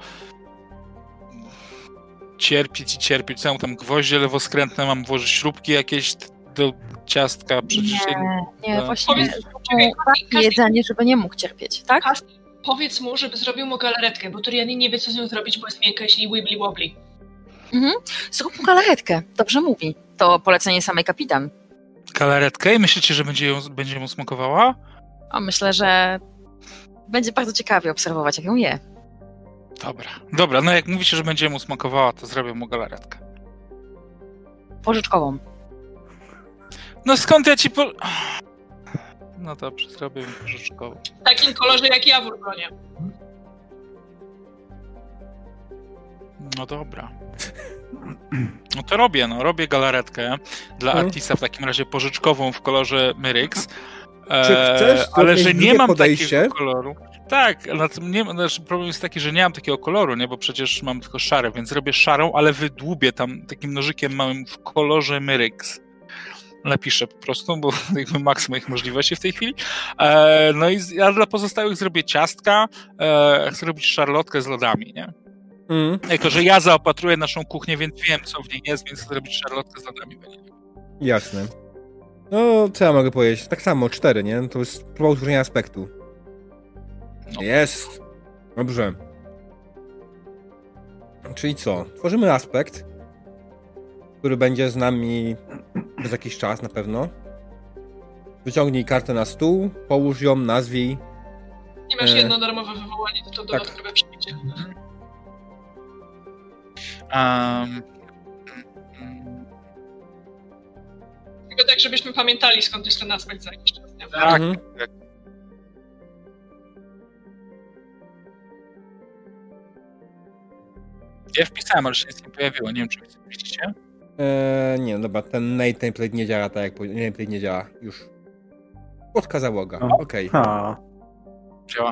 cierpieć i cierpieć. Co tam gwoździe lewoskrętne mam włożyć śrubki jakieś do ciastka. Przecież Nie, nie, Tak. właśnie Powiedz- mu Czekaj, Kasi, jedzenie, żeby nie mógł cierpieć, tak? Powiedz mu, żeby zrobił mu galaretkę, bo Turianin nie wie, co z nią zrobić, bo jest miękka, jeśli wibbly wobbly. Zrób mu galaretkę, dobrze mówi. To polecenie samej kapitan. galaretkę i myślicie, że będzie, ją, będzie mu smakowała? A myślę, że będzie bardzo ciekawie obserwować, jak ją je. Dobra, dobra, no jak mówicie, że będzie mu smakowała, to zrobię mu galaretkę. Pożyczkową. No skąd ja ci po... No dobrze, zrobię mu pożyczkową. W takim kolorze jak ja w Urgonie. No dobra. No to robię, no robię galaretkę dla Mhm. Artisa w takim razie pożyczkową w kolorze Myrix. Czy chcesz E, ale że nie mam podejście? takiego koloru. Tak, nie, znaczy problem jest taki, że nie mam takiego koloru, nie, bo przecież mam tylko szare, więc robię szarą, ale wydłubię tam takim nożykiem małym w kolorze Myrix. Napiszę po prostu, bo *laughs* jakby maks moich możliwości w tej chwili. E, no i ja dla pozostałych zrobię ciastka, e, chcę robić szarlotkę z lodami, nie? Mm, Jako, że ja zaopatruję naszą kuchnię, więc wiem, co w niej jest, więc chcę zrobić szarlotkę z lodami jasne. No, co ja mogę powiedzieć? Tak samo, cztery, nie? To jest próba utworzenia aspektu. No. Jest. Dobrze. Czyli co? Tworzymy aspekt, który będzie z nami przez jakiś czas na pewno. Wyciągnij kartę na stół, połóż ją, nazwij. Nie masz E. jedno darmowe wywołanie, to, to Tak. dodatkowe przyjdzie. Um, Tylko tak, żebyśmy pamiętali, skąd jest ten aspekt za jakiś czas. Nie? tak, Mhm. Ja wpisałem, ale się nic nie pojawiło. Nie wiem, czy widzicie. Eee, nie, dobra, ten Nate template nie działa tak jak. Template nie działa. Już. Płotka załoga. No. Okej. A, Działa.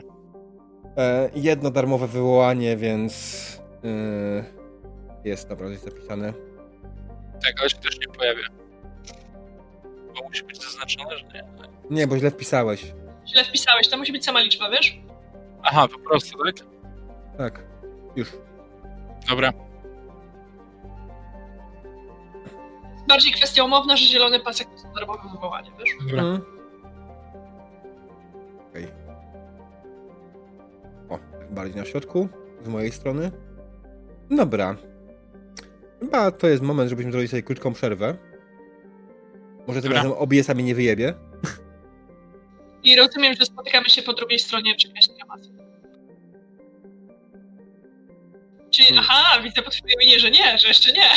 E, jedno darmowe wywołanie, więc e, jest naprawdę jest zapisane. Tak, ale się też nie pojawia. Bo musi być zaznaczone, że nie. Nie, bo źle wpisałeś. Źle wpisałeś, to musi być sama liczba, wiesz? Aha, po prostu, tak? Tak, już. Dobra. Bardziej kwestia umowna, że zielony pasek to darmowe wywołanie, wiesz? Dobra. Mhm. Okej. O, bardziej na środku, z mojej strony. Dobra. Chyba to jest moment, żebyśmy zrobili sobie krótką przerwę. Może tym Dobra. razem OBS-a nie wyjebie. I rozumiem, że spotykamy się po drugiej stronie przekreślenia masy. Czyli, Hmm. aha, widzę po twojej minie, że nie, że jeszcze nie.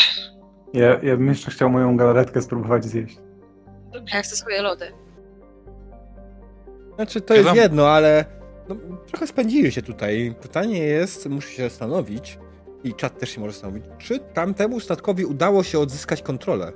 Ja, ja bym jeszcze chciał moją galaretkę spróbować zjeść. Dobrze. Ja chcę swoje lody. Znaczy, to jest jedno, ale no, trochę spędzili się tutaj. Pytanie jest, muszę się zastanowić, i czat też się może zastanowić, czy tamtemu statkowi udało się odzyskać kontrolę?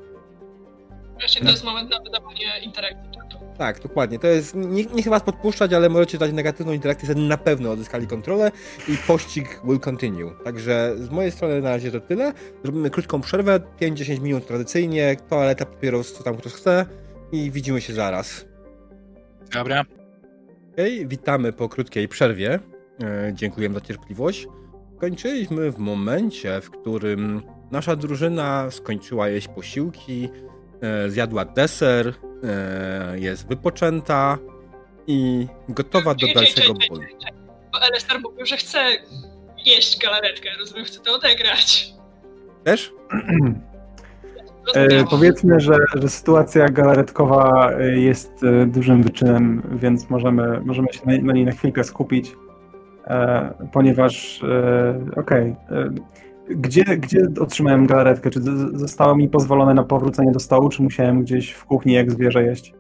Właśnie to jest moment na wydawanie interakcji czatu. Tak, dokładnie. To jest, nie, nie chcę was podpuszczać, ale możecie dać negatywną interakcję, wtedy na pewno odzyskali kontrolę i pościg will continue. Także z mojej strony na razie to tyle. Zrobimy krótką przerwę, 5-10 minut tradycyjnie, toaleta, papieros, co tam ktoś chce i widzimy się zaraz. Dobra. Okej, witamy po krótkiej przerwie. E, dziękujemy za cierpliwość. Kończyliśmy w momencie, w którym nasza drużyna skończyła jeść posiłki, zjadła deser, e, jest wypoczęta i gotowa do dalszego czekaj. Bo Elester mówił, że chce jeść galaretkę, rozumiem, chce to odegrać. Też? E, powiedzmy, że, że sytuacja galaretkowa e, jest e, dużym wyczynem, więc możemy, możemy się na, na niej na chwilkę skupić, e, ponieważ e, okej, e, gdzie, gdzie otrzymałem galaretkę? Czy zostało mi pozwolone na powrócenie do stołu, czy musiałem gdzieś w kuchni jak zwierzę jeść?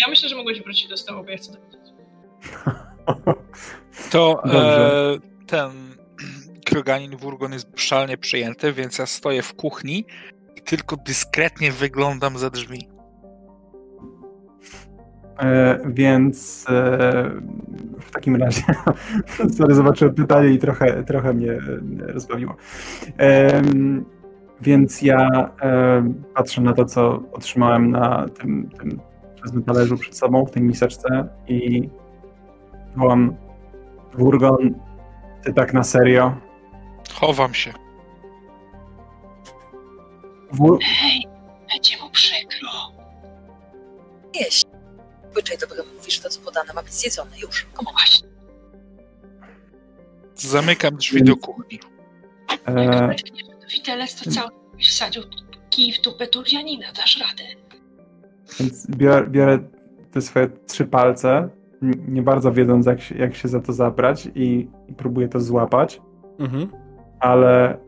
Ja myślę, że mogłeś wrócić do stołu, bo ja chcę to *laughs* e, ten kroganin Wurgon jest szalnie przejęty, więc ja stoję w kuchni i tylko dyskretnie wyglądam za drzwi. E, więc e, w takim razie, *laughs* sorry, zobaczyłem pytanie i trochę, trochę mnie e, rozbawiło. Więc ja patrzę na to, co otrzymałem na tym, tym talerzu przed sobą, w tej miseczce i wołam Wurgon, ty tak na serio? Chowam się. Wur- Hej, będzie mu przykro. Jeść. Zwyczaj dobrze mówisz, to co podane ma być zjedzone już. O właśnie, Zamykam drzwi do kuchni. e, jak nie to widelec, to cały wsadził kij w dupę Turianina, dasz radę. Więc biorę, biorę te swoje trzy palce, nie bardzo wiedząc, jak się, jak się za to zabrać, i, i próbuję to złapać, Mhm. ale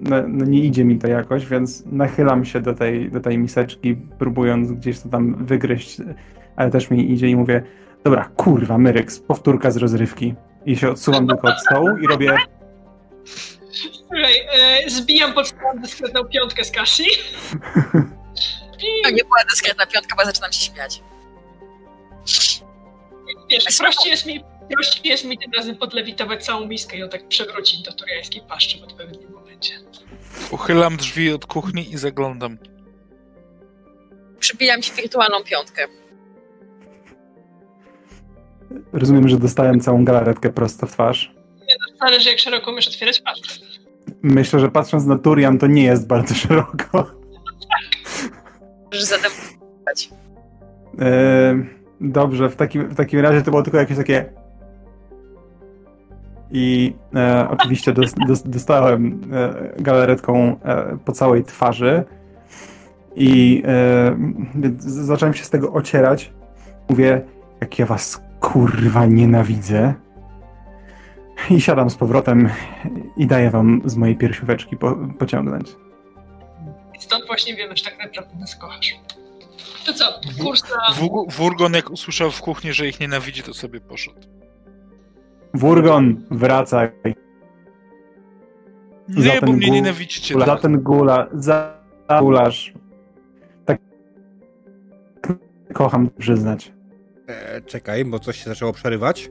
no, no nie idzie mi to jakoś, więc nachylam się do tej, do tej miseczki, próbując gdzieś to tam wygryźć, ale też mi idzie i mówię, dobra, kurwa, Myryks, powtórka z rozrywki. I się odsuwam tylko od stołu i robię, Słuchaj, e, zbijam pod stołem dyskretną piątkę z Kasi. To *laughs* I nie była dyskretna piątka, bo zaczynam się śmiać. wiesz, prościej jest mi, prościej jest mi tym razem podlewitować całą miskę i ją tak przewrócić do turiańskiej paszczy w odpowiednim momencie. Uchylam drzwi od kuchni i zaglądam. Przybijam ci wirtualną piątkę. Rozumiem, że dostałem całą galaretkę prosto w twarz. Zależy jak szeroko umiesz otwierać. Myślę, że patrząc na Turian, to nie jest bardzo *laughs* szeroko. Możesz zademonstrować. E, dobrze, w takim, w takim razie to było tylko jakieś takie. I e, oczywiście dos, dos, dostałem e, galaretką e, po całej twarzy. I e, zacząłem się z tego ocierać. Mówię, jak ja was kurwa nienawidzę. I siadam z powrotem i daję wam z mojej piersióweczki po, pociągnąć. I stąd właśnie wiemy, że tak naprawdę nas kochasz. To co, kurs na... Wug- Wurgon jak usłyszał w kuchni, że ich nienawidzi, to sobie poszedł. Wurgon, wracaj. Za Nie, bo ten mnie nienawidzicie. Za tak. ten gula, za za gulasz. Tak kocham przyznać. E, czekaj, bo coś się zaczęło przerywać.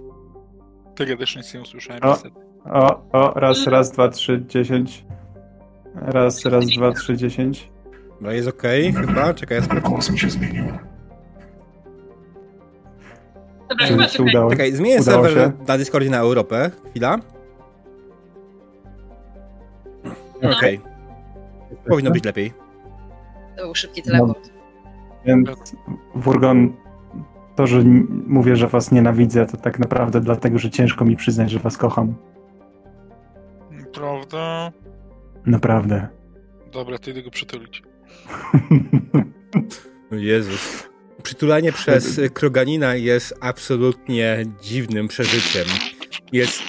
Tego też nic nie usłyszałem. O. niestety. O, o, raz, raz, dwa, trzy, dziesięć. Raz, raz, dwa, trzy, dziesięć. No jest okej, chyba. Czekaj, ja. Głos mi się zmienił. Dobra, chyba czy sobie. udało, Czekaj, zmienię udało serwer się? na Discordzie na Europę. Chwila. Okej, powinno być lepiej. To był szybki teleport. Więc Wurgon, to, że mówię, że was nienawidzę, to tak naprawdę dlatego, że ciężko mi przyznać, że was kocham. Prawda? Naprawdę. Dobra, to idę go przytulić. *laughs* Jezus. Przytulanie przez *laughs* Kroganina jest absolutnie dziwnym przeżyciem. Jest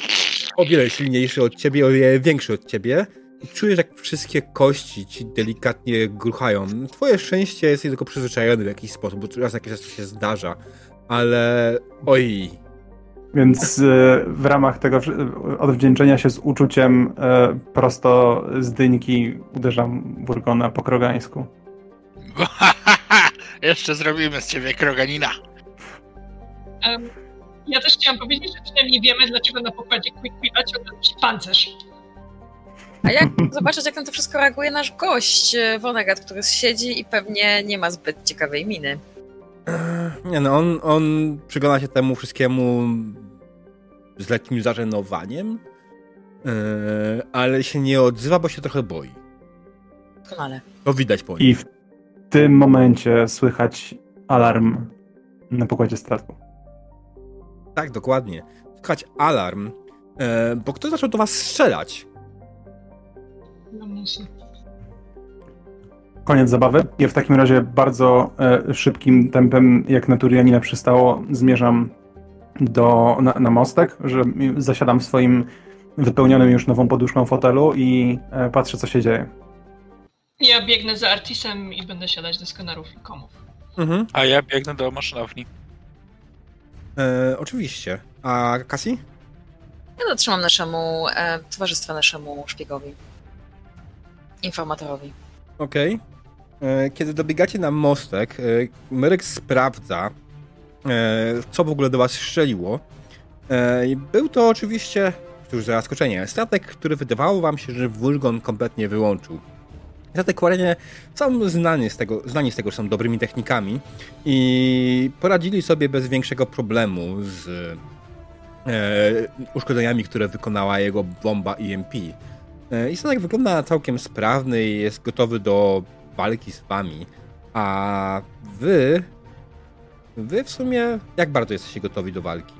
o wiele silniejszy od ciebie, o wiele większy od ciebie. Czujesz, jak wszystkie kości ci delikatnie gruchają. Twoje szczęście jest tylko przyzwyczajone w jakiś sposób, bo raz jakiś czas to się zdarza. Ale oj, Więc e, w ramach tego odwdzięczenia się z uczuciem e, prosto z dyńki uderzam Wurgona po krogańsku. Jeszcze zrobimy z ciebie kroganina. Em, Ja też chciałam powiedzieć, że przynajmniej wiemy, dlaczego na pokładzie Quick Quipa ciągle pancerz. A jak zobaczyć, jak na to wszystko reaguje nasz gość, e, Wonegat, który siedzi i pewnie nie ma zbyt ciekawej miny. Nie no, on, on przygląda się temu wszystkiemu z lekkim zażenowaniem, yy, ale się nie odzywa, bo się trochę boi. Doskonale. To widać po nim. I w tym momencie słychać alarm na pokładzie statku. Tak, dokładnie. Słuchać alarm, e, bo ktoś zaczął do was strzelać. Koniec zabawy. Ja w takim razie bardzo e, szybkim tempem, jak na Turianina przystało, zmierzam do, na, na mostek, że zasiadam w swoim wypełnionym już nową poduszką fotelu i e, patrzę, co się dzieje. Ja biegnę za Artisem i będę siadać do skanerów i komów. Mhm. A ja biegnę do maszynowni. E, oczywiście. A Cassie? Ja dotrzymam naszemu e, towarzystwa, naszemu szpiegowi. Informatorowi. Okej. E, Kiedy dobiegacie na mostek, e, Myryk sprawdza, e, co w ogóle do was strzeliło. Był to oczywiście, cóż za zaskoczenie, statek, który wydawało wam się, że Wulgon kompletnie wyłączył. Statek Warenie są znani z, tego, znani z tego, że są dobrymi technikami i poradzili sobie bez większego problemu z e, uszkodzeniami, które wykonała jego bomba EMP. E, I statek wygląda całkiem sprawny i jest gotowy do walki z wami. A wy. Wy w sumie. Jak bardzo jesteście gotowi do walki?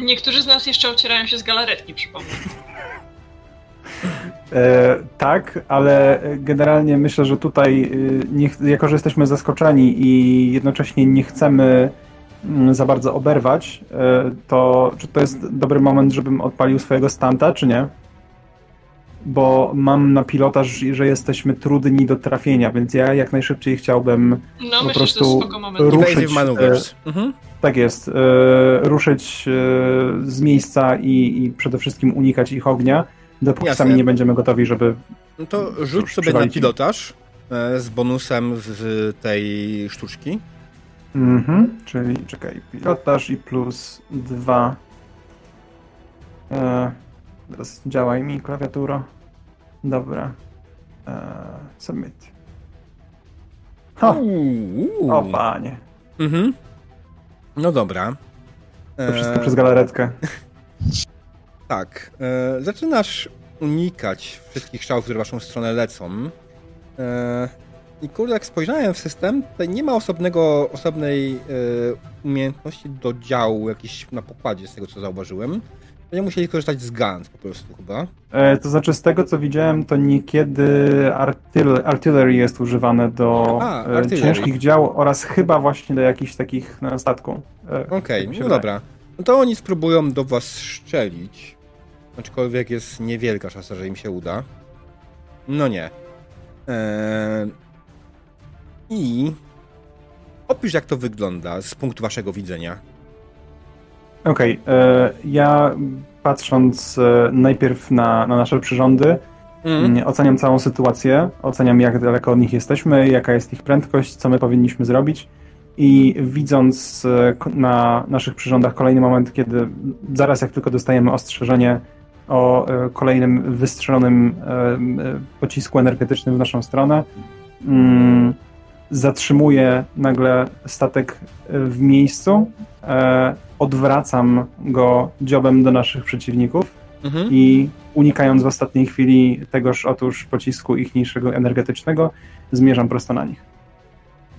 Niektórzy z nas jeszcze ocierają się z galaretki, przypomnę. E, tak, ale generalnie myślę, że tutaj, y, nie, jako że jesteśmy zaskoczeni i jednocześnie nie chcemy mm, za bardzo oberwać, e, to czy to jest dobry moment, żebym odpalił swojego stanta, czy nie? Bo mam na pilotaż, że jesteśmy trudni do trafienia, więc ja jak najszybciej chciałbym, No Po myślę, prostu ruszyć, Evasive maneuvers. Mhm. tak jest, e, ruszyć e, z miejsca i, i przede wszystkim unikać ich ognia, dopóki Jasne. sami nie będziemy gotowi, żeby No to rzuć sobie na pilotaż e, z bonusem z tej sztuczki. Mhm, czyli czekaj, pilotaż i plus dwa. E, teraz działaj mi klawiatura. Dobra. E, submit. Uuu. o panie. Mhm. No dobra. To wszystko E, przez galaretkę. *laughs* Tak. E, zaczynasz unikać wszystkich strzałów, które w waszą stronę lecą. E, I kurde, jak spojrzałem w system, tutaj nie ma osobnego, osobnej e, umiejętności do działu jakiś na pokładzie, z tego co zauważyłem. Będziemy musieli korzystać z GANT po prostu chyba. E, to znaczy, z tego co widziałem, to niekiedy artyl- jest używane do A, e, ciężkich dział oraz chyba właśnie do jakichś takich na statku. E, Okej, tak mi się no dobra. No to oni spróbują do was strzelić. Aczkolwiek jest niewielka szansa, że im się uda. No nie. Eee... I opisz, jak to wygląda z punktu waszego widzenia. Okej, e, ja patrząc e, najpierw na, na nasze przyrządy, Mm. Mm, Oceniam całą sytuację, oceniam jak daleko od nich jesteśmy, jaka jest ich prędkość, co my powinniśmy zrobić i widząc e, na naszych przyrządach kolejny moment, kiedy zaraz jak tylko dostajemy ostrzeżenie, o kolejnym wystrzelonym pocisku energetycznym w naszą stronę. Mm, zatrzymuję nagle statek w miejscu, odwracam go dziobem do naszych przeciwników mhm. i unikając w ostatniej chwili tegoż otóż pocisku ich niższego energetycznego, zmierzam prosto na nich.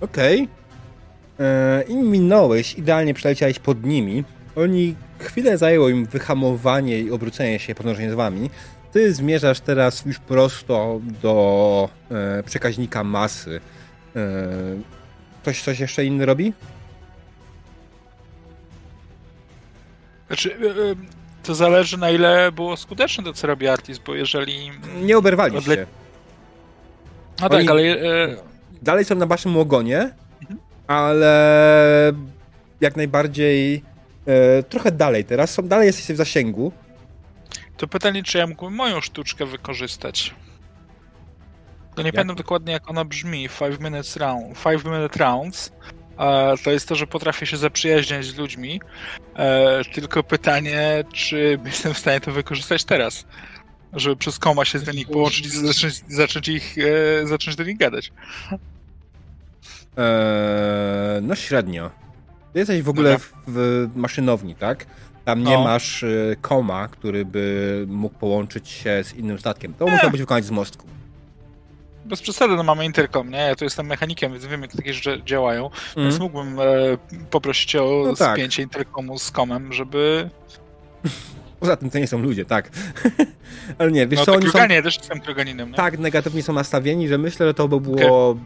Okej. Okay. I minąłeś, idealnie przeleciałeś pod nimi. Oni chwilę zajęło im wyhamowanie i obrócenie się, podążenie z wami. Ty zmierzasz teraz już prosto do e, przekaźnika masy. E, ktoś coś jeszcze inny robi? Znaczy, e, e to zależy na ile było skuteczne to, co robi Artis, bo jeżeli... Nie oberwali odle... się. No tak, ale... E... Dalej są na waszym ogonie, mhm. ale jak najbardziej trochę dalej teraz, są, dalej jesteście w zasięgu. To pytanie, czy ja mógłbym moją sztuczkę wykorzystać? To nie jak? pamiętam dokładnie, jak ona brzmi. Five minutes round, five minute rounds. E, to jest to, że potrafię się zaprzyjaźniać z ludźmi. E, tylko pytanie, czy jestem w stanie to wykorzystać teraz? Żeby przez koma się z nich połączyć i zacząć, zacząć, ich, e, zacząć do nich gadać. Eee, no średnio. Ty jesteś w ogóle w, w maszynowni, tak? Tam nie no. masz y, koma, który by mógł połączyć się z innym statkiem. To musiał być wykonać z mostku. Bez przesady, no mamy interkom, nie? Ja tu jestem mechanikiem, więc wiem, jak takie rzeczy działają. Mm. Więc mógłbym e, poprosić o no tak. spięcie interkomu z komem, żeby... *laughs* Poza tym to nie są ludzie, tak. *laughs* Ale nie, wiesz no, co, oni są... ja też jestem kroganinem, nie? Tak, negatywnie są nastawieni, że myślę, że to by było okay.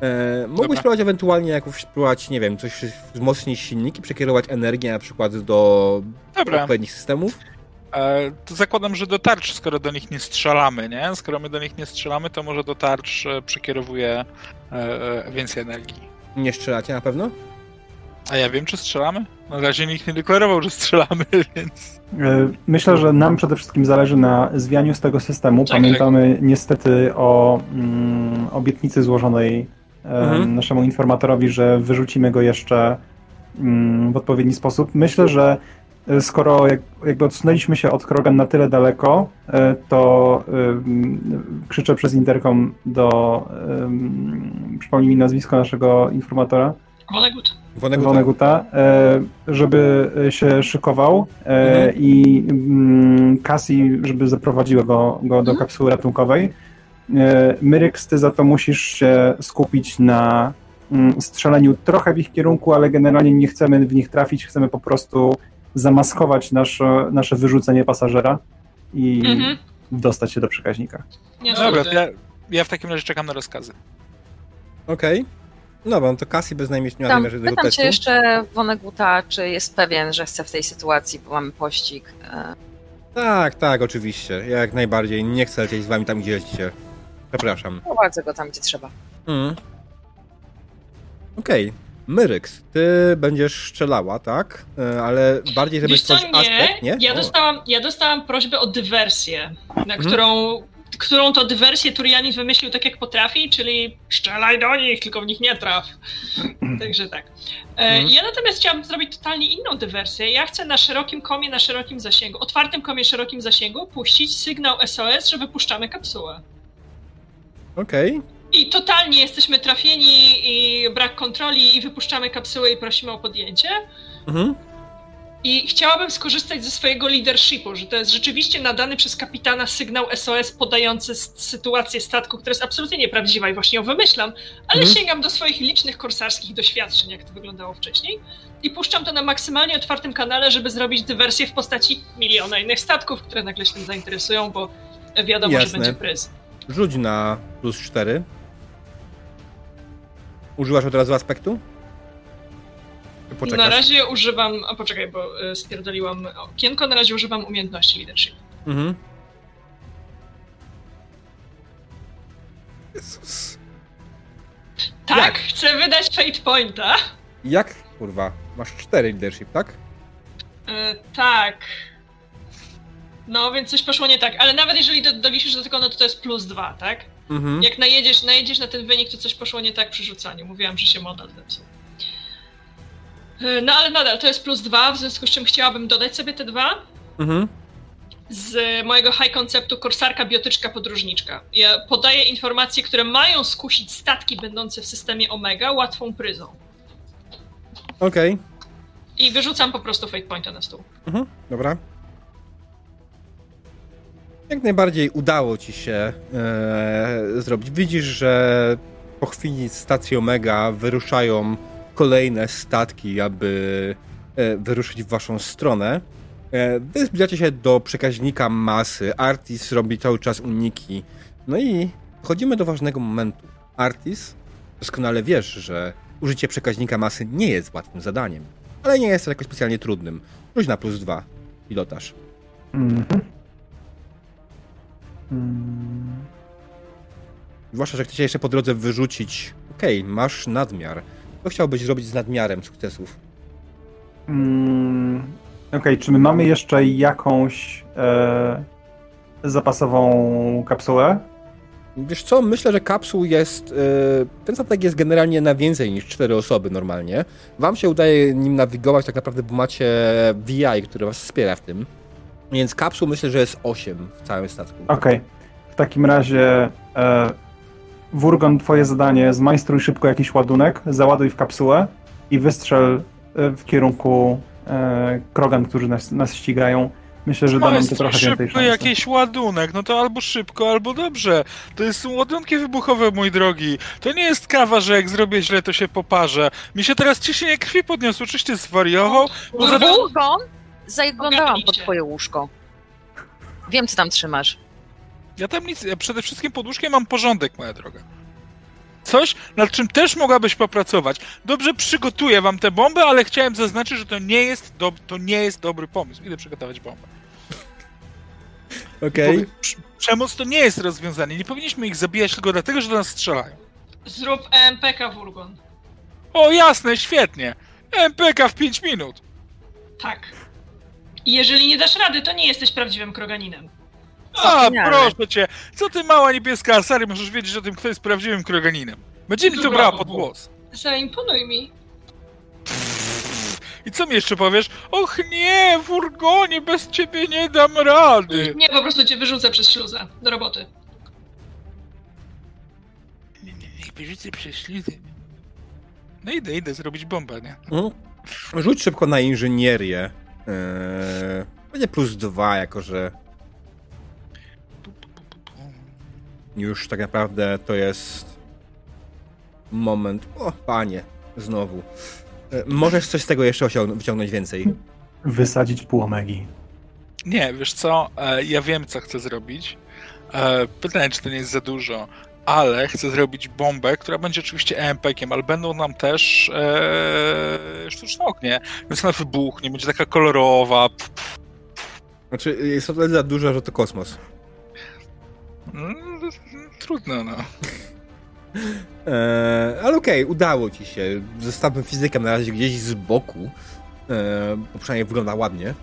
E, mógłbyś spróbować ewentualnie jakoś spróbować, nie wiem, coś wzmocnić silniki, przekierować energię na przykład do Dobra. odpowiednich systemów? E, to zakładam, że do tarcz, skoro do nich nie strzelamy, nie? Skoro my do nich nie strzelamy, to może do tarcz e, przekierowuje e, więcej energii. Nie strzelacie na pewno? A ja wiem, czy strzelamy? Na razie nikt nie deklarował, że strzelamy, *laughs* więc... Myślę, że nam przede wszystkim zależy na zwianiu z tego systemu. Tak, Pamiętamy tak. niestety o mm, obietnicy złożonej mhm. naszemu informatorowi, że wyrzucimy go jeszcze mm, w odpowiedni sposób. Myślę, że e, skoro jakby odsunęliśmy się od Krogan na tyle daleko, e, to krzyczę przez interkom do przypomnij mi nazwisko naszego informatora. Wonegut. Woneguta, żeby się szykował mhm. i mm, Cassie, żeby zaprowadziła go, go do mhm. kapsuły ratunkowej. E, Myryks, ty za to musisz się skupić na mm, strzeleniu trochę w ich kierunku, ale generalnie nie chcemy w nich trafić, chcemy po prostu zamaskować nasze, nasze wyrzucenie pasażera i mhm. dostać się do przekaźnika. Nie, Dobra, ja, ja, w takim razie czekam na rozkazy. Okej. Okay. No, bo to Cassie bez najmniej nie ma tego Pytam się jeszcze Woneguta, czy jest pewien, że chce w tej sytuacji, bo mamy pościg. E. Tak, tak, oczywiście. Ja jak najbardziej nie chcę lecieć z wami tam, gdzie lecicie. Przepraszam. Prowadzę go tam, gdzie trzeba. Mm. Okej. Okay. Myryks, ty będziesz strzelała, tak? E, ale bardziej, żeby stworzyć nie. aspekt, nie? Ja dostałam, ja dostałam prośbę o dywersję, na mhm. którą, którą to dywersję Turianin wymyślił tak, jak potrafi, czyli strzelaj do nich, tylko w nich nie traf. Także tak. Mhm. Ja natomiast chciałabym zrobić totalnie inną dywersję. Ja chcę na szerokim komie, na szerokim zasięgu, otwartym komie, szerokim zasięgu puścić sygnał SOS, że wypuszczamy kapsułę. Okej. Okay. I totalnie jesteśmy trafieni i brak kontroli i wypuszczamy kapsułę i prosimy o podjęcie. Mhm. I chciałabym skorzystać ze swojego leadershipu, że to jest rzeczywiście nadany przez kapitana sygnał SOS podający sytuację statku, która jest absolutnie nieprawdziwa i właśnie ją wymyślam, ale mhm. sięgam do swoich licznych korsarskich doświadczeń, jak to wyglądało wcześniej i puszczam to na maksymalnie otwartym kanale, żeby zrobić dywersję w postaci miliona innych statków, które nagle się tym zainteresują, bo wiadomo, Jasne. że będzie pryz. Rzuć na plus 4. Używasz od razu aspektu? Poczekasz? Na razie używam. A poczekaj, bo y, spierdoliłam okienko. Na razie używam umiejętności leadership. Mhm. Jezus. Tak, Jak? chcę wydać fate pointa. Jak? Kurwa, masz 4 leadership, tak? Y, tak. No, więc coś poszło nie tak, ale nawet jeżeli do, doliczysz do tego, no to to jest plus dwa, tak? Mhm. Jak najedziesz, najedziesz na ten wynik, to coś poszło nie tak przy rzucaniu. Mówiłam, że się model zepsuł. E, no ale nadal to jest plus dwa, w związku z czym chciałabym dodać sobie te dwa. Mhm. z mojego high konceptu korsarka, biotyczka, podróżniczka. Ja podaję informacje, które mają skusić statki będące w systemie Omega łatwą pryzą. Okej. I wyrzucam po prostu fate pointa na stół. Mhm, dobra. Jak najbardziej udało ci się e, zrobić. Widzisz, że po chwili stacji Omega wyruszają kolejne statki, aby e, wyruszyć w waszą stronę. E, wy zbliżacie się do przekaźnika masy. Artis robi cały czas uniki. No i dochodzimy do ważnego momentu. Artis, doskonale wiesz, że użycie przekaźnika masy nie jest łatwym zadaniem ale nie jest to jakoś specjalnie trudnym. Rzuć na plus dwa, pilotaż. Mhm. Mm. Zwłaszcza, że chcecie jeszcze po drodze wyrzucić. Okej, masz nadmiar. Co chciałbyś zrobić z nadmiarem sukcesów? Mm. Okej, czy my mamy jeszcze jakąś e, zapasową kapsułę? Wiesz co, myślę, że kapsuł jest. Yy, ten statek jest generalnie na więcej niż cztery osoby normalnie. Wam się udaje nim nawigować tak naprawdę, bo macie VI, który was wspiera w tym. Więc kapsuł myślę, że jest 8 w całym statku. Okej. W takim razie e, Wurgon, twoje zadanie, zmajstruj szybko jakiś ładunek, załaduj w kapsułę i wystrzel e, w kierunku e, Krogan, którzy nas, nas ścigają. Myślę, że da nam to trochę więcej szybko szansy. jakiś ładunek, no to albo szybko, albo dobrze. To jest są ładunki wybuchowe, mój drogi. To nie jest kawa, że jak zrobię źle, to się poparzę. Mi się teraz ciśnienie krwi podniosło, czyście zwariował? Bo za... Wurgon! Zaglądałam pod twoje łóżko. Wiem, co tam trzymasz. Ja tam nic, ja przede wszystkim pod łóżkiem mam porządek, moja droga. Coś, nad czym też mogłabyś popracować. Dobrze przygotuję wam tę bombę, ale chciałem zaznaczyć, że to nie jest, do, to nie jest dobry pomysł. Idę przygotować bombę. Okej. Prz- Przemoc to nie jest rozwiązanie. Nie powinniśmy ich zabijać tylko dlatego, że do nas strzelają. Zrób EMPK Wurgon. O, jasne, świetnie. MPK w 5 minut. Tak. I jeżeli nie dasz rady, to nie jesteś prawdziwym kroganinem. A, Wspaniale. proszę cię. Co ty, mała niebieska Asary, możesz wiedzieć o tym, kto jest prawdziwym kroganinem. Będzie mi to Dobra, brała pod bo- głos. Zaimponuj mi. I co mi jeszcze powiesz? Och nie, furgonie, bez ciebie nie dam rady. Nie, po prostu cię wyrzucę przez śluzę. Do roboty. Nie, nie, niech wyrzucę przez ślizę. No idę, idę zrobić bombę, nie? Mhm. Rzuć szybko na inżynierię. Yy, będzie plus dwa, jako że już tak naprawdę to jest moment. O, panie, znowu. Yy, możesz coś z tego jeszcze wyciągnąć więcej. Wysadzić pół omegi. Nie, wiesz co, e, ja wiem, co chcę zrobić. E, pytanie, czy to nie jest za dużo, ale chcę zrobić bombę, która będzie oczywiście EMP-kiem, ale będą nam też e, sztuczne ognie, więc ona wybuchnie, będzie taka kolorowa. Pff, pff. Znaczy, jest tyle za dużo, że to kosmos. Mm, Trudno, no. Eee, ale okej, udało ci się. Zostawmy fizykę na razie gdzieś z boku, eee, bo przynajmniej wygląda ładnie.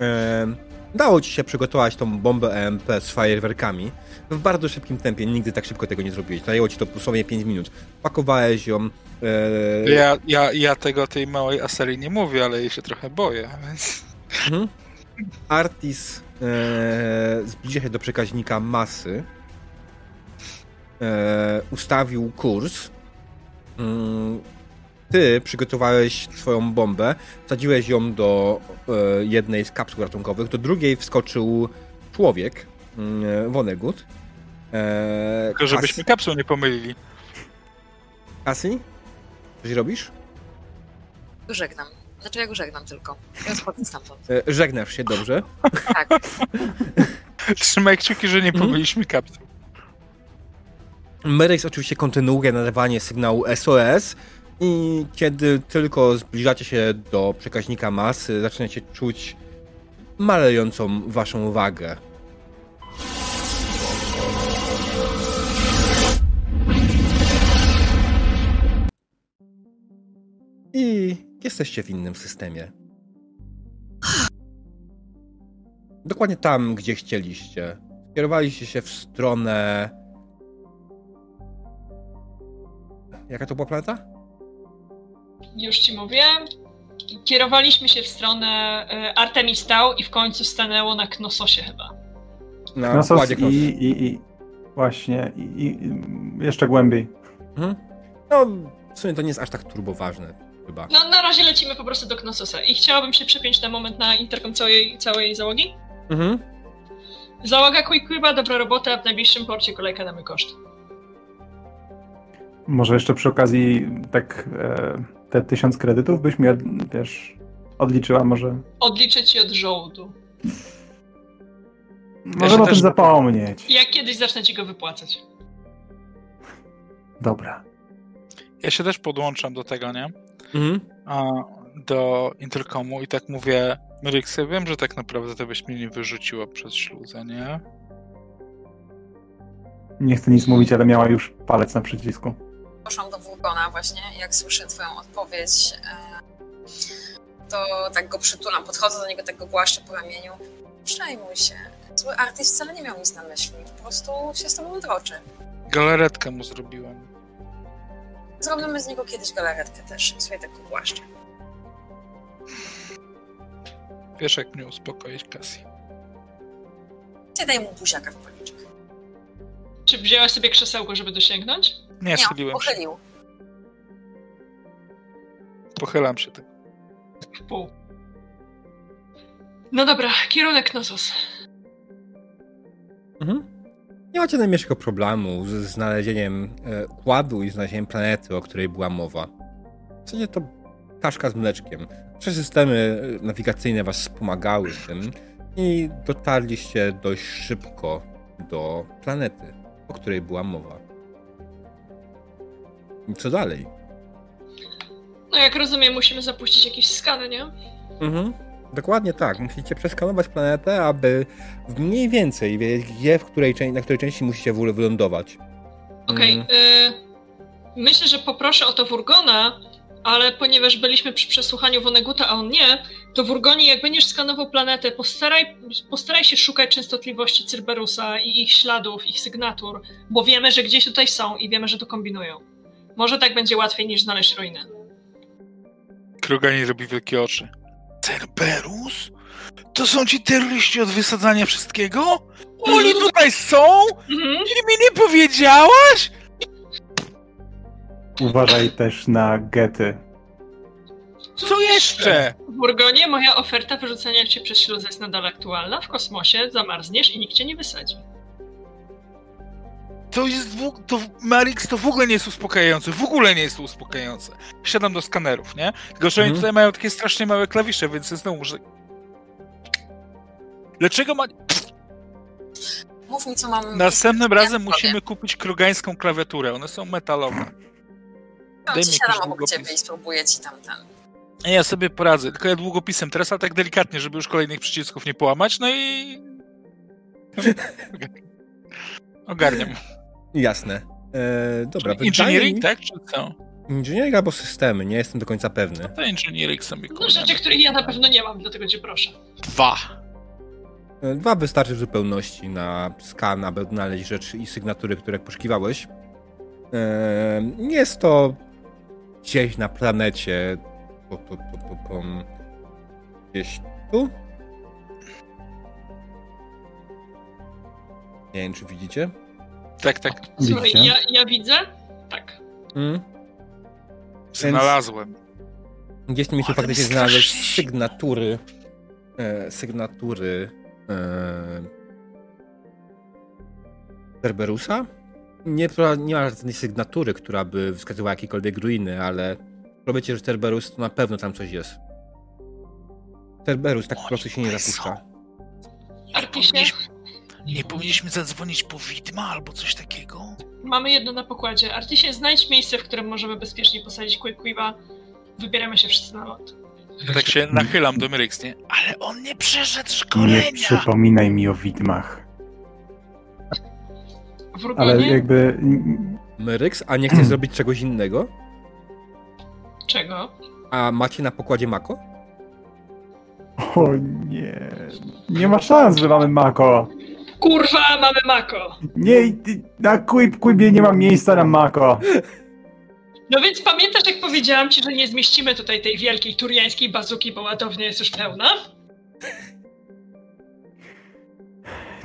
Eee, udało ci się przygotować tą bombę EMP z fajerwerkami w bardzo szybkim tempie. Nigdy tak szybko tego nie zrobiłeś. Zajęło ci to dosłownie 5 minut. Pakowałeś ją. Eee, Ja, ja, ja tego tej małej Aserii nie mówię, ale jej się trochę boję, więc... Mhm. Artis e, zbliża się do przekaźnika masy. E, ustawił kurs. Mm, ty przygotowałeś swoją bombę, wsadziłeś ją do e, jednej z kapsuł ratunkowych, do drugiej wskoczył człowiek, Wonegut. E, Tylko żebyśmy kapsuł nie pomylili. Cassie? Coś robisz? Żegnam. Znaczy ja go żegnam tylko. Ja schodzę stamtąd. E, żegnasz się, dobrze. *laughs* Tak. *laughs* Trzymaj kciuki, że nie Mhm. pomyliliśmy kapsuł. Merex oczywiście kontynuuje nadawanie sygnału SOS i kiedy tylko zbliżacie się do przekaźnika masy, zaczynacie czuć malejącą waszą uwagę. I jesteście w innym systemie. Dokładnie tam, gdzie chcieliście. Kierowaliście się w stronę Jaka to była planeta? Już ci mówię. kierowaliśmy się w stronę e, Artemis Tau i w końcu stanęło na Knososie chyba. Na Knossos pokładzie i, i, i właśnie, i, i jeszcze głębiej. Mhm. No, w sumie to nie jest aż tak turboważne, chyba. No na razie lecimy po prostu do Knososa i chciałabym się przepiąć na moment na interkom całej, całej załogi. Mhm. Załoga Quickquiba, dobra robota, w najbliższym porcie kolejka na mój koszt. Może jeszcze przy okazji tak e, te tysiąc kredytów byś mi, wiesz, odliczyła może. Odliczę ci od żołdu. Możemy o też- tym zapomnieć. Jak kiedyś zacznę ci go wypłacać. Dobra. Ja się też podłączam do tego, nie? Mhm. A, do interkomu i tak mówię, Myryks, ja wiem, że tak naprawdę to byś mnie nie wyrzuciła przez śluzę, nie? Nie chcę nic mówić, ale miała już palec na przycisku. Poszłam do Wurgona właśnie, jak słyszę twoją odpowiedź, e, to tak go przytulam, podchodzę do niego, tak go głaszczę po ramieniu. Przejmuj się. Zły artyst wcale nie miał nic na myśli, po prostu się z tobą droczy. Galaretkę mu zrobiłem. Zrobimy z niego kiedyś galaretkę też, sobie tak go głaszczę. Wiesz, jak mnie uspokoić, Cassie. Ty daj mu buziaka w policzek. Czy wzięłaś sobie krzesełko, żeby dosięgnąć? Nie, Nie, schyliłem się. pochylił. Pochylam się tak. W pół. No dobra, kierunek Knosos. Mhm. Nie macie najmniejszego problemu z znalezieniem e, układu i znalezieniem planety, o której była mowa. W zasadzie to kaszka z mleczkiem. Wasze systemy e, nawigacyjne was wspomagały w tym i dotarliście dość szybko do planety, o której była mowa. I co dalej? No jak rozumiem, musimy zapuścić jakieś skany, nie? Mhm. Dokładnie tak. Musicie przeskanować planetę, aby w mniej więcej wiedzieć, gdzie, w której, na której części musicie w ogóle wylądować. Okej, Mm. y, myślę, że poproszę o to Wurgona, ale ponieważ byliśmy przy przesłuchaniu Woneguta, a on nie, to Wurgonie, jak będziesz skanował planetę, postaraj, postaraj się szukać częstotliwości Cerberusa i ich śladów, ich sygnatur, bo wiemy, że gdzieś tutaj są i wiemy, że to kombinują. Może tak będzie łatwiej niż znaleźć ruinę. Krogani robi wielkie oczy. Cerberus? To są ci terroryści od wysadzania wszystkiego? Oni tutaj są? Mhm. I mi nie powiedziałaś? Uważaj też na gety. Co jeszcze? Wurgonie, moja oferta wyrzucenia cię przez śluzę jest nadal aktualna. W kosmosie zamarzniesz i nikt cię nie wysadzi. To jest w, to Marix to w ogóle nie jest uspokajające. W ogóle nie jest to uspokajające. Siadam do skanerów, nie? Tylko, że oni Mhm. tutaj mają takie strasznie małe klawisze, więc znowu muszę... Dlaczego ma... Mów mi, co mam... Następnym Ja razem powiem. musimy kupić krogańską klawiaturę. One są metalowe. No, daj ci mi siadam obok ciebie i spróbuję ci tam ten... Nie, Ja sobie poradzę, tylko ja długopisem teraz, ale tak delikatnie, żeby już kolejnych przycisków nie połamać, no i... *laughs* Ogarniam. Jasne. E, dobra, wydaje Engineering, mi- tak? Czy co? Engineering albo systemy, nie jestem do końca pewny. To engineering sobie No rzeczy, których ja na pewno nie mam, dlatego cię proszę. Dwa. E, Dwa wystarczy w zupełności na skan, aby odnaleźć rzeczy i sygnatury, które poszukiwałeś. E, Nie jest to gdzieś na planecie. Po, po, po, po, po, gdzieś tu? Nie wiem, czy widzicie. Tak, tak. Słuchaj, Widzicie? ja, ja widzę? Tak. Mm. Znalazłem. Gdzieś miejscu Ale faktycznie mi znaleźć sygnatury. E, sygnatury. E, Cerberusa? Nie, nie ma żadnej sygnatury, która by wskazywała jakiekolwiek ruiny, ale robicie, że Cerberus to na pewno tam coś jest. Cerberus tak po prostu się nie zapuszcza. Artisie, Nie powinniśmy zadzwonić po widma albo coś takiego? mamy jedno na pokładzie. Artisie, znajdź miejsce, w którym możemy bezpiecznie posadzić Quickquiba. Wybieramy się wszyscy na lot. Tak się nachylam do Myryx, nie? Ale on nie przeszedł Nie szkolenia! przypominaj mi o widmach. Ale jakby... Myryx, a nie chcesz *clears throat* zrobić czegoś innego? Czego? A macie na pokładzie Mako? O nie... Nie ma szans, że mamy Mako. Kurwa, mamy Mako! Nie, ty- na Quib, Quibie nie ma miejsca na Mako. No więc pamiętasz, jak powiedziałam ci, że nie zmieścimy tutaj tej wielkiej turiańskiej bazuki, bo ładownia jest już pełna?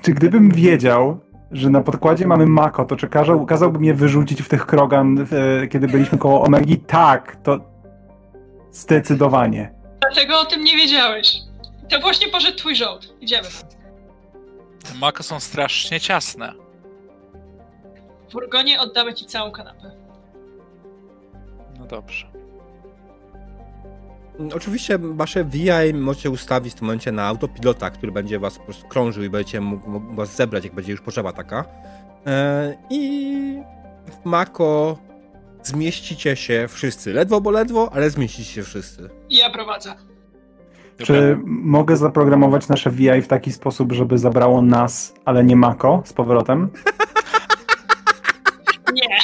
Czy gdybym wiedział, że na podkładzie mamy Mako, to czy kazał, kazałby mnie wyrzucić w tych krogan, e, kiedy byliśmy koło Omegi? Tak, to zdecydowanie. Dlatego o tym nie wiedziałeś. To właśnie poszedł twój żołd. Idziemy. Te mako są strasznie ciasne. W furgonie oddamy ci całą kanapę. No dobrze. Oczywiście wasze VI możecie ustawić w tym momencie na autopilota, który będzie was po prostu krążył i będziecie mógł, mógł was zebrać, jak będzie już potrzeba taka. E, I w Mako zmieścicie się wszyscy. Ledwo, bo ledwo, ale zmieścicie się wszyscy. Ja prowadzę. Czy mogę zaprogramować nasze VI w taki sposób, żeby zabrało nas, ale nie Mako z powrotem? *laughs* Nie.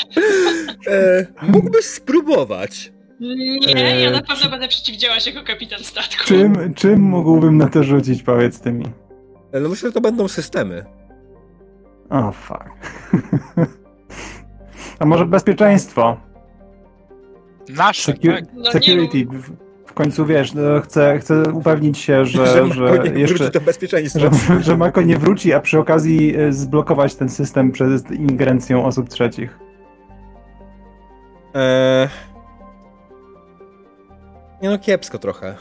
E, mógłbyś spróbować. Nie, ja Eee, na pewno będę przeciwdziałać jako kapitan statku. Czym, czym mógłbym na to rzucić, powiedz ty mi? E, No myślę, że to będą systemy. O, oh, fuck. *laughs* A może bezpieczeństwo? Nasze, Secu- tak? No security. Końcu wiesz, no, chcę, chcę upewnić się, że, Mako że nie jeszcze. Że, że Mako nie wróci, a przy okazji e, zblokować ten system przed ingerencją osób trzecich. E... Nie no, kiepsko trochę.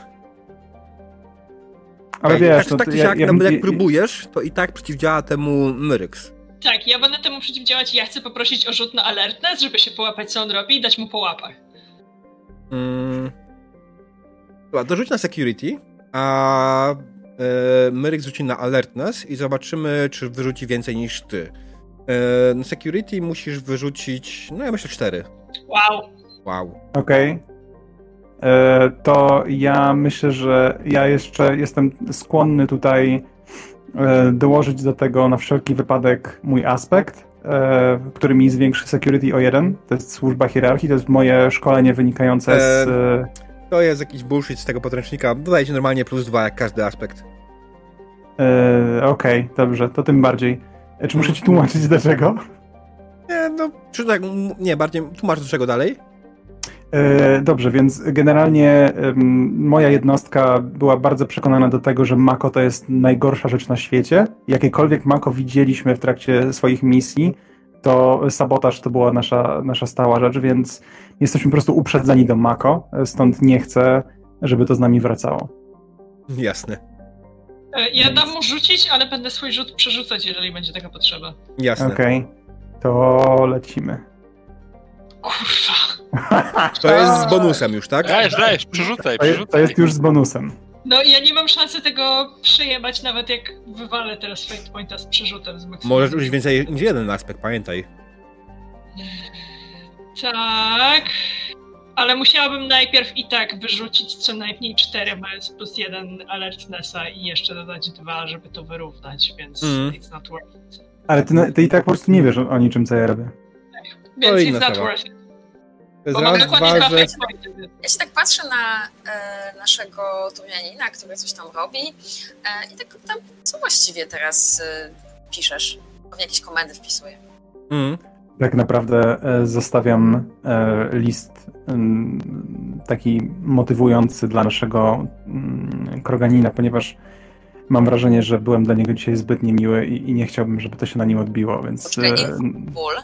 Ale Ej, wiesz, tak, no, tak to czy ja, siak, ja, nawet jak próbujesz, to i tak przeciwdziała temu Myryx. Tak, ja będę temu przeciwdziałać i ja chcę poprosić o rzut na alertness, żeby się połapać, co on robi i dać mu po łapach. Mm. Dobra, to rzuć na security, a e, Myryk rzuci na alertness i zobaczymy, czy wyrzuci więcej niż ty. E, na security musisz wyrzucić, no ja myślę cztery. Wow. Wow. Okej. E, To ja myślę, że ja jeszcze jestem skłonny tutaj e, dołożyć do tego na wszelki wypadek mój aspekt, e, który mi zwiększy security o jeden. To jest służba hierarchii, to jest moje szkolenie wynikające z. To jest jakiś bullshit z tego podręcznika. Dodajcie normalnie plus dwa, jak każdy aspekt. e, Okej, dobrze, to tym bardziej. E, Czy muszę ci tłumaczyć dlaczego? Nie, no, czy tak, nie, bardziej tłumacz do czego dalej. E, Dobrze, więc generalnie moja jednostka była bardzo przekonana do tego, że Mako to jest najgorsza rzecz na świecie. Jakiekolwiek Mako widzieliśmy w trakcie swoich misji, to sabotaż to była nasza, nasza stała rzecz, więc jesteśmy po prostu uprzedzeni do Mako, stąd nie chcę, żeby to z nami wracało. Jasne, E, Ja dam mu rzucić, ale będę swój rzut przerzucać, jeżeli będzie taka potrzeba. jasne. Okej, to lecimy. Kurwa. To jest z bonusem już, tak? Dajesz, dajesz, przerzucaj, To jest, to przerzucaj. jest już z bonusem. No ja nie mam szansy tego przejebać, nawet jak wywalę teraz Fate Pointa z przerzutem z. Możesz użyć więcej niż jeden aspekt, pamiętaj. Tak. Ale musiałabym najpierw i tak wyrzucić co najmniej 4, mając plus 1 alertnessa i jeszcze dodać 2, żeby to wyrównać, więc Mhm. it's not worth it. Ale ty, ty i tak po prostu nie wiesz o, niczym, co ja robię. Więc To it's not sprawa. worth it. Bo mam dokładnie dwa, że... Ja się tak patrzę na e, naszego Turianina, który coś tam robi e, i tak tam, co właściwie teraz e, piszesz? Pewnie jakieś komendy wpisuję. Mm. Tak naprawdę e, zostawiam e, list mm, taki motywujący dla naszego mm, kroganina, ponieważ mam wrażenie, że byłem dla niego dzisiaj zbyt niemiły i, i nie chciałbym, żeby to się na nim odbiło, więc Poczekaj, e? Ból,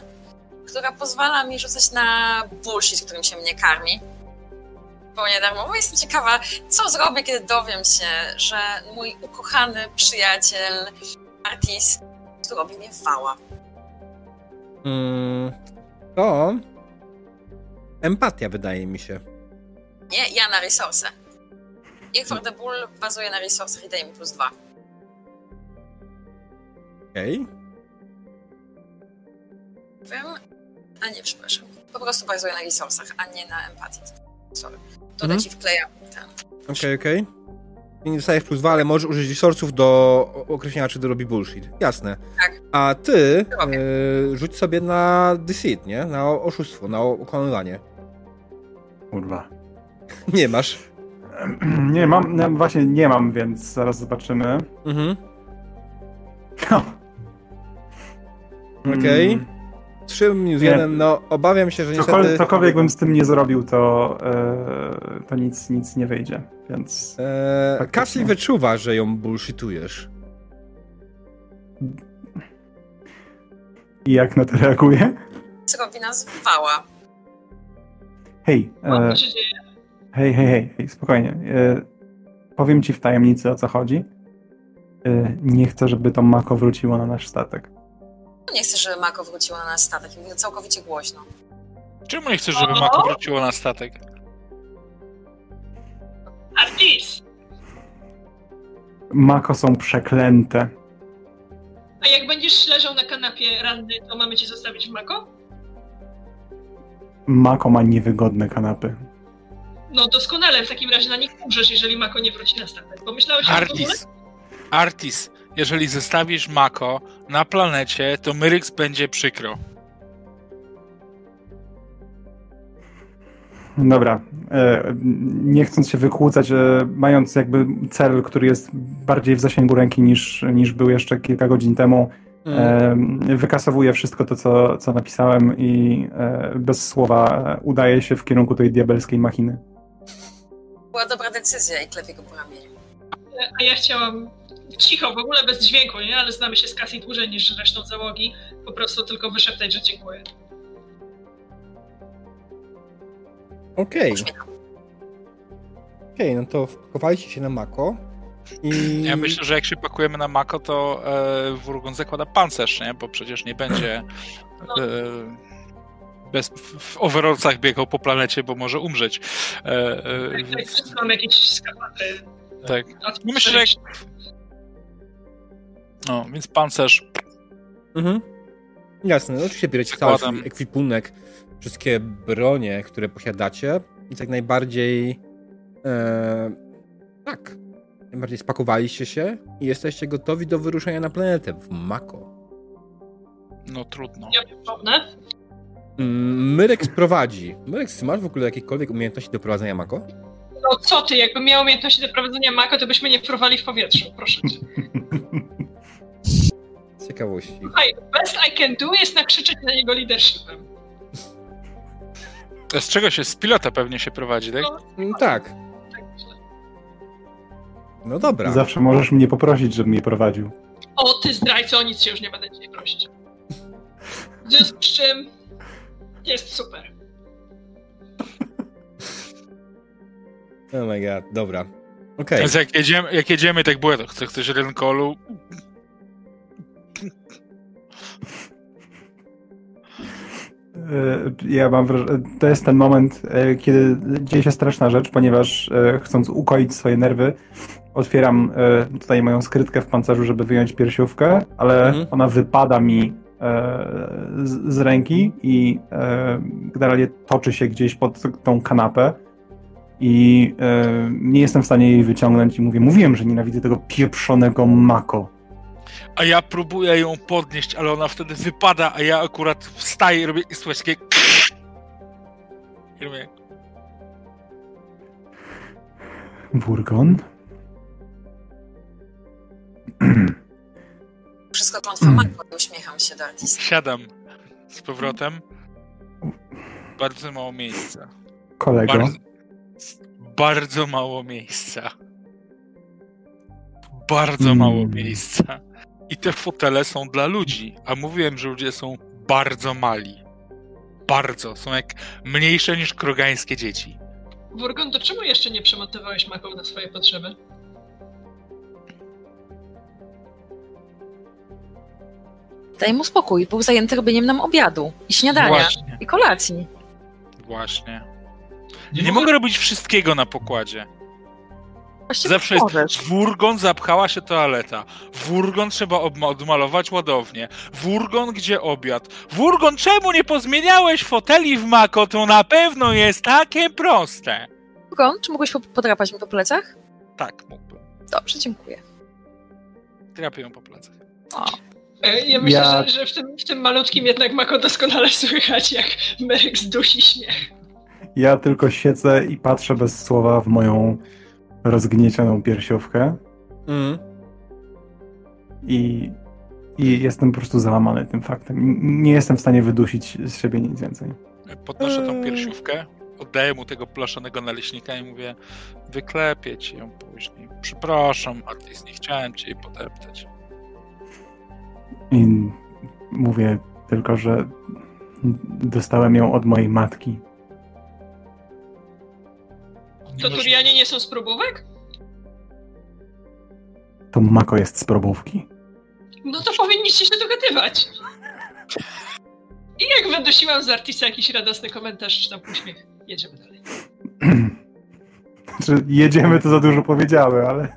która pozwala mi rzucać na bullshit, którym się mnie karmi. Zupełnie darmowo. Jestem ciekawa, co zrobię, kiedy dowiem się, że mój ukochany przyjaciel Artis robi mnie wała. Mm. To... Empatia, wydaje mi się. Nie, ja na resursy. Ich for the Bull bazuje na resursach i daje mi plus dwa. Okej. Wiem? A nie, przepraszam. Po prostu bazuję na resursach, a nie na empatii. Sorry. Tutaj Mhm. ci wklejam ten. Okej, okej. I Nie dostajesz plus dwa, ale możesz użyć resursów do określenia, czy to robi bullshit. Jasne. Tak. A ty y, rzuć sobie na deceit, nie? Na oszustwo, na okłamywanie. kurwa. *laughs* Nie masz. *clears throat* Nie mam, no, właśnie nie mam, więc zaraz zobaczymy. Mhm. No. Okej. Mm, 3 minus 1, no obawiam się, że niestety... cokolwiek bym z tym nie zrobił, to, e, to nic, nic nie wyjdzie, więc... Eee. Cassie wyczuwa, że ją bullshitujesz. I jak na to reaguję? Zrobi nas wała. Hej, O, e, co się dzieje? hej, hej, hej, hej, spokojnie. E, powiem ci w tajemnicy, o co chodzi. E, nie chcę, żeby to Mako wróciło na nasz statek. Nie chcę, żeby Mako wróciło na nasz statek. Mówię całkowicie głośno. Czemu nie chcesz, żeby Mako wróciło na statek? Artis! Mako są przeklęte. A jak będziesz leżał na kanapie ranny, to mamy cię zostawić w Mako? Mako ma niewygodne kanapy. No doskonale, w takim razie na nich umrzesz, jeżeli Mako nie wróci na statek. Pomyślałeś o tym? Artis. Jeżeli zostawisz Mako na planecie, to Myryx będzie przykro. Dobra, e, nie chcąc się wykłócać, e, mając jakby cel, który jest bardziej w zasięgu ręki niż, niż był jeszcze kilka godzin temu, Mm. e, wykasowuję wszystko to, co, co napisałem i bez słowa udaję się w kierunku tej diabelskiej machiny. Była dobra decyzja i klepie go po ramieniu. A ja chciałam cicho, w ogóle bez dźwięku, nie? Ale znamy się z Cassie dłużej niż resztą załogi. Po prostu tylko wyszeptać, że dziękuję. Okej. Okej, no to wpakowaliście się na Mako i... Ja myślę, że jak się pakujemy na Mako, to e, Wurgon zakłada pancerz, nie? Bo przecież nie będzie e, bez, w, overallcach biegał po planecie, bo może umrzeć. E, e, Tak, tak, więc, wszyscy mamy jakieś skafandry. tak. No myślę, że jak... No, więc pancerz Mhm. Jasne, no oczywiście bierzecie cały ekwipunek, wszystkie bronie, które posiadacie i tak najbardziej e, tak, najbardziej spakowaliście się i jesteście gotowi do wyruszenia na planetę w Mako. No trudno. Ja przypomnę. Mm, Myrex prowadzi. Myrex, masz w ogóle jakiekolwiek umiejętności do prowadzenia Mako? No co ty, jakbym miał umiejętności do prowadzenia Mako, to byśmy nie fruwali w powietrzu, proszę cię. *laughs* Ciekawości. Słuchaj, best I can do jest nakrzyczeć na niego leadershipem. Z czego się? Z pilota pewnie się prowadzi, tak? No, Tak, tak myślę. no dobra. Zawsze możesz mnie poprosić, żebym je prowadził. O, ty zdrajco, o nic się już nie będę dzisiaj prosić. W związku z czym jest super. Oh my god, dobra. Okej. Więc jak jedziemy, jak jedziemy tak było, to chcesz, chcesz rynkolu? Ja mam wrażenie, to jest ten moment, e, kiedy dzieje się straszna rzecz, ponieważ e, chcąc ukoić swoje nerwy, otwieram e, tutaj moją skrytkę w pancerzu, żeby wyjąć piersiówkę, ale Mhm. ona wypada mi e, z, z ręki i e, generalnie toczy się gdzieś pod tą kanapę i e, nie jestem w stanie jej wyciągnąć i mówię, mówiłem, że nienawidzę tego pieprzonego mako. A ja próbuję ją podnieść, ale ona wtedy wypada, a ja akurat wstaję i robię i słuchaj takie... I robię... Wurgon? Wszystko klątwa i uśmiecham się do Artisa. Siadam z powrotem. Bardzo mało miejsca. Kolego? Bardzo, bardzo mało miejsca. Bardzo Mm. mało miejsca. I te fotele są dla ludzi. A mówiłem, że ludzie są bardzo mali. Bardzo. Są jak mniejsze niż krogańskie dzieci. Wurgon, to czemu jeszcze nie przemontowałeś Mako na swoje potrzeby? Daj mu spokój, był zajęty robieniem nam obiadu i śniadania Właśnie. i kolacji. Właśnie. Nie mogę robić wszystkiego na pokładzie. Właściwie Zawsze jest możesz. Wurgon zapchała się toaleta. Wurgon trzeba odmalować ładownię. Wurgon gdzie obiad. Wurgon czemu nie pozmieniałeś foteli w Mako? To na pewno jest takie proste. Gon, czy mógłbyś po- podrapać mi po plecach? Tak, mógłbym. Dobrze, dziękuję. Trapię ją po plecach. O, E, Ja myślę, Ja- że, że w, tym, w tym malutkim jednak Mako doskonale *laughs* słychać, jak Merek zdusi śmiech. Ja tylko siedzę i patrzę bez słowa w moją rozgniecioną piersiówkę Mm. i I jestem po prostu załamany tym faktem. Nie jestem w stanie wydusić z siebie nic więcej. Podnoszę tą piersiówkę, oddaję mu tego blaszanego naleśnika i mówię, wyklepię ci ją później. Przepraszam, Artis, nie chciałem cię jej podeptać. I mówię tylko, że dostałem ją od mojej matki. To Turianie nie są z próbówek? To Mako jest z probówki. No to powinniście się dogadywać. I jak wydusiłam z Artisa jakiś radosny komentarz czy tam uśmiech. Jedziemy dalej. Znaczy, jedziemy to za dużo powiedziały, ale.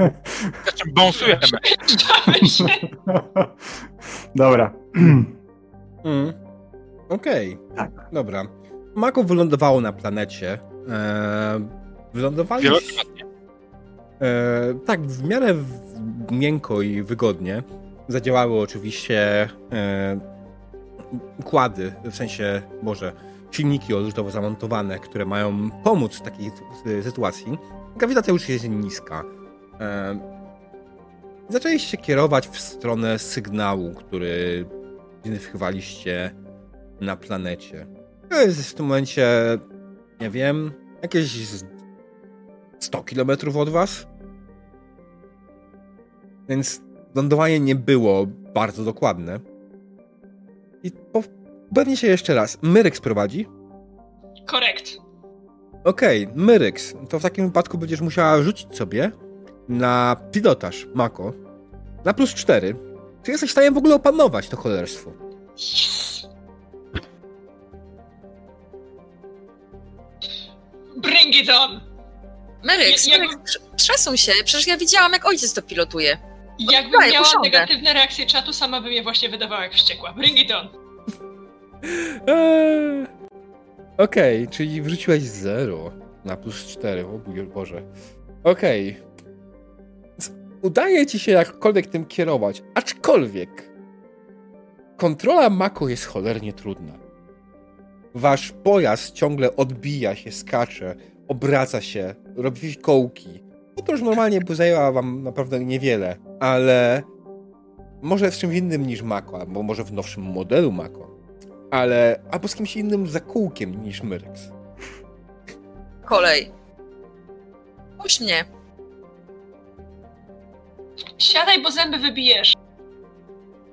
Znaczy, bąsujemy. Się. *laughs* Dobra. Mm. Okej, Tak. dobra. Mako wylądowało na planecie. Eee, wylądowaliście... Wielokrotnie. E, tak, w miarę miękko i wygodnie. Zadziałały oczywiście e, układy, w sensie, może, silniki odrzutowo zamontowane, które mają pomóc w takiej sy- sytuacji. Grawitacja już jest niska. E, zaczęliście się kierować w stronę sygnału, który zidentyfikowaliście na planecie. To jest w tym momencie, nie wiem, jakieś 100 km od was. Więc lądowanie nie było bardzo dokładne. I po, pewnie się jeszcze raz. Myryks prowadzi. Korekt. Okej, Myryks. To w takim wypadku będziesz musiała rzucić sobie na pilotaż Mako na plus 4. Czy jesteś w stanie w ogóle opanować to cholerstwo? Yes. Bring it on! Meryk, Ja- ja- Meryk, trz- trzęsą się. Przecież ja widziałam, jak ojciec to pilotuje. Jakbym Daj, miała usiądę. negatywne reakcje czatu, sama bym je właśnie wydawała jak wściekła. Bring it on! Eee, Okej, czyli wrzuciłeś 0 na plus 4. O Boże. Okej. Więc Udaje ci się jakkolwiek tym kierować, aczkolwiek kontrola Mako jest cholernie trudna. Wasz pojazd ciągle odbija się, skacze, obraca się, robi kołki. Podróż normalnie by zajęła wam naprawdę niewiele, ale może w czymś innym niż Mako, albo może w nowszym modelu Mako ale albo z kimś innym za kółkiem niż Myrex. Kolej. Puść mnie. Siadaj, bo zęby wybijesz.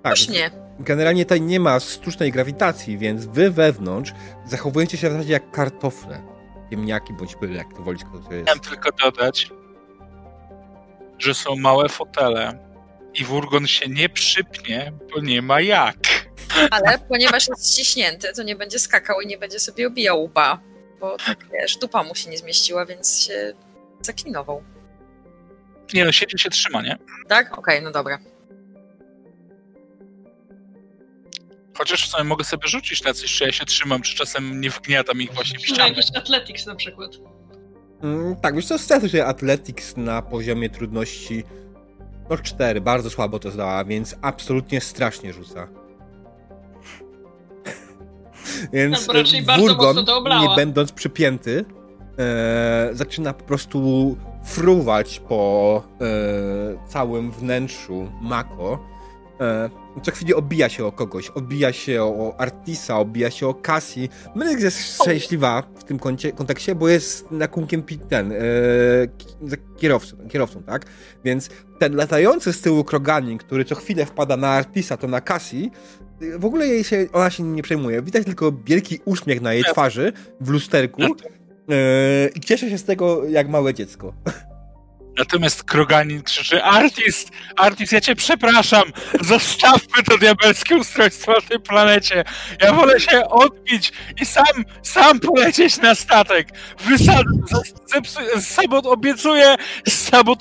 Tak, Puść mnie. generalnie tutaj nie ma sztucznej grawitacji, więc wy wewnątrz zachowujecie się w zasadzie jak kartofle. Ziemniaki bądź byle, jak to wolić, kto to jest. Chciałem tylko dodać, że są małe fotele i Wurgon się nie przypnie, bo nie ma jak. Ale ponieważ jest ściśnięty, to nie będzie skakał i nie będzie sobie obijał łba. Bo tak wiesz, dupa mu się nie zmieściła, więc się zaklinował. Nie no, siedzi się trzyma, nie? Tak? Okej, no dobra. Chociaż w sumie mogę sobie rzucić na coś, czy ja się trzymam, czy czasem nie wgniatam ich właśnie w ścianę. jakiś athletics na przykład. Mm, tak, wiesz co, statuję Athletics na poziomie trudności no 4, bardzo słabo to zdała, więc absolutnie strasznie rzuca. *laughs* więc bardzo Wurgon, mocno to oblała. nie będąc przypięty, e, zaczyna po prostu fruwać po e, całym wnętrzu Mako. E, co chwili obija się o kogoś, obija się o Artisa, obija się o Cassie. Mylex jest szczęśliwa w tym koncie, kontekście, bo jest na kółkiem pi- ten, e, za kierowcą, kierowcą, tak? Więc ten latający z tyłu kroganin, który co chwilę wpada na Artisa, to na Cassie, y, w ogóle jej się, ona się nie przejmuje. Widać tylko wielki uśmiech na jej twarzy w lusterku e, i cieszy się z tego jak małe dziecko. *laughs* Natomiast Kroganin krzyczy Artist! Artist, ja cię przepraszam! Zostawmy to diabelskie ustrojstwo na tej planecie! Ja wolę się odbić i sam, sam polecieć na statek! Wysad... zepsu- Sabot obiecuję! Sabot...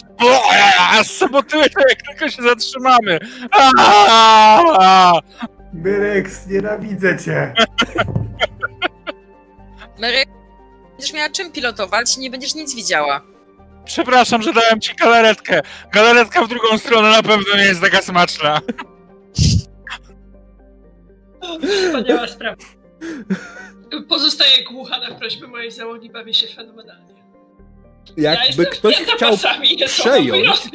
Sabotuję to, jak tylko się zatrzymamy! Myrex, nienawidzę cię! Meryk, będziesz miała czym pilotować nie będziesz nic widziała. Przepraszam, że dałem ci galaretkę. Galaretka w drugą stronę na pewno nie jest taka smaczna. Wspaniała sprawa. Pozostaję głucha na prośbę mojej załogi, bawię się fenomenalnie. ja Jakby jestem ktoś chciał przejąć,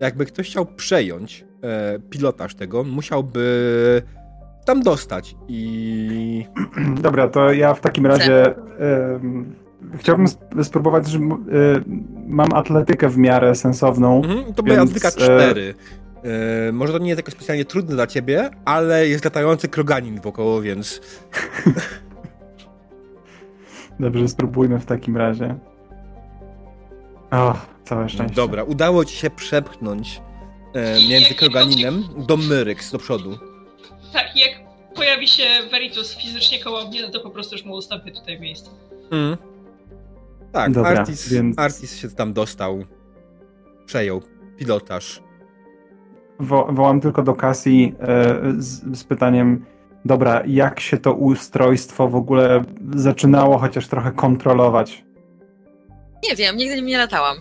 jakby ktoś chciał przejąć e, pilotaż tego musiałby tam dostać i... *clears throat* Dobra, to ja w takim razie chciałbym spróbować, że y, mam atletykę w miarę sensowną. Mhm, to będzie atletyka 4. E, może to nie jest jakoś specjalnie trudne dla ciebie, ale jest latający kroganin wokoło, więc... *laughs* Dobrze, spróbujmy w takim razie. O, całe szczęście. Dobra, udało ci się przepchnąć e, między kroganinem do Myryx, do przodu. Tak, jak pojawi się Veritus fizycznie koło mnie, no to po prostu już mu ustawię tutaj miejsce. Mm. Tak, Dobra, Artis, więc... Artis się tam dostał, przejął pilotaż. Wo wołam tylko do Cassie e, z, z, pytaniem, dobra, jak się to ustrojstwo w ogóle zaczynało chociaż trochę kontrolować? Nie wiem, nigdy nim nie latałam.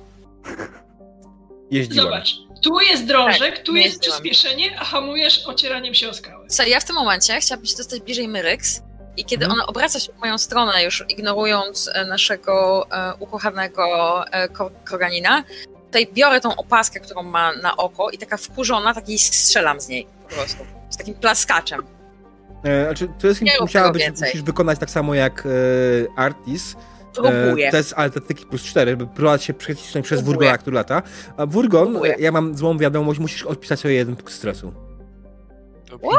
Jeździłam. Zobacz, tu jest drążek, tak, tu jest przyspieszenie, a hamujesz ocieraniem się o skałę. Słuchaj, ja w tym momencie chciałabym się dostać bliżej Myryx i kiedy mhm. ona obraca się w moją stronę, już ignorując e, naszego e, ukochanego e, Koganina, tutaj biorę tą opaskę, którą ma na oko i taka wkurzona, taki strzelam z niej po prostu. Z takim plaskaczem. E, znaczy, to jest musiała być, musisz wykonać tak samo jak e, Artis. Próbuję. E, to jest atletyki plus 4, żeby próbować się przecisnąć przez Wurgona, który lata. A Wurgon, Próbuję. ja mam złą wiadomość, musisz odpisać sobie jeden punkt stresu.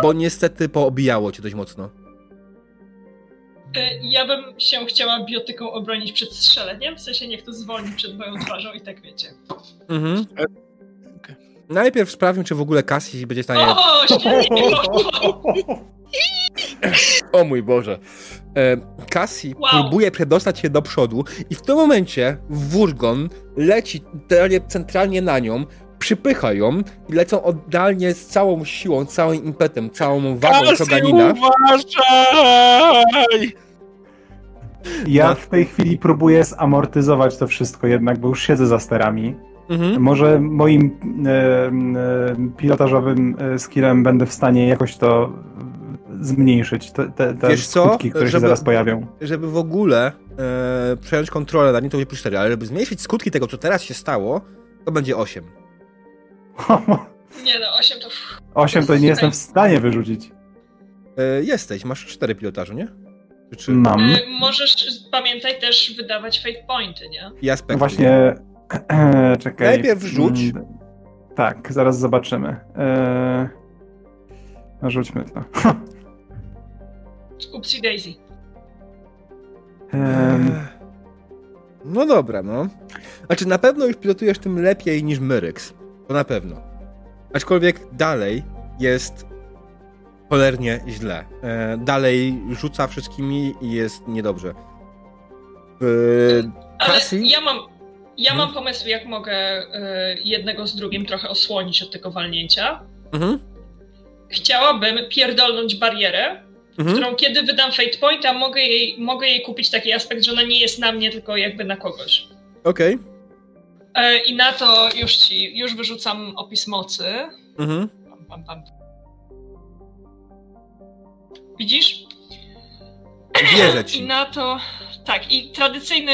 Bo niestety poobijało cię dość mocno. E, ja bym się chciała biotyką obronić przed strzeleniem, w sensie niech to zwolni przed moją twarzą i tak wiecie. Mhm. Okay. Najpierw sprawdźmy, czy w ogóle Cassie będzie w stanie... O, *laughs* o mój Boże. E, Cassie wow. próbuje przedostać się do przodu i w tym momencie Wurgon leci centralnie na nią, przypycha ją i lecą oddalnie z całą siłą, całym impetem, całą wagą Kroganina. uważaj! Ja w tej chwili próbuję zamortyzować to wszystko jednak, bo już siedzę za sterami. Mhm. Może moim e, e, pilotażowym e, skillem będę w stanie jakoś to zmniejszyć, te, te, te skutki, które żeby, się zaraz pojawią. Żeby w ogóle e, przejąć kontrolę nad nim, to będzie plus 4, ale żeby zmniejszyć skutki tego, co teraz się stało, to będzie 8. *laughs* Nie no, 8 to... 8 to nie jestem w stanie wyrzucić. E, jesteś, masz 4 pilotażu, nie? Czy... Mam. E, możesz, pamiętaj, też wydawać fate pointy, nie? Aspekty. No właśnie, *clears throat* czekaj. Najpierw rzuć. Tak, zaraz zobaczymy. E... No rzućmy to. *laughs* Upsi Daisy. No dobra, no. Znaczy na pewno już pilotujesz tym lepiej niż Myryx. To na pewno. Aczkolwiek dalej jest cholernie źle. E, dalej rzuca wszystkimi i jest niedobrze. E, Ale ja mam, ja mam pomysł, jak mogę e, jednego z drugim trochę osłonić od tego walnięcia. Mhm. Chciałabym pierdolnąć barierę, mhm. którą kiedy wydam Fate Pointa, mogę jej, mogę jej kupić taki aspekt, że ona nie jest na mnie, tylko jakby na kogoś. Okej. Okay. I na to już ci, już wyrzucam opis mocy. Mhm. Pam, pam, pam. Widzisz? Wierzę ci. I na to, tak, i tradycyjny,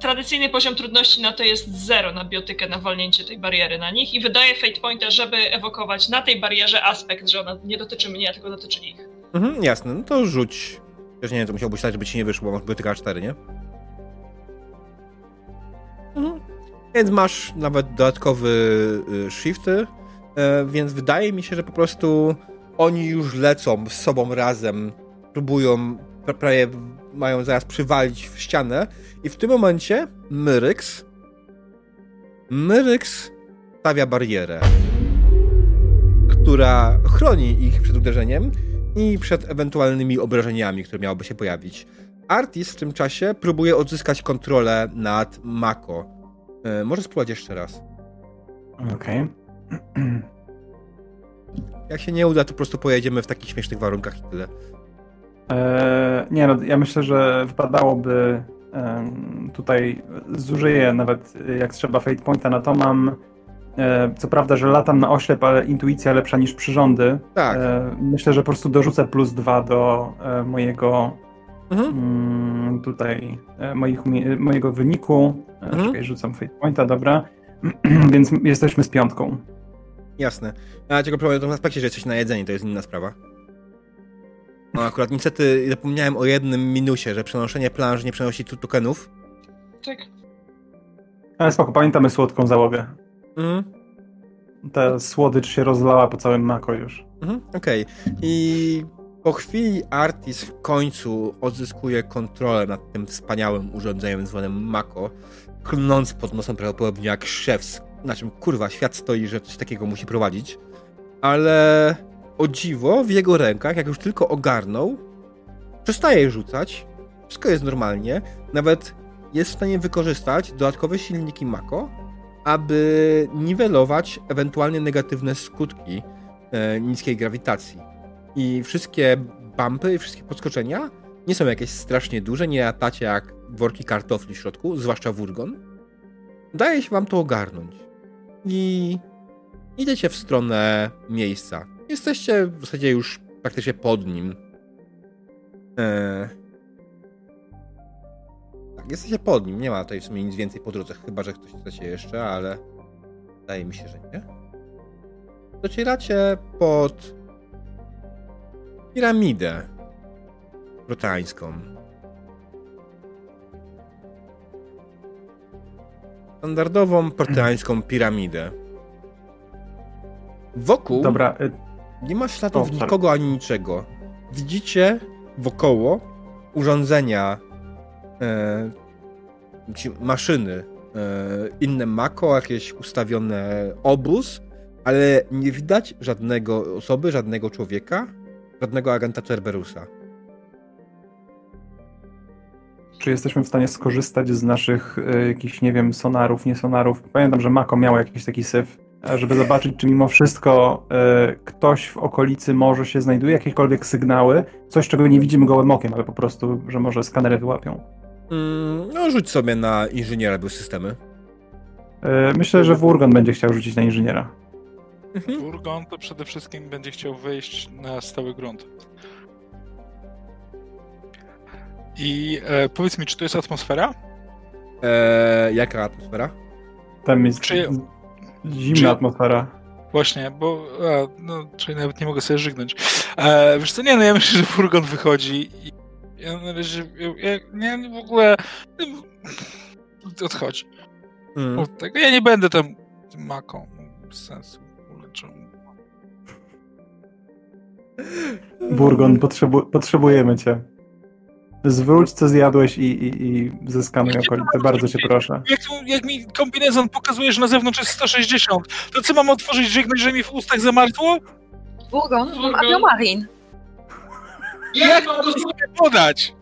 tradycyjny poziom trudności na to jest zero na biotykę, na walnięcie tej bariery na nich i wydaje Fate Pointa, żeby ewokować na tej barierze aspekt, że ona nie dotyczy mnie, tylko dotyczy ich. Mhm, jasne, no to rzuć. Też nie wiem, to musiałbyś stać, żeby ci nie wyszło, bo masz biotyka 4, nie? Mhm. Więc masz nawet dodatkowy y, shifty, e, więc wydaje mi się, że po prostu oni już lecą z sobą razem, próbują, prawie mają zaraz przywalić w ścianę i w tym momencie Myryx Myryx stawia barierę, która chroni ich przed uderzeniem i przed ewentualnymi obrażeniami, które miałoby się pojawić. Artis w tym czasie próbuje odzyskać kontrolę nad Mako. E, może spróbować jeszcze raz. Okej. Okay. *clears throat* Jak się nie uda, to po prostu pojedziemy w takich śmiesznych warunkach i tyle. Eee, nie no, ja myślę, że wypadałoby tutaj zużyję nawet jak trzeba fate pointa na to mam e, co prawda, że latam na oślep, ale intuicja lepsza niż przyrządy. Tak. E, myślę, że po prostu dorzucę plus dwa do e, mojego mhm. Mm, tutaj moich, mojego wyniku. Mhm. Czekaj, rzucam fate pointa, dobra. *clears throat* Więc jesteśmy z piątką. Jasne. A tylko problem w tym aspekcie, że jesteś na jedzenie, to jest inna sprawa. No akurat niestety zapomniałem o jednym minusie, że przenoszenie planż nie przenosi tu tokenów. Tak. Ale spoko, pamiętamy słodką załogę. Mhm. Ta słodycz się rozlała po całym Mako już. Mhm, Okej. I po chwili Artis w końcu odzyskuje kontrolę nad tym wspaniałym urządzeniem zwanym Mako, klnąc pod nosem prawdopodobnie jak szef, na czym kurwa świat stoi, że coś takiego musi prowadzić. Ale o dziwo w jego rękach, jak już tylko ogarnął, przestaje rzucać, wszystko jest normalnie, nawet jest w stanie wykorzystać dodatkowe silniki Mako, aby niwelować ewentualnie negatywne skutki e, niskiej grawitacji. I wszystkie bumpy, wszystkie podskoczenia nie są jakieś strasznie duże, nie latacie jak worki kartofli w środku, zwłaszcza wurgon. Daje się wam to ogarnąć. I idziecie w stronę miejsca. Jesteście w zasadzie już praktycznie pod nim. Eee... Tak, jesteście pod nim. Nie ma tutaj w sumie nic więcej po drodze, chyba że ktoś chcecie jeszcze, ale wydaje mi się, że nie. Docieracie pod piramidę proteańską. Standardową proteańską piramidę. Wokół Dobra, y, nie ma śladów O, sorry. nikogo ani niczego. Widzicie wokoło urządzenia, e, maszyny, e, inne mako, jakieś ustawione obóz, ale nie widać żadnego osoby, żadnego człowieka, żadnego agenta Cerberusa. Czy jesteśmy w stanie skorzystać z naszych y, jakichś, nie wiem, sonarów, nie sonarów? Pamiętam, że Mako miał jakiś taki syf, e, żeby zobaczyć, czy mimo wszystko y, ktoś w okolicy może się znajduje, jakiekolwiek sygnały, coś, czego nie widzimy gołym okiem, ale po prostu, że może skanery wyłapią. Mm, no, rzuć sobie na inżyniera biosystemy. Y, Myślę, że Wurgon będzie chciał rzucić na inżyniera. Mhm. Furgon to przede wszystkim będzie chciał wyjść na stały grunt. I e, powiedz mi, czy to jest atmosfera? E, jaka atmosfera? Tam jest Czy- zimna czy- atmosfera. Właśnie, bo a, no, czyli nawet nie mogę sobie żygnąć. E, wiesz co, nie, no ja myślę, że furgon wychodzi i ja na razie, ja, ja, nie, w ogóle y, odchodzi Mm. od tego. Ja nie będę tam maką, sensu. w ogóle, czemu? Wurgon, potrzebu potrzebujemy cię. Zwróć, co zjadłeś i, i, i zeskanuj okolice. Bardzo cię proszę. Jak, jak mi kombinezon pokazuje, że na zewnątrz jest 160, to co mam otworzyć, żegnać, że mi w ustach zamartło? Burgon, Burgon. mam aviomarin. Jak mam go sobie podać?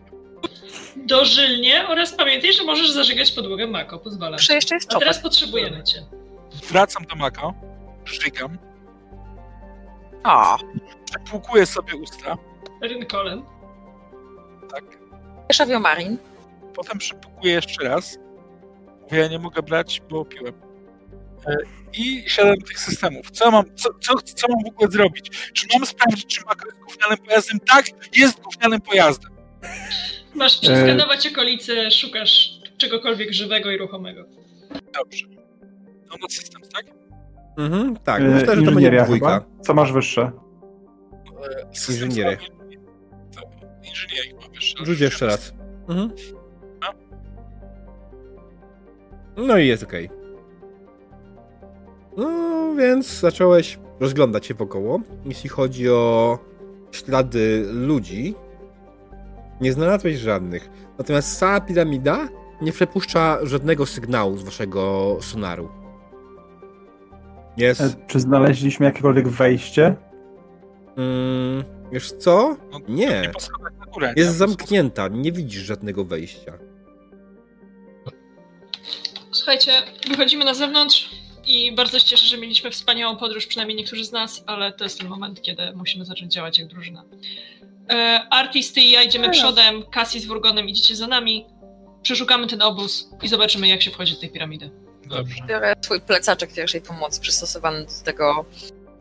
Dożylnie oraz pamiętaj, że możesz zażygać podłogę Mako, pozwalam. Muszę jeszcze jest A teraz potrzebujemy cię. Wracam do maka, żygam, O, przepłukuję sobie usta, Rynkolem. tak, też aviomarin. potem przepłukuję jeszcze raz. Mówię, ja nie mogę brać, bo piłem. E, I siadam do tych systemów. Co mam, co, co, co mam w ogóle zrobić? Czy mam sprawdzić, czy maka jest gównianym pojazdem? Tak, jest gównianym pojazdem. Masz przeskanować okolice, szukasz czegokolwiek żywego i ruchomego. Dobrze. No na system, tak? Mhm, tak, E, myślę, że to będzie inżynieria dwójka. Co masz wyższe? E, system Inżyniery. zrobi- Rzuć jeszcze raz. Mhm. No i jest okej. No więc zacząłeś rozglądać się wokoło. Jeśli chodzi o ślady ludzi, nie znalazłeś żadnych. Natomiast cała piramida nie przepuszcza żadnego sygnału z waszego sonaru. Jest. E, Czy znaleźliśmy jakiekolwiek wejście? Mm, wiesz co? No, Nie. Jest zamknięta, nie widzisz żadnego wejścia. Słuchajcie, wychodzimy na zewnątrz i bardzo się cieszę, że mieliśmy wspaniałą podróż, przynajmniej niektórzy z nas, ale to jest ten moment, kiedy musimy zacząć działać jak drużyna. E, Artis, ty i ja idziemy przodem, Cassie z Wurgonem idziecie za nami, przeszukamy ten obóz i zobaczymy, jak się wchodzi do tej piramidy. Dobrze. Biorę twój plecaczek pierwszej pomocy przystosowany do tego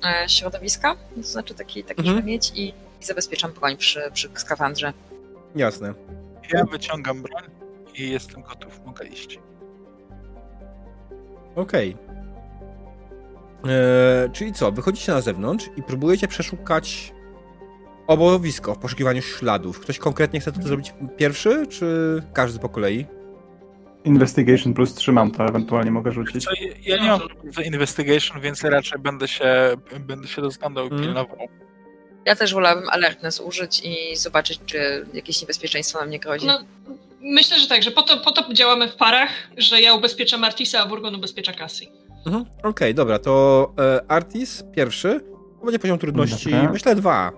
e, środowiska, to znaczy taki, taki Mhm. mieć i, i zabezpieczam broń przy, przy skafandrze. Jasne. Ja wyciągam broń i jestem gotów, mogę iść. Okej. E, czyli co, wychodzicie na zewnątrz i próbujecie przeszukać obozowisko w poszukiwaniu śladów. Ktoś konkretnie chce to zrobić pierwszy, czy każdy po kolei? Investigation plus trzymam, to ewentualnie mogę rzucić. Co, ja nie mam investigation, więc raczej będę się, będę się rozglądał i Mm. pilnował. Ja też wolałabym alertness użyć i zobaczyć, czy jakieś niebezpieczeństwo nam nie grozi. No, myślę, że tak, że po to, po to działamy w parach, że ja ubezpieczam Artisa, a Wurgon ubezpiecza Cassie. Mhm. Okej, dobra, to e, Artis pierwszy. To będzie poziom trudności, Dobra. myślę, dwa.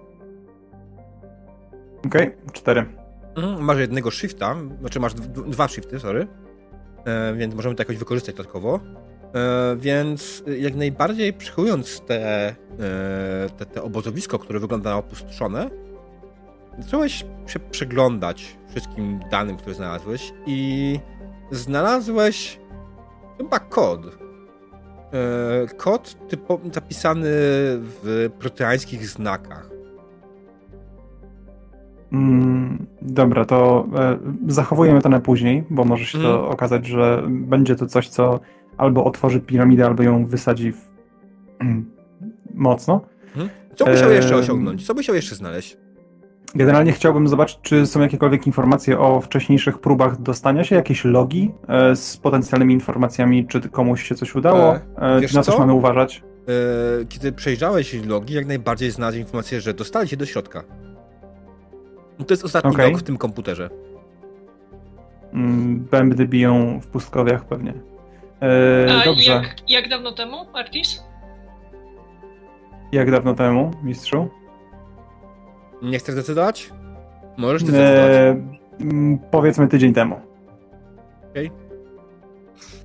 Okej, cztery. Mhm. Masz jednego shifta, znaczy masz dwa shifty, sorry. E, więc możemy to jakoś wykorzystać dodatkowo. E, więc e, jak najbardziej przyjmując te, e, te, te obozowisko, które wygląda na opustoszone, zacząłeś się przyglądać wszystkim danym, które znalazłeś i znalazłeś chyba kod. Kod typo, zapisany w proteańskich znakach. Mm, dobra, to zachowujemy to na później, bo może się to Mhm. okazać, że będzie to coś, co albo otworzy piramidę, albo ją wysadzi w... *clears throat* mocno. Co byś chciał jeszcze osiągnąć? Co byś chciał jeszcze znaleźć? Generalnie chciałbym zobaczyć, czy są jakiekolwiek informacje o wcześniejszych próbach dostania się, jakieś logi e, z potencjalnymi informacjami, czy komuś się coś udało, e, wiesz na coś co? mamy uważać. E, kiedy przejrzałeś logi, jak najbardziej znalazłeś informację, że dostali się do środka. I To jest ostatni Okej. log w tym komputerze. Mm, Bębny biją w pustkowiach pewnie. E, A dobrze. jak, jak dawno temu, Artis? Jak dawno temu, mistrzu? Nie chcesz decydować? Możesz ty zdecydować. E, mm, powiedzmy tydzień temu.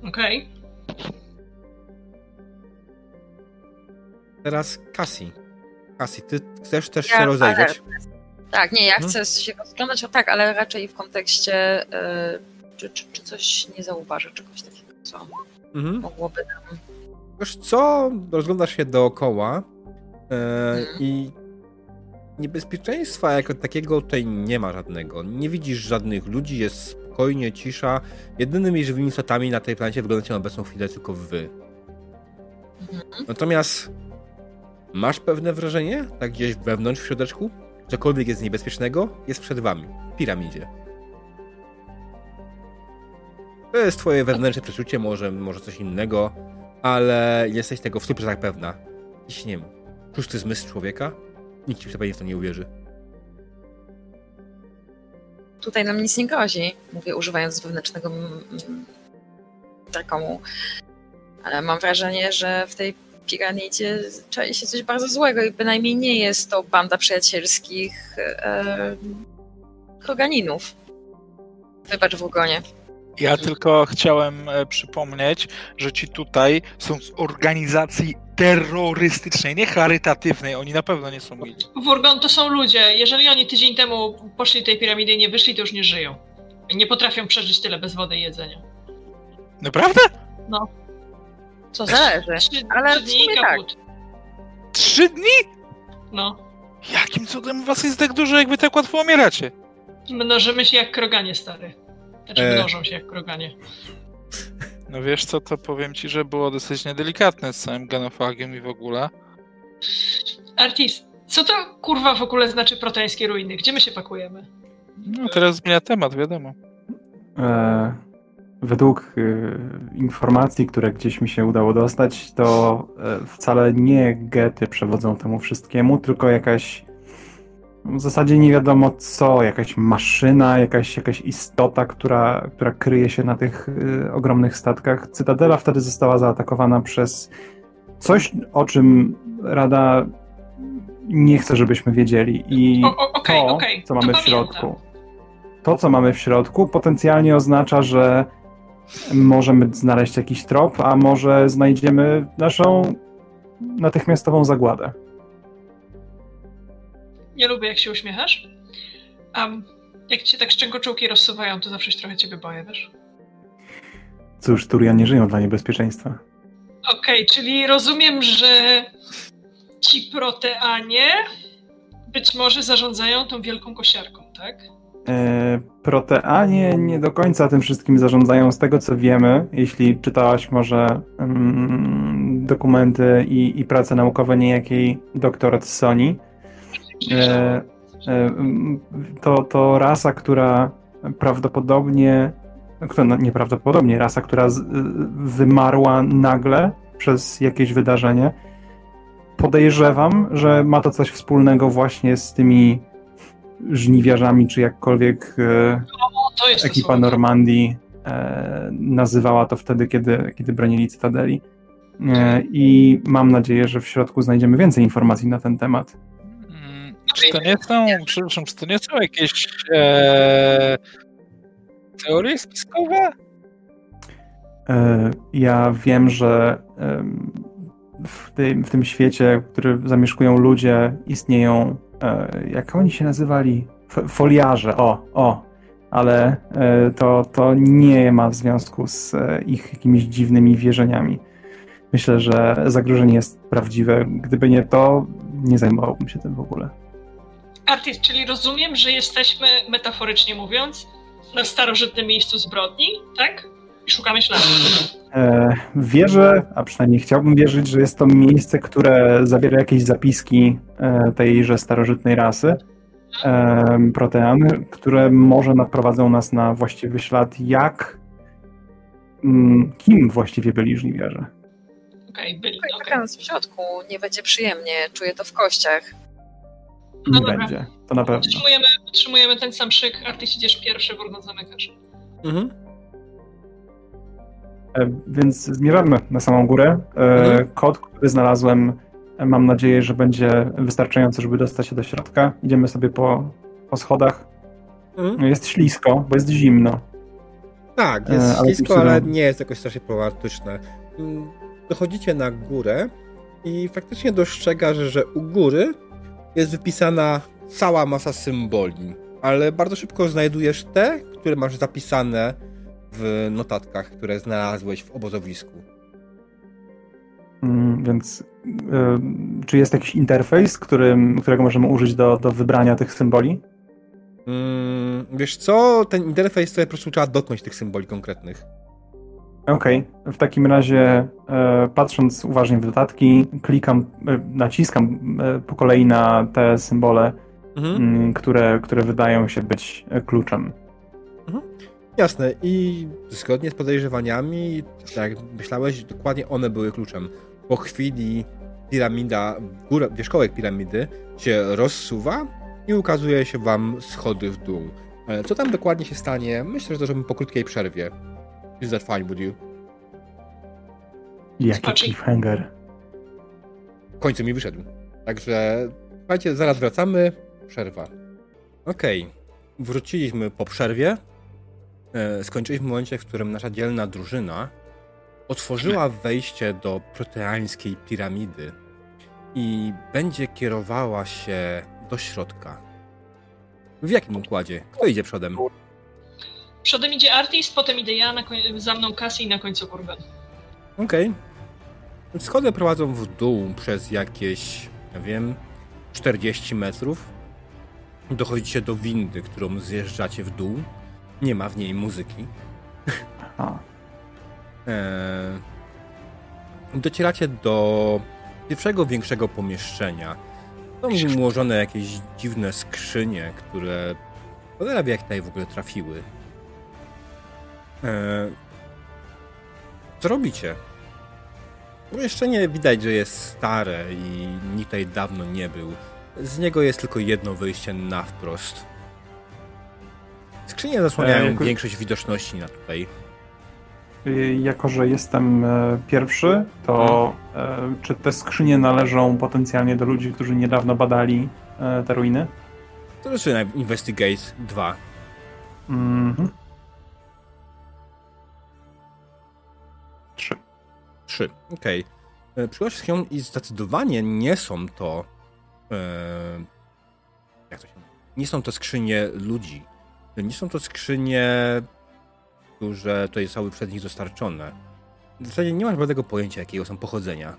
Okej. Teraz Cassie. Cassie, ty chcesz też Ja się rozejrzeć? Tak, nie, ja Mhm. chcę się rozglądać, o tak, ale raczej w kontekście, e, czy, czy, czy coś nie zauważę, czegoś takiego, co Mhm. mogłoby nam... Wiesz co? Rozglądasz się dookoła e, Mhm. i niebezpieczeństwa jako takiego tutaj nie ma żadnego. Nie widzisz żadnych ludzi, jest spokojnie, cisza. Jedynymi żywymi istotami na tej planecie wyglądacie na obecną chwilę tylko wy. Mhm. Natomiast masz pewne wrażenie, tak gdzieś wewnątrz w środeczku, cokolwiek jest niebezpiecznego, jest przed wami, w piramidzie. To jest twoje wewnętrzne przeczucie, może, może coś innego, ale jesteś tego w 100% pewna. Jakiś, nie wiem, szósty zmysł człowieka? Nikt ci pewnie w to nie uwierzy. Tutaj nam nic nie grozi, mówię używając wewnętrznego takomu. Ale mam wrażenie, że w tej piramidzie czai się coś bardzo złego i bynajmniej nie jest to banda przyjacielskich e, kroganinów. Wybacz w ugonie. Ja tylko chciałem e, przypomnieć, że ci tutaj są z organizacji terrorystycznej, nie charytatywnej. Oni na pewno nie są mili. Wurgon to są ludzie. Jeżeli oni tydzień temu poszli do tej piramidy i nie wyszli, to już nie żyją. Nie potrafią przeżyć tyle bez wody i jedzenia. Naprawdę? Co zależy. Trzy, Ale trzy dni tak. kaput. Trzy dni? No. Jakim cudem u was jest tak dużo, jak wy tak łatwo umieracie? Mnożymy się jak kroganie, stary. Znaczy E. mnożą się jak kroganie. *laughs* No wiesz co, to powiem ci, że było dosyć niedelikatne z całym genofagiem i w ogóle. Artis, co to kurwa w ogóle znaczy proteańskie ruiny? Gdzie my się pakujemy? No teraz zmienia temat, wiadomo. E, według e, informacji, które gdzieś mi się udało dostać, to e, wcale nie gety przewodzą temu wszystkiemu, tylko jakaś w zasadzie nie wiadomo co, jakaś maszyna, jakaś, jakaś istota, która, która kryje się na tych e, ogromnych statkach. Cytadela wtedy została zaatakowana przez coś, o czym Rada nie chce, żebyśmy wiedzieli. I O- o- Okej, to, okej. co to mamy w pamiętam. środku. To, co mamy w środku, potencjalnie oznacza, że możemy znaleźć jakiś trop, a może znajdziemy naszą natychmiastową zagładę. Nie lubię, jak się uśmiechasz. Um, jak ci tak szczękoczułki rozsuwają, to zawsze się trochę ciebie boję, wiesz? Cóż, Turian nie żyją dla niebezpieczeństwa. Okej, czyli rozumiem, że ci proteanie być może zarządzają tą wielką kosiarką, tak? E, proteanie nie do końca tym wszystkim zarządzają z tego, co wiemy. Jeśli czytałaś może mm, dokumenty i, i prace naukowe niejakiej doktor Sony. E, e, to, to rasa, która prawdopodobnie, która, no nieprawdopodobnie, rasa, która wymarła nagle przez jakieś wydarzenie. Podejrzewam, że ma to coś wspólnego właśnie z tymi żniwiarzami, czy jakkolwiek e, to ekipa. Normandii nazywała to wtedy, kiedy, kiedy bronili Cytadeli. I mam nadzieję, że w środku znajdziemy więcej informacji na ten temat. Czy to nie są, przepraszam, czy to nie są jakieś e, teorie spiskowe? E, Ja wiem, że w tym, w tym świecie, w którym zamieszkują ludzie, istnieją, e, jak oni się nazywali? F- Foliarze, o, o. Ale e, to, to nie ma związku z e, ich jakimiś dziwnymi wierzeniami. Myślę, że zagrożenie jest prawdziwe. Gdyby nie to, nie zajmowałbym się tym w ogóle. Artist, czyli rozumiem, że jesteśmy, metaforycznie mówiąc, na starożytnym miejscu zbrodni, tak? I szukamy śladów. E, Wierzę, a przynajmniej chciałbym wierzyć, że jest to miejsce, które zawiera jakieś zapiski e, tejże starożytnej rasy, e, protean, które może naprowadzą nas na właściwy ślad, jak mm, kim właściwie byli żniwiarze. Okej, byli, Okej, okej. Czekając w środku, nie będzie przyjemnie, czuję to w kościach. No Nie dobra. będzie, to na pewno. Utrzymujemy, utrzymujemy ten sam szyk, Artist idziesz pierwszy, Wurgon zamykasz. Mhm. E, Więc zmierzamy na samą górę. E, Mhm. Kod, który znalazłem, e, mam nadzieję, że będzie wystarczający, żeby dostać się do środka. Idziemy sobie po, po schodach. Mhm. Jest ślisko, bo jest zimno. Tak, E, jest ale ślisko, ale nie jest jakoś strasznie problematyczne. Mm, Dochodzicie na górę i faktycznie dostrzegasz, że u góry jest wypisana cała masa symboli, ale bardzo szybko znajdujesz te, które masz zapisane w notatkach, które znalazłeś w obozowisku. Mm, Więc y, czy jest jakiś interfejs, którym, którego możemy użyć do, do wybrania tych symboli? Mm, wiesz co, ten interfejs to po prostu trzeba dotknąć tych symboli konkretnych. Okej, w takim razie e, patrząc uważnie w dodatki, klikam, e, naciskam e, po kolei na te symbole, Mhm. mm, które, które wydają się być e, kluczem. Jasne, i zgodnie z podejrzewaniami, tak jak myślałeś, dokładnie one były kluczem. Po chwili piramida, góra, wierzchołek piramidy się rozsuwa i ukazuje się wam schody w dół. E, Co tam dokładnie się stanie? Myślę, że to zrobimy po krótkiej przerwie. Is that fine with you? Jaki cliffhanger. W końcu mi wyszedł. Także słuchajcie, zaraz wracamy. Przerwa. Okej. Wróciliśmy po przerwie. E, skończyliśmy w momencie, w którym nasza dzielna drużyna otworzyła wejście do proteańskiej piramidy i będzie kierowała się do środka. W jakim układzie? Kto idzie przodem? Przodem idzie Artist, potem idę ja, na koń- za mną Cassie i na końcu Wurgon. Okej. Schody prowadzą w dół przez jakieś, nie wiem, 40 metrów. Dochodzicie do windy, którą zjeżdżacie w dół. Nie ma w niej muzyki. A, Eee, docieracie do pierwszego większego pomieszczenia. Są ułożone jakieś dziwne skrzynie, które cholera wie jak tutaj w ogóle trafiły. Eee, co robicie? Pomieszczenie widać, że jest stare i nikt tutaj dawno nie był. Z niego jest tylko jedno wyjście na wprost. Skrzynie zasłaniają Eee, jako- większość widoczności na tutaj. y, jako, że jestem e, pierwszy, to e, czy te skrzynie należą potencjalnie do ludzi, którzy niedawno badali e, te ruiny? To zaczyna Investigate 2. Mhm. 3. Okej. Okay. Przyjąłeś się i zdecydowanie nie są to. E, jak to się mówi? Nie są to skrzynie ludzi. Nie są to skrzynie, które tutaj zostały przez nich dostarczone. W zasadzie nie masz żadnego pojęcia, jakiego są pochodzenia.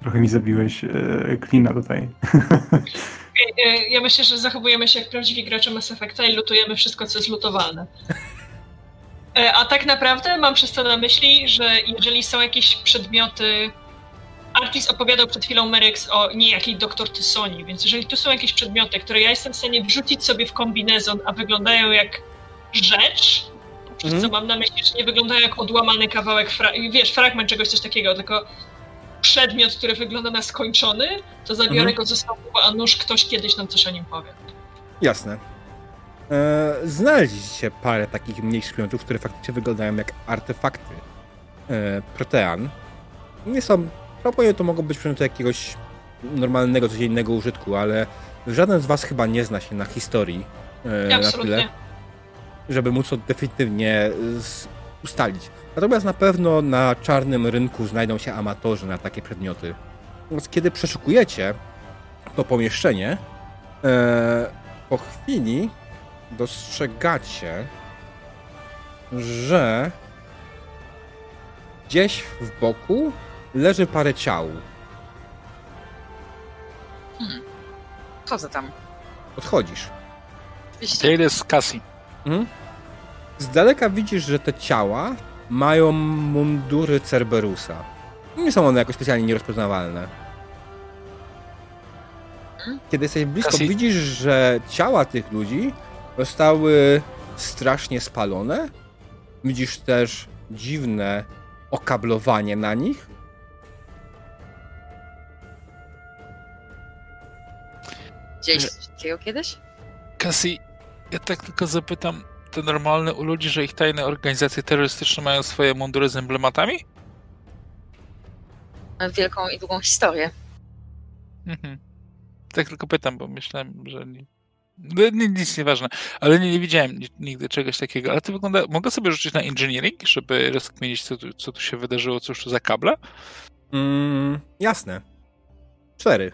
Trochę mi zabiłeś e, klina tutaj. E, Ja myślę, że zachowujemy się jak prawdziwi gracze Mass Effecta i lutujemy wszystko, co jest lutowalne. E, a tak naprawdę mam przez to na myśli, że jeżeli są jakieś przedmioty. Artis opowiadał przed chwilą Merex o niejakiej doktor Tysoni, więc jeżeli tu są jakieś przedmioty, które ja jestem w stanie wrzucić sobie w kombinezon, a wyglądają jak rzecz, przez Mhm. co mam na myśli, że nie wyglądają jak odłamany kawałek, fra- wiesz, fragment czegoś, coś takiego, tylko przedmiot, który wygląda na skończony, to zabiorę Mhm. go ze stołu, a nóż ktoś kiedyś nam coś o nim powie. Jasne. E, znaleźliście parę takich mniejszych przedmiotów, które faktycznie wyglądają jak artefakty e, protean. Nie są, proponuję, to mogą być przedmioty jakiegoś normalnego, codziennego użytku, ale żaden z was chyba nie zna się na historii e, na tyle, żeby móc to definitywnie z, ustalić. Natomiast na pewno na czarnym rynku znajdą się amatorzy na takie przedmioty. Więc kiedy przeszukujecie to pomieszczenie, e, po chwili dostrzegacie, że gdzieś w boku leży parę ciał. Chodzę tam. Odchodzisz. Oczywiście. Z Cassie. Mhm. Z daleka widzisz, że te ciała mają mundury Cerberusa. Nie są one jakoś specjalnie nierozpoznawalne. Kiedy jesteś blisko, Kasi- widzisz, że ciała tych ludzi zostały strasznie spalone. Widzisz też dziwne okablowanie na nich. Coś takiego kiedyś? Cassie, ja tak tylko zapytam, to normalne u ludzi, że ich tajne organizacje terrorystyczne mają swoje mundury z emblematami? Wielką i długą historię. Mhm. Tak tylko pytam, bo myślałem, że nie, nic nieważne, ale nie, nie widziałem ni- nigdy czegoś takiego. Ale to wygląda, mogę sobie rzucić na engineering, żeby rozkminić, co tu, co tu się wydarzyło, cóż to za kable? Mm, jasne. Cztery.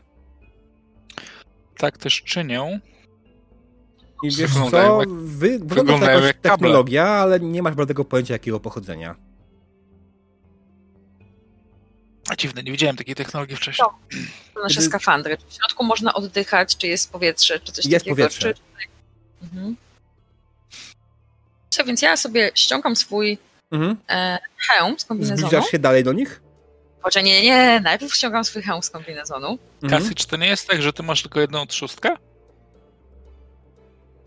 Tak też czynią. I wiesz co, wygląda to wyglądają jakaś technologia, ale nie masz żadnego pojęcia jakiego pochodzenia. Dziwne, nie widziałem takiej technologii wcześniej. To nasze Kiedy- skafandry. Czy w środku można oddychać, czy jest powietrze, czy coś Jest takiego? powietrze. Czy... Mhm. Co, więc ja sobie ściągam swój Mhm. e, hełm z kombinezonu. Zbliżasz się dalej do nich? Poczekaj, nie, nie, najpierw ściągam swój hełm z kombinezonu, Mhm. Cassie, czy to nie jest tak, że ty masz tylko jedną trzustkę?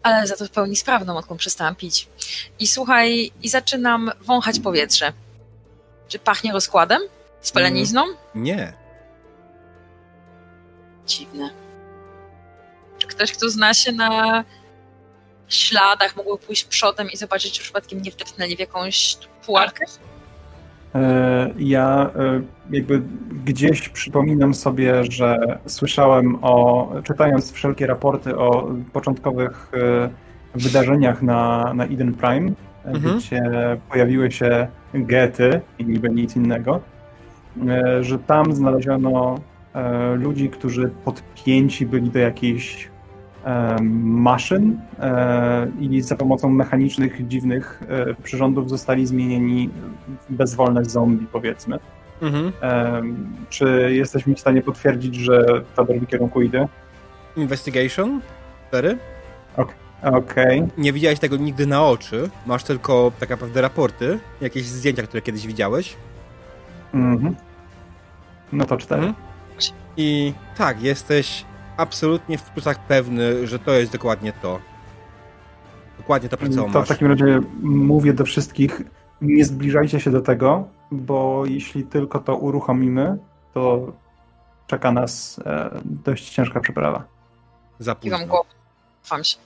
ale za to w pełni sprawną, odkąd przestałam pić. I słuchaj, i zaczynam wąchać powietrze. Czy pachnie rozkładem? Spalenizną? Nie. Dziwne. Czy ktoś, kto zna się na śladach, mógłby pójść przodem i zobaczyć, czy przypadkiem nie wdepnęli w jakąś pułapkę? E, Ja e, jakby gdzieś przypominam sobie, że słyszałem o, czytając wszelkie raporty o początkowych e, wydarzeniach na, na Eden Prime, Mhm. gdzie pojawiły się gety i niby nic innego, że tam znaleziono e, ludzi, którzy podpięci byli do jakichś e, maszyn e, i za pomocą mechanicznych, dziwnych e, przyrządów zostali zmienieni w bezwolne zombie, powiedzmy. Mhm. E, Czy jesteś mi w stanie potwierdzić, że w dobrym kierunku idę? Investigation? Cztery? Okej. Nie widziałeś tego nigdy na oczy. Masz tylko tak naprawdę raporty, jakieś zdjęcia, które kiedyś widziałeś. Mhm. No to cztery. Mhm. I tak, jesteś absolutnie w plusach pewny, że to jest dokładnie to. Dokładnie to, przed co To w takim razie mówię do wszystkich, nie zbliżajcie się do tego, bo jeśli tylko to uruchomimy, to czeka nas e, dość ciężka przeprawa. Za Kiwam głową. Ufam się.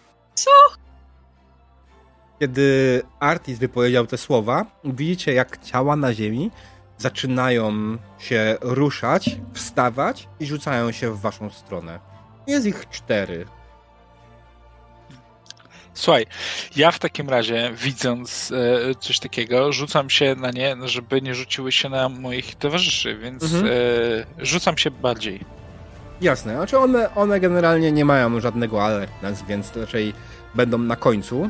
Kiedy Artis wypowiedział te słowa, widzicie jak ciała na ziemi zaczynają się ruszać, wstawać i rzucają się w waszą stronę. Jest ich cztery. Słuchaj, ja w takim razie, widząc e, coś takiego, rzucam się na nie, żeby nie rzuciły się na moich towarzyszy, więc Mhm. e, rzucam się bardziej. Jasne, znaczy one, one generalnie nie mają żadnego alertness, więc raczej będą na końcu.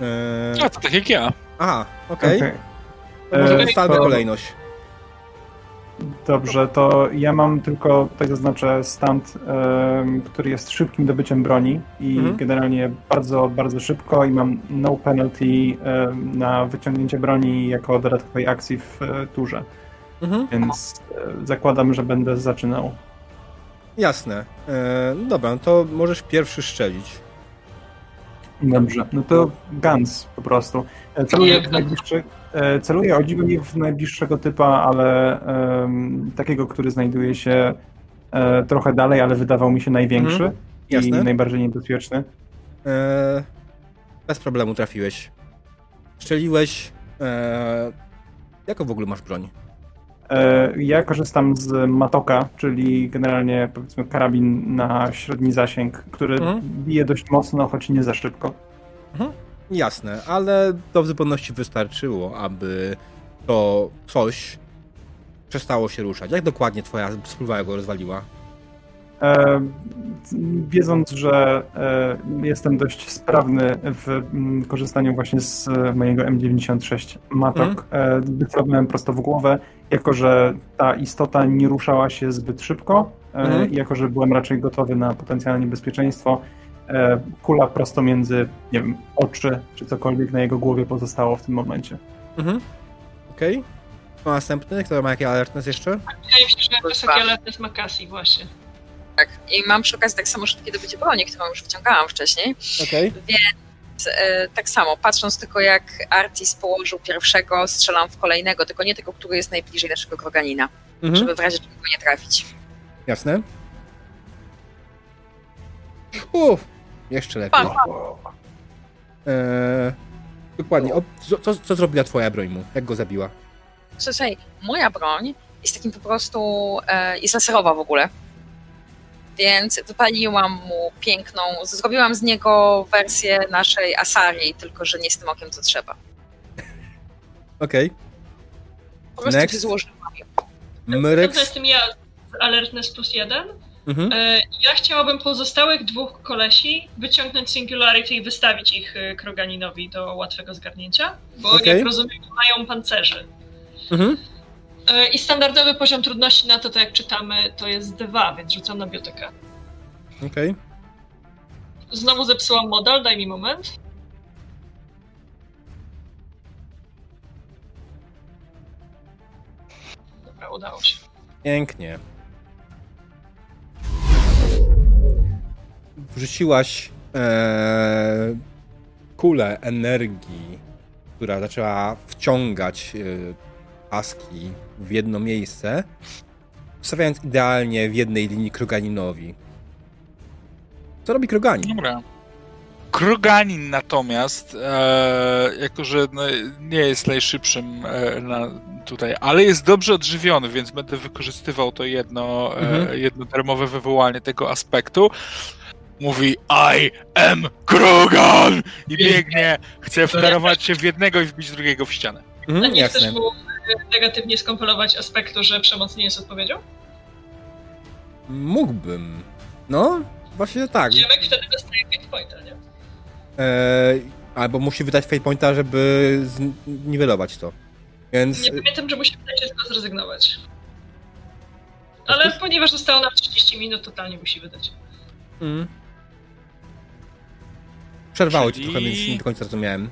Eee, A, to tak jak ja. aha, okej. Okej. To Może E, ustalmy to- kolejność. Dobrze, to ja mam tylko, tutaj zaznaczę, stand, em, który jest szybkim dobyciem broni i Mhm. generalnie bardzo, bardzo szybko i mam no penalty em, na wyciągnięcie broni jako dodatkowej akcji w e, turze, Mhm. więc e, zakładam, że będę zaczynał. Jasne. E, no dobra, no to możesz pierwszy strzelić. Dobrze, no to guns po prostu. Celuję Jak najbliższy, celuję o dziwo nie w najbliższego typa, ale em, takiego, który znajduje się e, trochę dalej, ale wydawał mi się największy Mhm, i jasne. najbardziej niebezpieczny. E, bez problemu trafiłeś. Strzeliłeś. E, jaką w ogóle masz broń? E, Ja korzystam z Matoka, czyli generalnie powiedzmy karabin na średni zasięg, który Mhm. bije dość mocno, choć nie za szybko. Jasne, ale to w zupełności wystarczyło, aby to coś przestało się ruszać. Jak dokładnie twoja spluwa go rozwaliła? E, Wiedząc, że e, jestem dość sprawny w mm, korzystaniu właśnie z e, mojego M96 Matok, e, wycelowałem prosto w głowę, jako że ta istota nie ruszała się zbyt szybko, e, Mhm. i jako że byłem raczej gotowy na potencjalne niebezpieczeństwo, kula prosto między, nie wiem, oczy, czy cokolwiek na jego głowie pozostało w tym momencie. Mhm. Okej. Okay. Następny, kto ma jakiś alertness jeszcze? Wydaje mi się, że wysoki alertness ma Cassie właśnie. Tak. I mam przy okazji tak samo szybkie dobycie broni, którą już wyciągałam wcześniej. Okej. E, tak samo, patrząc tylko jak Artis położył pierwszego, strzelam w kolejnego, tylko nie tego, który jest najbliżej naszego kroganina, Mhm. żeby w razie czego nie trafić. Jasne. Uff, jeszcze lepiej. Eee, dokładnie. O, co, co, zrobiła twoja broń mu? Jak go zabiła? Słuchaj, moja broń jest takim po prostu, e, jest laserowa w ogóle. Więc wypaliłam mu piękną, zrobiłam z niego wersję naszej Asari, tylko że nie z tym okiem, co trzeba. *laughs* Okej. Po prostu Next. się złożyłam. To Myrex. jestem ja z alertness plus jeden. Mhm. E, Ja chciałabym pozostałych dwóch kolesi wyciągnąć Singularity i wystawić ich e, Kroganinowi do łatwego zgarnięcia, bo Okej. jak rozumiem mają pancerzy. Mhm. E, I standardowy poziom trudności na to, to jak czytamy, to jest dwa, więc rzucam na biotykę. Okej. Znowu zepsułam model, daj mi moment. Dobra, udało się. Pięknie. Wrzuciłaś e, kulę energii, która zaczęła wciągać e, paski w jedno miejsce, stawiając idealnie w jednej linii Kroganinowi. Co robi Kroganin? Dobra. Kroganin natomiast, e, jako że no, nie jest najszybszym e, na, tutaj, ale jest dobrze odżywiony, więc będę wykorzystywał to jedno, Mhm. e, jedno darmowe wywołanie tego aspektu. Mówi I am Krogan! I biegnie, chce wtarować się w jednego i wbić drugiego w ścianę. A Mhm, nie jasne. chcesz mu e, negatywnie skompilować aspektu, że przemoc nie jest odpowiedzią? Mógłbym. No, właśnie tak. Ziemek wtedy dostaje hit pointa, nie? E, albo musi wydać fate pointa, żeby zniwelować to. Więc Nie pamiętam, że musi z tego zrezygnować. Ale ponieważ zostało nam 30 minut, totalnie musi wydać. Mm. Przerwało ci Czyli- trochę, więc nie do końca zrozumiałem.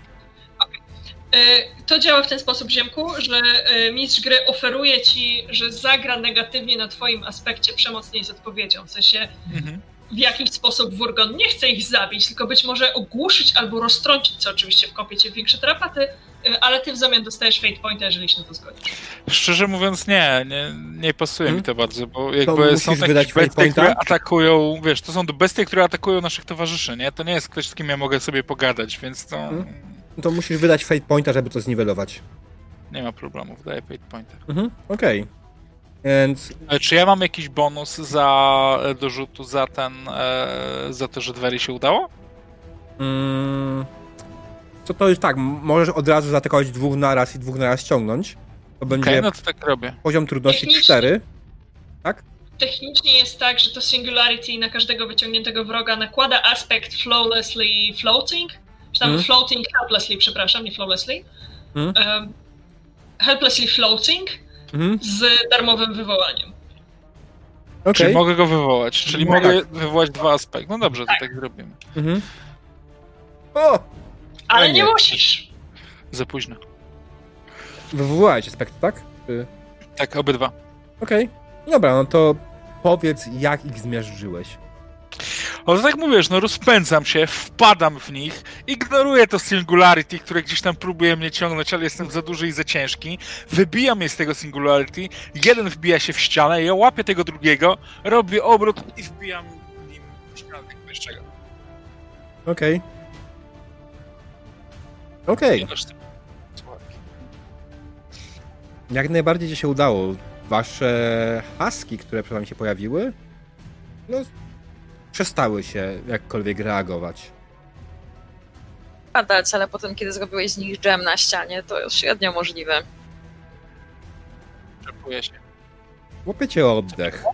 E, To działa w ten sposób, Ziemku, że e, mistrz gry oferuje ci, że zagra negatywnie na twoim aspekcie przemoc nie jest odpowiedzią. W sensie Mhm. W jakiś sposób Wurgon nie chce ich zabić, tylko być może ogłuszyć albo roztrącić, co oczywiście w większe tarapaty, e, ale ty w zamian dostajesz fate pointa, jeżeli się na to zgodzisz. Szczerze mówiąc, nie, nie, nie pasuje Hmm? mi to bardzo, bo jakby są wydać takie bestie, pointa? które atakują, wiesz, to są bestie, które atakują naszych towarzyszy, nie? To nie jest ktoś, z kim ja mogę sobie pogadać, więc to Hmm? No to musisz wydać fate pointa, żeby to zniwelować. nie ma problemu, wydaję fate pointer. Mhm, okej. Więc E, Czy ja mam jakiś bonus za e, do rzutu za ten, e, za to, że Dwery się udało? mm, co to jest tak, możesz od razu zaatakować dwóch naraz i dwóch naraz ściągnąć. To będzie Okej, no to tak robię. poziom trudności Technicznie- 4. Technicznie jest tak, że to Singularity na każdego wyciągniętego wroga nakłada aspekt flawlessly floating, czy tam Mhm. floating helplessly, przepraszam, nie flawlessly. Mhm. Um, helplessly floating Mhm. z darmowym wywołaniem. Okej. Czyli mogę go wywołać, czyli No mogę tak. wywołać dwa aspekty. No dobrze, to tak zrobimy. Mhm. O! Ale nie musisz. Za późno. Wywołałeś aspekt, tak? Czy- Tak, obydwa. Okej. Dobra, no to powiedz, jak ich zmierzyłeś. Ale tak mówisz, no rozpędzam się, wpadam w nich, ignoruję to singularity, które gdzieś tam próbuje mnie ciągnąć, ale jestem za duży i za ciężki. Wybijam je z tego singularity, jeden wbija się w ścianę, ja łapię tego drugiego, robię obrót i wbijam nim w ścianę tego pierwszego. Okej. Okej. Ponieważ ty- Słuchaj. Jak najbardziej ci się udało. Wasze haski, które przed wami się pojawiły, no, przestały się jakkolwiek reagować. Padać, ale potem, kiedy zrobiłeś z nich dżem na ścianie, to już średnio możliwe. Czepuję się. Łapiecie oddech.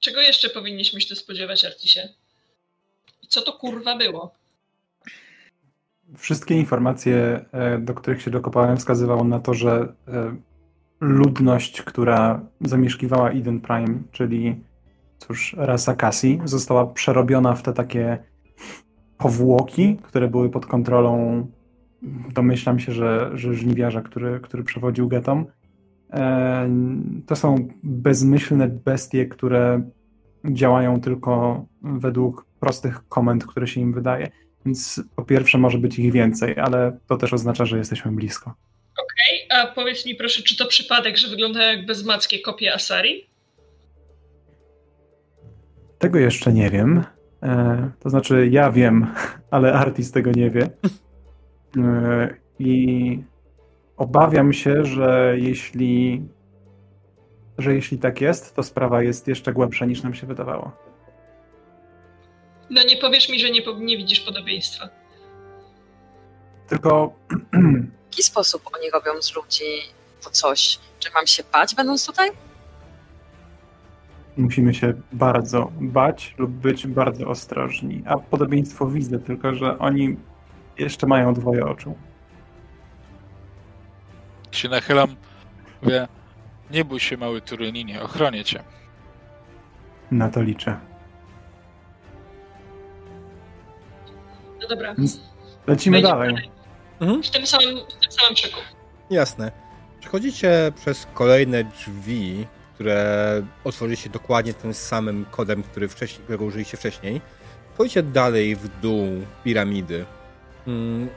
Czego jeszcze powinniśmy się tu spodziewać, Artisie? I co to kurwa było? Wszystkie informacje, e, do których się dokopałem, wskazywały na to, że e, ludność, która zamieszkiwała Eden Prime, czyli cóż, rasa Cassie, została przerobiona w te takie powłoki, które były pod kontrolą, domyślam się, że, że żniwiarza, który, który przewodził getom. E, To są bezmyślne bestie, które działają tylko według prostych komend, które się im wydaje. Więc po pierwsze może być ich więcej, ale to też oznacza, że jesteśmy blisko. Ej, a powiedz mi proszę, czy to przypadek, że wyglądają jak bezmackie kopie Asari? Tego jeszcze nie wiem. E, to znaczy, ja wiem, *laughs* ale Artis tego nie wie. E, I obawiam się, że jeśli, że jeśli tak jest, to sprawa jest jeszcze głębsza niż nam się wydawało. No nie powiesz mi, że nie, nie widzisz podobieństwa. Tylko *clears throat* W jaki sposób oni robią z ludzi to coś? Czy mam się bać, będąc tutaj? Musimy się bardzo bać lub być bardzo ostrożni. A podobieństwo widzę, tylko że oni jeszcze mają dwoje oczu. Się nachylam, mówię, nie bój się mały Turyninie, ochronię cię. Na to liczę. No dobra. Lecimy Będzie dalej. Mhm. W tym samym, w tym samym szyku. Jasne. Przechodzicie przez kolejne drzwi, które otworzyliście dokładnie tym samym kodem, który wcześniej, którego użyliście wcześniej. Pójdźcie dalej w dół piramidy. Mm.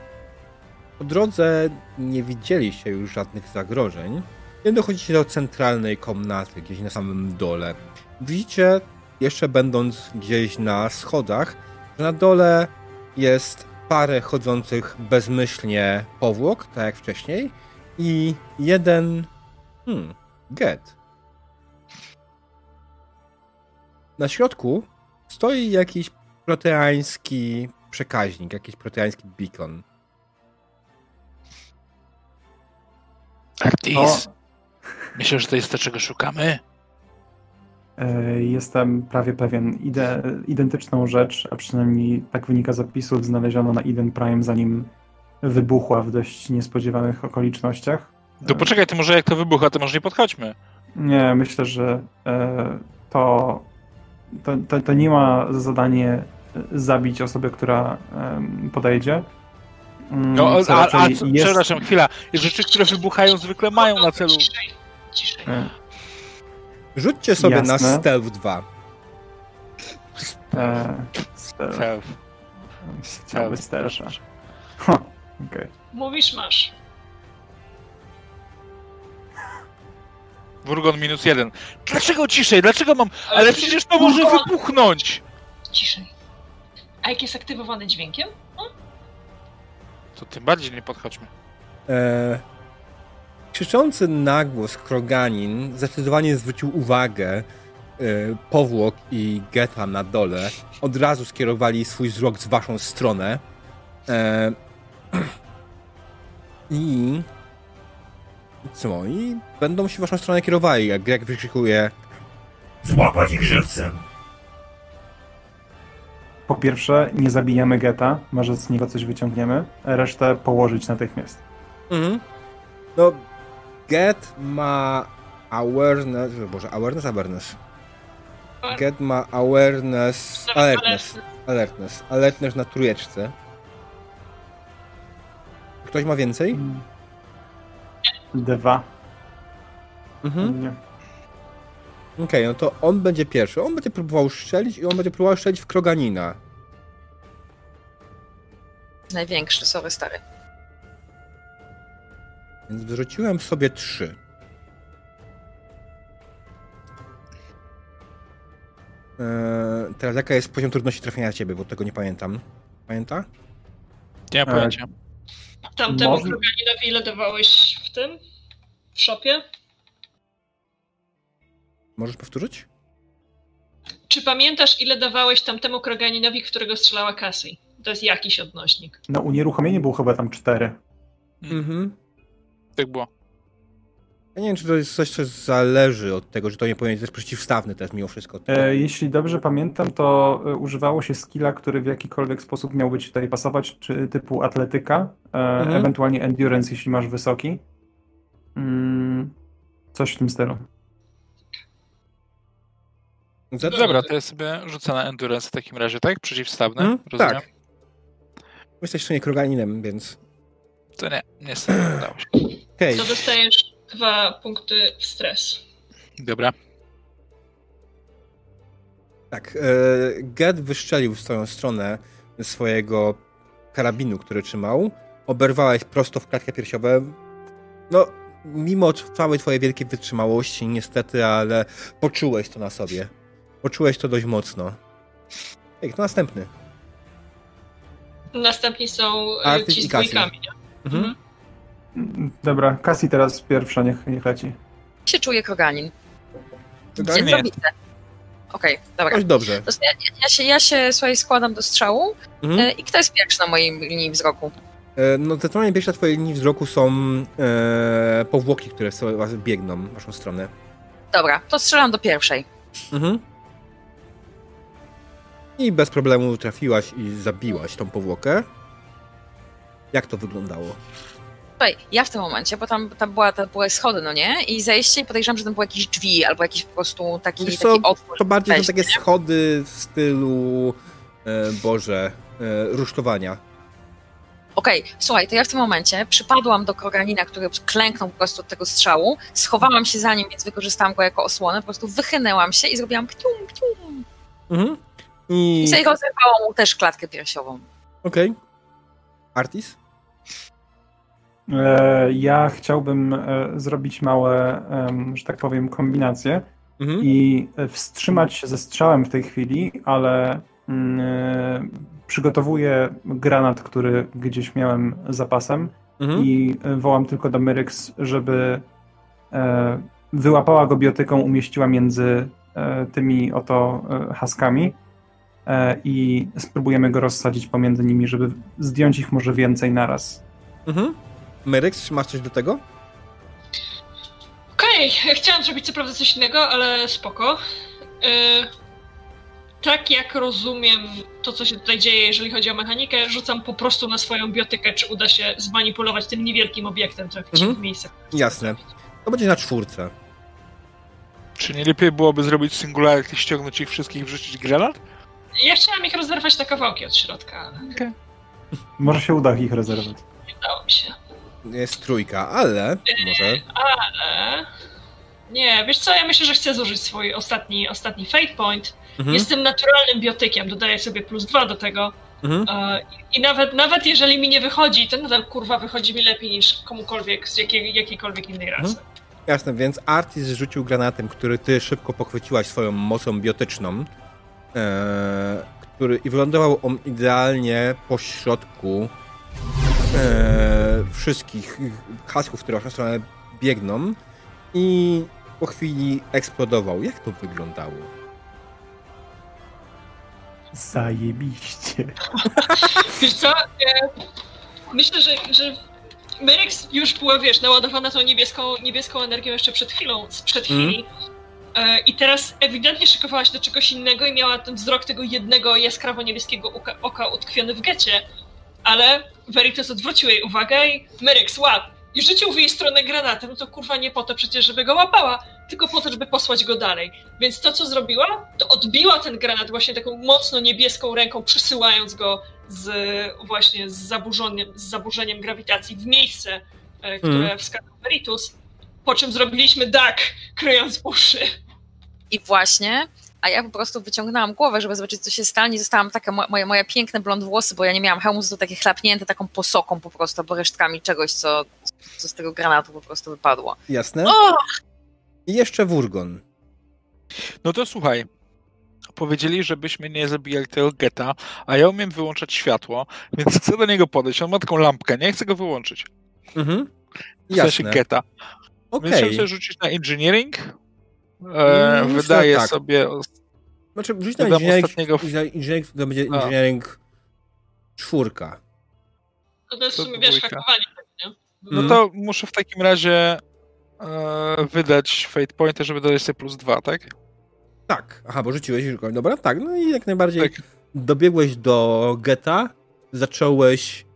Po drodze nie widzieliście już żadnych zagrożeń. Nie dochodzicie do centralnej komnaty, gdzieś na samym dole. Widzicie, jeszcze będąc gdzieś na schodach, że na dole jest parę chodzących bezmyślnie powłok, tak jak wcześniej, i jeden. Hmm, get. Na środku stoi jakiś proteański przekaźnik, jakiś proteański beacon. Artis, O, myślę, że to jest to, czego szukamy? e, jestem prawie pewien. Ide, identyczną rzecz, a przynajmniej tak wynika z opisów, znaleziono na Eden Prime, zanim wybuchła w dość niespodziewanych okolicznościach. To poczekaj, to może jak to wybucha, to może nie podchodźmy. Nie, myślę, że e, to, to, to, to nie ma za zadanie zabić osobę, która podejdzie. Mm, No, a, a, co, jest- przepraszam, chwila. Rzeczy, które wybuchają, zwykle mają na celu. Ciszej, ciszej. E, Rzućcie sobie na Jasne. Stealth 2. e, stealth. Stealth. Cały stersza. Ha, Okej. Mówisz, masz. Wurgon minus jeden. Dlaczego ciszej? Dlaczego mam... Ale przecież to może wybuchnąć! Ciszej. A jak jest aktywowany dźwiękiem? To tym bardziej nie podchodźmy. E, krzyczący na głos Kroganin zdecydowanie zwrócił uwagę e, powłok i geta na dole. Od razu skierowali swój wzrok w waszą stronę. E, *clears throat* I co? I będą się w waszą stronę kierowali, jak Greg wykrzykuje Złapać ich żywcem. Po pierwsze, nie zabijamy geta, może z niego coś wyciągniemy, resztę położyć natychmiast. Mhm. No, Get ma awareness, boże, awareness, awareness. Get ma awareness, alertness, alertness, alertness na trójeczce. Ktoś ma więcej? Dwa. Mhm. Nie. Okej, no to on będzie pierwszy. On będzie próbował strzelić i on będzie próbował strzelić w Kroganina. Największy, sorry stary. Więc wyrzuciłem sobie trzy. Eee, teraz jaka jest poziom trudności trafienia ciebie, bo tego nie pamiętam. Pamięta? Nie mam E, pojęcia. Tamtemu Może- Kroganinowi ile dawałeś w tym? W shopie? Możesz powtórzyć? Czy pamiętasz, ile dawałeś tamtemu Kroganinowi, którego strzelała Cassie? To jest jakiś odnośnik. No unieruchomienie było chyba tam cztery. Mhm. Tak było. Ja nie wiem, czy to jest coś, co zależy od tego, że to nie powinien być przeciwstawny też mimo wszystko. E, jeśli dobrze pamiętam, to e, używało się skilla, który w jakikolwiek sposób miał być tutaj pasować, czy typu atletyka, e, Mhm. ewentualnie endurance, jeśli masz wysoki. Mm, coś w tym stylu. Za- Dobra, to ja sobie rzucę na endurance w takim razie, tak? Przeciwstawny, Mhm, rozumiem? tak. Jesteś jeszcze nie Kroganinem, więc... To nie, niestety nie udało się. Okej, To dostajesz dwa punkty w stres. Dobra. tak. E, Ged wystrzelił w swoją stronę swojego karabinu, który trzymał. Oberwałeś prosto w klatkę piersiową. No, mimo całej twojej wielkiej wytrzymałości, niestety, ale poczułeś to na sobie. Poczułeś to dość mocno. Ej, kto następny? Następni są e, Artyś ci z dwójkami. nie? Mhm. Mhm. Dobra, Cassie teraz pierwsza, niech, niech leci. się czuje kroganin. Kroganin? Okej, dobra. Dość dobrze. To ja, ja, się, ja się słuchaj, składam do strzału Mhm. e, i kto jest pierwszy na mojej linii wzroku? E, No, zdecydowanie pierwsze twojej linii wzroku są e, powłoki, które biegną w waszą stronę. Dobra, to strzelam do pierwszej. Mhm. I bez problemu trafiłaś i zabiłaś tą powłokę. Jak to wyglądało? Słuchaj, ja w tym momencie, bo tam, tam była, tam były schody, no nie? I zejście i podejrzewam, że tam były jakieś drzwi albo jakiś po prostu taki, Wiesz taki otwór. To bardziej są takie schody w stylu, e, Boże, e, rusztowania. Okej, słuchaj, to ja w tym momencie przypadłam do kroganina, który klęknął po prostu od tego strzału, schowałam się za nim, więc wykorzystałam go jako osłonę, po prostu wychynęłam się i zrobiłam ptium, ptium. Mhm. I... I sobie rozerwałam mu też klatkę piersiową. Okej. Artis? E, Ja chciałbym e, zrobić małe, że tak powiem, kombinacje Mhm. i wstrzymać się ze strzałem w tej chwili, ale mm, e, przygotowuję granat, który gdzieś miałem zapasem Mhm. i e, wołam tylko do Myryx, żeby e, wyłapała go biotyką, umieściła między e, tymi oto e, haskami e, i spróbujemy go rozsadzić pomiędzy nimi, żeby zdjąć ich może więcej naraz. Mhm. Meryx, czy masz coś do tego? Okej, chciałam zrobić co prawda coś innego, ale spoko. E, tak jak rozumiem to, co się tutaj dzieje, jeżeli chodzi o mechanikę, rzucam po prostu na swoją biotykę, czy uda się zmanipulować tym niewielkim obiektem, trafić Mhm. w miejsce. Jasne. To będzie na czwórce. Czy nie lepiej byłoby zrobić singularity, ściągnąć ich wszystkich i wrzucić granat? Ja chciałam ich rozerwać na kawałki od środka, ale Może się uda ich rezerwować. nie udało mi się. Jest trójka, ale może. Ale... Nie, wiesz co, ja myślę, że chcę zużyć swój ostatni, ostatni fate point. Mhm. Jestem naturalnym biotykiem, dodaję sobie plus dwa do tego. Mhm. E, I nawet, nawet jeżeli mi nie wychodzi, to nadal kurwa wychodzi mi lepiej niż komukolwiek z jakiej, jakiejkolwiek innej rasy. Jasne, więc Artis rzucił granatem, który ty szybko pochwyciłaś swoją mocą biotyczną. E, który i wylądował on idealnie po środku e, wszystkich hasków, które w waszą stronę biegną i po chwili eksplodował. Jak to wyglądało? Zajebiście. *laughs* Wiesz co, e, myślę, że, że Myrex już była, wiesz, naładowana tą niebieską, niebieską energią jeszcze przed chwilą, sprzed chwili. E, I teraz ewidentnie szykowała się do czegoś innego i miała ten wzrok tego jednego jaskrawo-niebieskiego oka, oka utkwiony w gecie. Ale Veritas odwrócił jej uwagę i Myrex, łap! I rzucił w jej stronę granatem, no to kurwa nie po to przecież, żeby go łapała, tylko po to, żeby posłać go dalej. Więc to, co zrobiła, to odbiła ten granat właśnie taką mocno niebieską ręką, przesyłając go z właśnie z zaburzeniem, z zaburzeniem grawitacji w miejsce, e, które mm. wskazał Veritus, po czym zrobiliśmy dak, kryjąc uszy. I właśnie a ja po prostu wyciągnęłam głowę, żeby zobaczyć, co się stanie. Zostałam taka, moje, moje piękne blond włosy, bo ja nie miałam hełmu, to takie chlapnięte taką posoką po prostu, albo resztkami czegoś, co, co z tego granatu po prostu wypadło. Jasne. O! I jeszcze Wurgon. No to słuchaj, powiedzieli, żebyśmy nie zabijali tego geta, a ja umiem wyłączać światło, więc chcę do niego podejść. On ma taką lampkę, nie chcę go wyłączyć. Mhm. W sensie geta. Okay. Więc chcę rzucić na engineering. E, wydaje tak. sobie. Znaczy, rzuć na engineering, ostatniego... engineering, to będzie engineering czwórka. To jest w sumie, wiesz, hakowanie, nie? No to muszę w takim razie e, wydać Fate Pointer, żeby dodać sobie plus dwa, tak? Tak. Aha, bo rzuciłeś Dobra, tak. No i jak najbardziej tak. dobiegłeś do geta, zacząłeś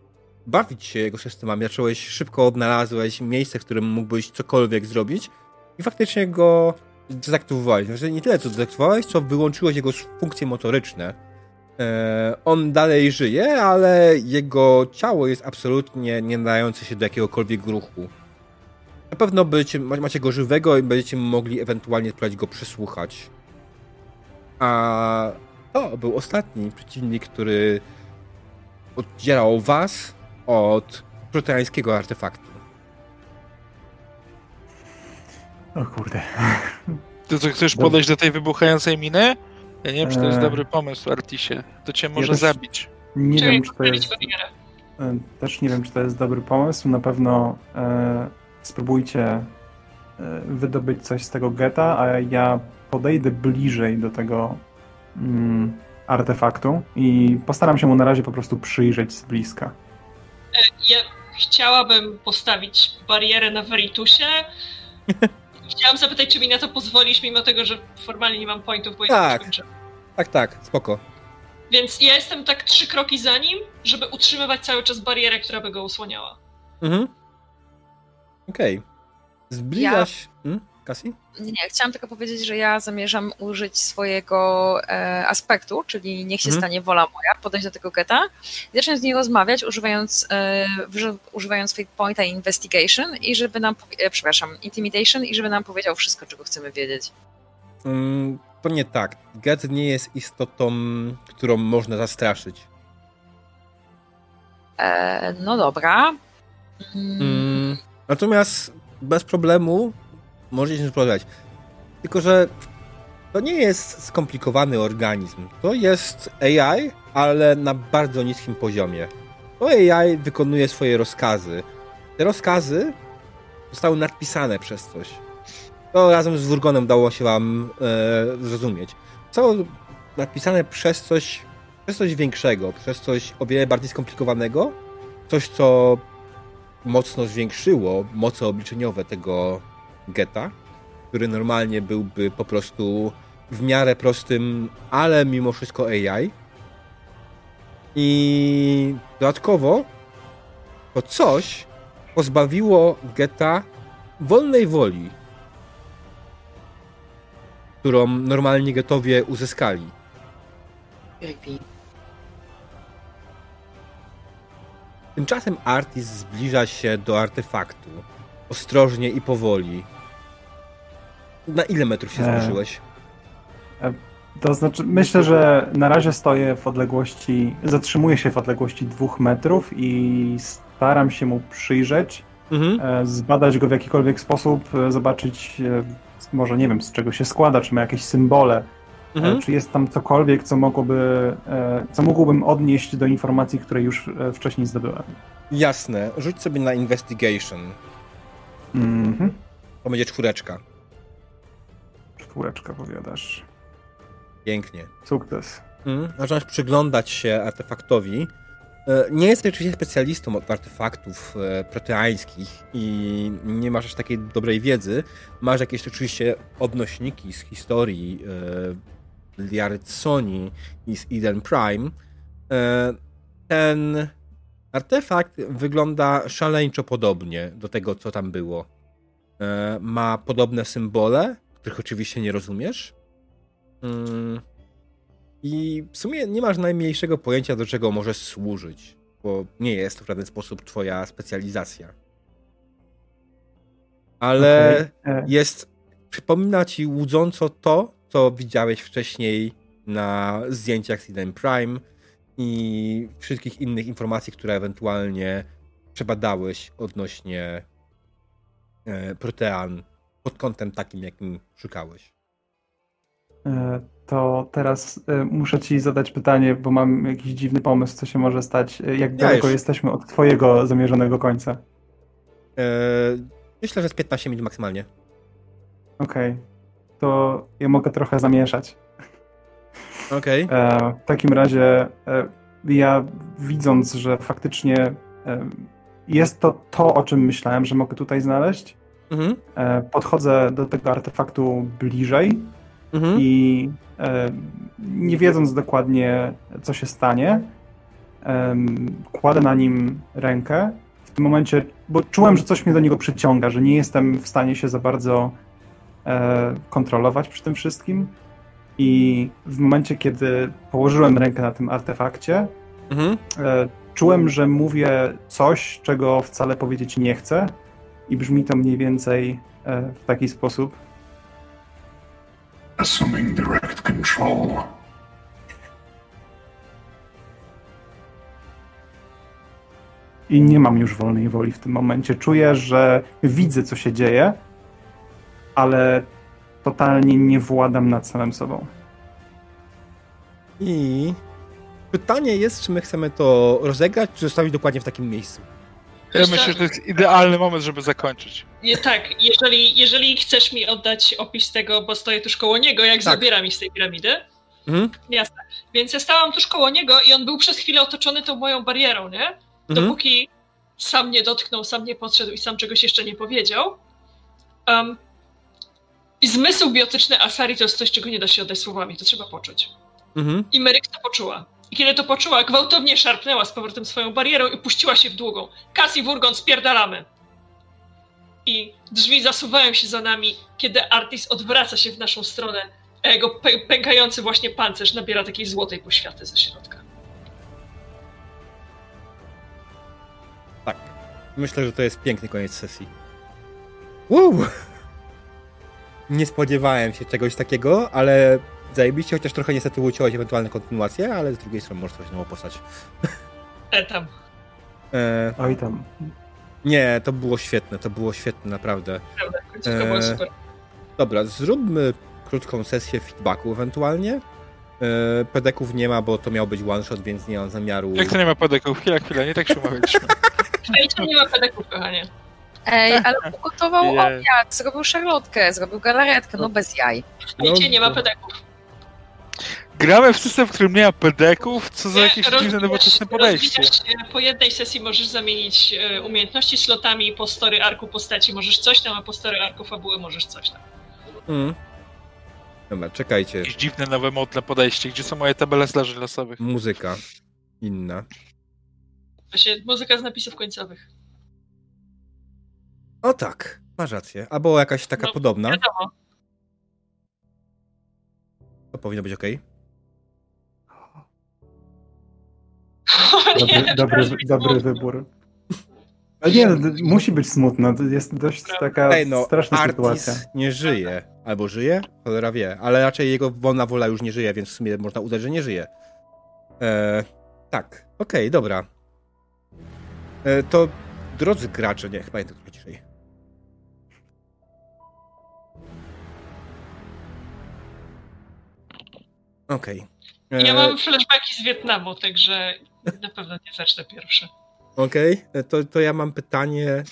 bawić się jego systemami, zacząłeś szybko odnalazłeś miejsce, w którym mógłbyś cokolwiek zrobić i faktycznie go dezaktywowałeś. Znaczy nie tyle co dezaktywowałeś, co wyłączyłeś jego funkcje motoryczne. E, on dalej żyje, ale jego ciało jest absolutnie nie nadające się do jakiegokolwiek ruchu. Na pewno będziecie, macie go żywego i będziecie mogli ewentualnie spróbować go przesłuchać. A to był ostatni przeciwnik, który oddzierał was od proteańskiego artefaktu. O kurde. Ty co, chcesz podejść do tej wybuchającej miny? Ja nie wiem, czy to jest eee. dobry pomysł, Artisie. To cię może ja zabić. Nie wiem, czy to jest... E, też nie wiem, czy to jest dobry pomysł. Na pewno e, spróbujcie e, wydobyć coś z tego geta, a ja podejdę bliżej do tego mm, artefaktu i postaram się mu na razie po prostu przyjrzeć z bliska. E, ja chciałabym postawić barierę na Veritusie. *laughs* Chciałam zapytać, czy mi na to pozwolisz, mimo tego, że formalnie nie mam pointów, bo tak. ja Tak, tak, spoko. Więc ja jestem tak trzy kroki za nim, żeby utrzymywać cały czas barierę, która by go usłaniała. Mhm. Okej. Okay. Zbliżasz... Ja... Hmm? Cassie? Nie, chciałam tylko powiedzieć, że ja zamierzam użyć swojego e, aspektu, czyli niech się mhm. stanie wola moja, podejść do tego geta, zacząć z niej rozmawiać, używając, e, używając Fate Pointa Investigation i żeby nam, e, przepraszam, Intimidation i żeby nam powiedział wszystko, czego chcemy wiedzieć. Mm, to nie tak. Get nie jest istotą, którą można zastraszyć. E, no dobra. Mm. Mm, natomiast bez problemu możecie się rozmawiać. Tylko, że to nie jest skomplikowany organizm. To jest AI, ale na bardzo niskim poziomie. To AI wykonuje swoje rozkazy. Te rozkazy zostały nadpisane przez coś. To razem z Wurgonem dało się wam e, zrozumieć. Co napisane przez coś, przez coś większego, przez coś o wiele bardziej skomplikowanego, coś, co mocno zwiększyło moce obliczeniowe tego geta, który normalnie byłby po prostu w miarę prostym, ale mimo wszystko AI. I dodatkowo to coś pozbawiło geta wolnej woli, którą normalnie getowie uzyskali. Tymczasem Artis zbliża się do artefaktu. Ostrożnie i powoli. Na ile metrów się e, zbliżyłeś? E, to znaczy, myślę, że na razie stoję w odległości, zatrzymuję się w odległości dwóch metrów i staram się mu przyjrzeć, mhm. E, zbadać go w jakikolwiek sposób, zobaczyć, może nie wiem, z czego się składa, czy ma jakieś symbole, mhm. czy jest tam cokolwiek, co mogłoby, co mógłbym odnieść do informacji, które już wcześniej zdobyłem. Jasne. Rzuć sobie na investigation. Mhm. To będzie czwóreczka. Czwóreczka, powiadasz. Pięknie. Sukces. Mhm. Zaczynasz przyglądać się artefaktowi. E, nie jesteś oczywiście specjalistą od artefaktów e, proteańskich i nie masz aż takiej dobrej wiedzy. Masz jakieś oczywiście odnośniki z historii e, Liary Sony i z Eden Prime. Ten Artefakt wygląda szaleńczo podobnie do tego, co tam było. E, ma podobne symbole, których oczywiście nie rozumiesz. Mm. I w sumie nie masz najmniejszego pojęcia, do czego może służyć, bo nie jest to w żaden sposób twoja specjalizacja. Ale okay. jest, przypomina ci łudząco to, co widziałeś wcześniej na zdjęciach z Prime i wszystkich innych informacji, które ewentualnie przebadałeś odnośnie e, protean pod kątem takim, jakim szukałeś. E, to teraz e, muszę ci zadać pytanie, bo mam jakiś dziwny pomysł, co się może stać. Jak ja daleko jesteśmy od twojego zamierzonego końca? myślę, że z 15 minut maksymalnie. Okej. Okay. To ja mogę trochę zamieszać. Okej. Okay. E, w takim razie e, ja widząc, że faktycznie e, jest to to, o czym myślałem, że mogę tutaj znaleźć, mhm. podchodzę do tego artefaktu bliżej mhm. i nie wiedząc dokładnie, co się stanie, kładę na nim rękę. W tym momencie, bo czułem, że coś mnie do niego przyciąga, że nie jestem w stanie się za bardzo kontrolować przy tym wszystkim. I w momencie, kiedy położyłem rękę na tym artefakcie, mhm. e, czułem, że mówię coś, czego wcale powiedzieć nie chcę. I brzmi to mniej więcej e, w taki sposób. Assuming direct control. I nie mam już wolnej woli w tym momencie. Czuję, że widzę, co się dzieje, ale totalnie nie władam nad samym sobą. I pytanie jest, czy my chcemy to rozegrać, czy zostawić dokładnie w takim miejscu. Ja myślę, że to jest idealny moment, żeby zakończyć. Nie, tak, jeżeli, jeżeli chcesz mi oddać opis tego, bo stoję tuż koło niego, jak tak. zabiera mi z tej piramidy. Mhm. Jasne. Więc ja stałam tuż koło niego i on był przez chwilę otoczony tą moją barierą, nie? Mhm. Dopóki sam nie dotknął, sam nie podszedł i sam czegoś jeszcze nie powiedział. Um, i zmysł biotyczny Asari to jest coś, czego nie da się oddać słowami, to trzeba poczuć. Mhm. I Meryk to poczuła. I kiedy to poczuła, gwałtownie szarpnęła z powrotem swoją barierą i puściła się w długą. Cassie Wurgon, spierdalamy! I drzwi zasuwają się za nami, kiedy Artis odwraca się w naszą stronę, a jego pękający właśnie pancerz nabiera takiej złotej poświaty ze środka. Tak. Myślę, że to jest piękny koniec sesji. Woo! Nie spodziewałem się czegoś takiego, ale zajebiście, chociaż trochę niestety uciąłeś ewentualne kontynuacje, ale z drugiej strony może coś nowo postać. E tam. E... Oj tam. Nie, to było świetne, to było świetne, naprawdę. Prawda, e... super. Dobra, zróbmy krótką sesję feedbacku ewentualnie. E, pedeków nie ma, bo to miał być one shot, więc nie mam zamiaru. Jak to nie ma pedeków? Chwila, chwila, nie tak się umawialiśmy. *laughs* nie ma pedeków, kochanie. Ej, *laughs* ale ugotował obiad, zrobił szarlotkę, zrobił galaretkę, no bez jaj. Wiecie, no, nie ma pedeków. Gramy w system, w którym nie ma pedeków? Co za jakieś dziwne, nowoczesne podejście. Po jednej sesji możesz zamienić e, umiejętności slotami po story arku postaci. Możesz coś tam, a po story arku fabuły możesz coś tam. Mm. Dobra, czekajcie. Jakieś dziwne, nowe, modne podejście. Gdzie są moje tabele zdarzeń losowych? Muzyka. Inna. Właśnie muzyka z napisów końcowych. O tak, masz rację. Albo jakaś taka no, podobna. Wiadomo. To powinno być ok. Dobry, *laughs* dobry, dobry wybór. Ale nie, no, musi być smutno. To jest dość taka Ej, no, straszna Artis sytuacja. nie żyje. Albo żyje? Cholera wie. Ale raczej jego wolna wola już nie żyje, więc w sumie można uznać, że nie żyje. E, tak, okej, okay, dobra. E, to drodzy gracze, nie, chyba nie tak ciszej. Okej. Okay. Ja e, mam flashbacki z Wietnamu, także na pewno nie zacznę pierwszy. Okej, okay. E, to, to ja mam pytanie.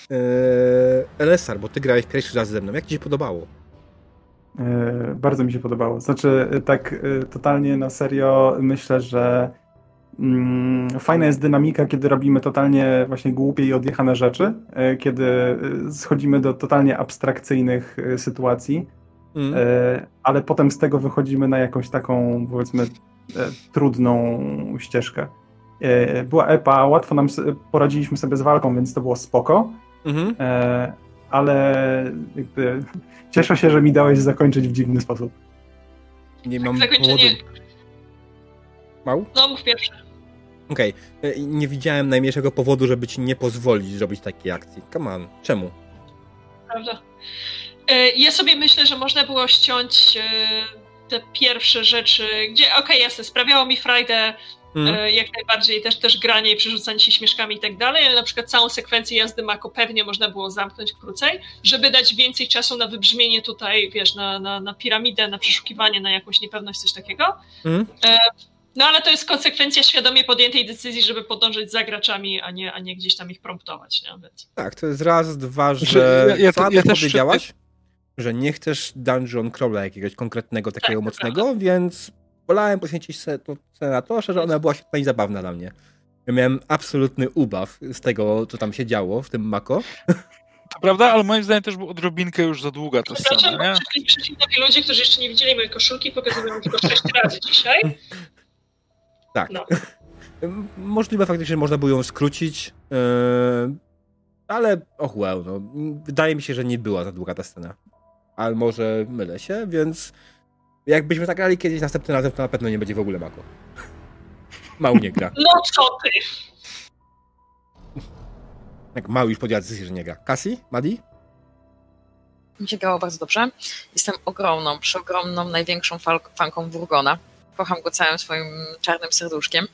E, LSR, bo ty grałeś pierwszy raz ze mną. Jak ci się podobało? Bardzo mi się podobało. Znaczy, tak totalnie na serio myślę, że mm, fajna jest dynamika, kiedy robimy totalnie właśnie głupie i odjechane rzeczy, kiedy schodzimy do totalnie abstrakcyjnych sytuacji Mm. E, ale potem z tego wychodzimy na jakąś taką, powiedzmy, e, trudną ścieżkę. e, była epa, łatwo nam poradziliśmy sobie z walką, więc to było spoko. Mhm. E, ale jakby cieszę się, że mi dałeś zakończyć w dziwny sposób. Nie mam Zakończenie... powodu. Mał? No, mów pierwszy. Okej. Okay. Nie widziałem najmniejszego powodu, żeby ci nie pozwolić zrobić takiej akcji. Come on. Czemu? Prawda. Ja sobie myślę, że można było ściąć te pierwsze rzeczy, gdzie okej, okay, jasne, sprawiało mi frajdę mm. jak najbardziej też, też granie i przerzucanie się śmieszkami i tak dalej, ale na przykład całą sekwencję jazdy Mako pewnie można było zamknąć krócej, żeby dać więcej czasu na wybrzmienie tutaj, wiesz, na, na, na piramidę, na przeszukiwanie, na jakąś niepewność, coś takiego. Mm. No ale to jest konsekwencja świadomie podjętej decyzji, żeby podążyć za graczami, a nie, a nie gdzieś tam ich promptować. Nie? Więc... Tak, to jest raz, dwa, że ja, ja, sam ja powiedziałaś, że nie chcesz dungeon crawla jakiegoś konkretnego, takiego tak, mocnego, więc wolałem poświęcić to na to, że ona była świetna i zabawna dla mnie. Ja miałem absolutny ubaw z tego, co tam się działo w tym Mako. To prawda, ale moim zdaniem też był odrobinkę już za długa ta scena, nie? Przyszli, nowi ludzie, którzy jeszcze nie widzieli mojej koszulki, pokazują tylko sześć *laughs* razy dzisiaj. Tak. No. Możliwe faktycznie, że można było ją skrócić, yy, ale och well, no. Wydaje mi się, że nie była za długa ta scena. Ale może mylę się, więc jakbyśmy zagrali kiedyś następnym razem, to na pewno nie będzie w ogóle Mako. Mał nie gra. No co ty? Jak Mał już decyzję, że nie gra. Kasi? Madi? Mi się grało bardzo dobrze. Jestem ogromną, przeogromną, największą fanką Wurgona. Kocham go całym swoim czarnym serduszkiem.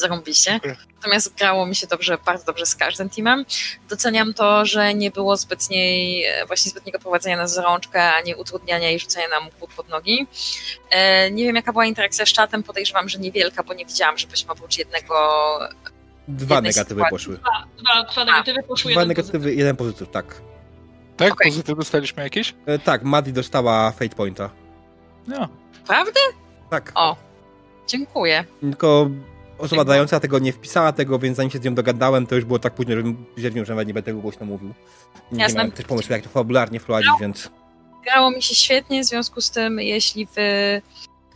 Zarąbiście. Natomiast grało mi się dobrze, bardzo dobrze z każdym teamem. Doceniam to, że nie było zbytniej, właśnie zbytniego prowadzenia na zarączkę, ani utrudniania i rzucania nam kłód pod nogi. E, nie wiem, jaka była interakcja z czatem, podejrzewam, że niewielka, bo nie widziałam, żebyśmy oprócz jednego Dwa negatywy sytuacji. poszły. Dwa, dwa, dwa negatywy poszły. Dwa negatywy, pozytyw. jeden pozytyw, tak. Tak? Okay. Pozytyw dostaliśmy jakieś? E, tak, Maddie dostała Fate Pointa. No. Prawda? Tak. O, dziękuję. Tylko osoba dająca tego nie wpisała tego, więc zanim się z nią dogadałem, to już było tak późno, żebym stwierdził, że nawet nie będę tego głośno mówił. Nie Jasne. miałem też pomysłu, jak to fabularnie wprowadzić, więc... Grało mi się świetnie, w związku z tym, jeśli wy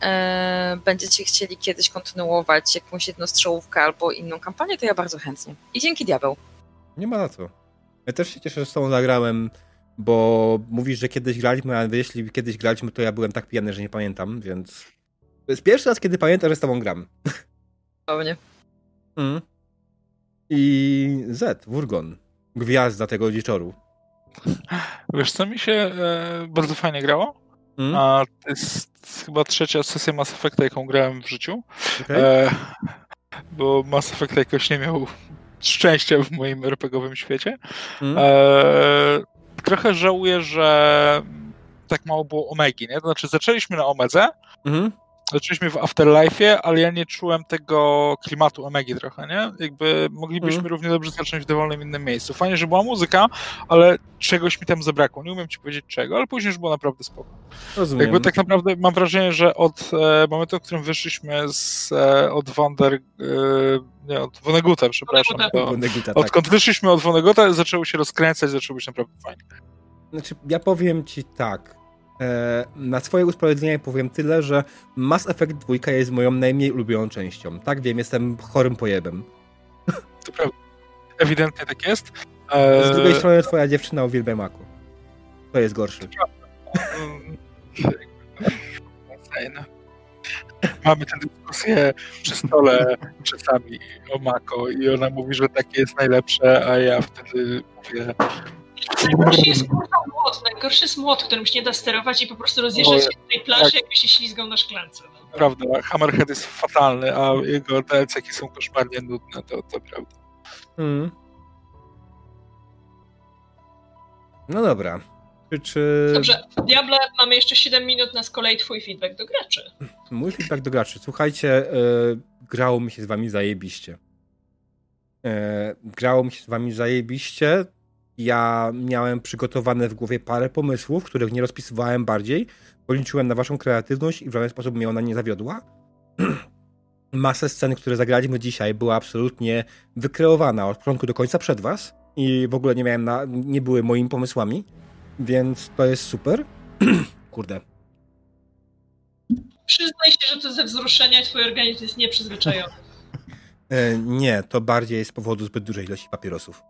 e, będziecie chcieli kiedyś kontynuować jakąś jednostrzałówkę albo inną kampanię, to ja bardzo chętnie. I dzięki diabeł. Nie ma na co. Ja też się cieszę, że z tobą zagrałem, bo mówisz, że kiedyś graliśmy, a jeśli kiedyś graliśmy, to ja byłem tak pijany, że nie pamiętam, więc... To jest pierwszy raz, kiedy pamiętam, że z tobą gram. Pewnie. Mm. I Z, Wurgon. Gwiazda tego dziczoru. Wiesz co, mi się e, bardzo fajnie grało. Mm. A to jest chyba trzecia sesja Mass Effecta, jaką grałem w życiu. Okay. E, bo Mass Effect jakoś nie miał szczęścia w moim RPGowym świecie. Mm. E, trochę żałuję, że tak mało było Omegi, nie? To znaczy zaczęliśmy na Omedze, mm zaczęliśmy w Afterlife'ie, ale ja nie czułem tego klimatu Omegi trochę, nie? Jakby moglibyśmy mm. równie dobrze zacząć w dowolnym innym miejscu. Fajnie, że była muzyka, ale czegoś mi tam zabrakło. Nie umiem ci powiedzieć czego, ale później już było naprawdę spoko. Rozumiem. Jakby tak naprawdę mam wrażenie, że od e, momentu, w którym wyszliśmy z, e, od Wander, e, nie, od Woneguta, przepraszam. To, Woneguta, tak. Odkąd wyszliśmy od Woneguta, zaczęło się rozkręcać, zaczęło być naprawdę fajnie. Znaczy, ja powiem ci tak na swoje usprawiedliwienie powiem tyle, że Mass Effect 2 jest moją najmniej ulubioną częścią. Tak wiem, jestem chorym pojebem. To prawda. Ewidentnie tak jest. Z drugiej e, strony twoja dziewczyna uwielbia Maku. To jest gorszy. Mamy tę dyskusję przy stole czasami o Mako i ona mówi, że takie jest najlepsze, a ja wtedy mówię, Najgorszy jest kurwa młot, najgorszy jest młot, którym się nie da sterować i po prostu rozjeżdżać się tej plaży, tak. jakby się ślizgał na szklance. No. Prawda, Hammerhead jest fatalny, a jego DLC są koszmarnie nudne, to, to prawda. Hmm. No dobra. Czy, czy... Dobrze, Diable, mamy jeszcze 7 minut na z kolei twój feedback do graczy. Mój feedback do graczy. Słuchajcie, yy, grało mi się z wami zajebiście. Yy, grało mi się z wami zajebiście ja miałem przygotowane w głowie parę pomysłów, których nie rozpisywałem bardziej, bo liczyłem na waszą kreatywność i w żaden sposób mnie ona nie zawiodła. *clears throat* Masę scen, które zagraliśmy dzisiaj, była absolutnie wykreowana od początku do końca przed was i w ogóle nie miałem na, nie były moimi pomysłami, więc to jest super. *clears throat* Kurde. Przyznaj się, że to ze wzruszenia twój organizm jest nieprzyzwyczajony. *laughs* E, nie, to bardziej z powodu zbyt dużej ilości papierosów.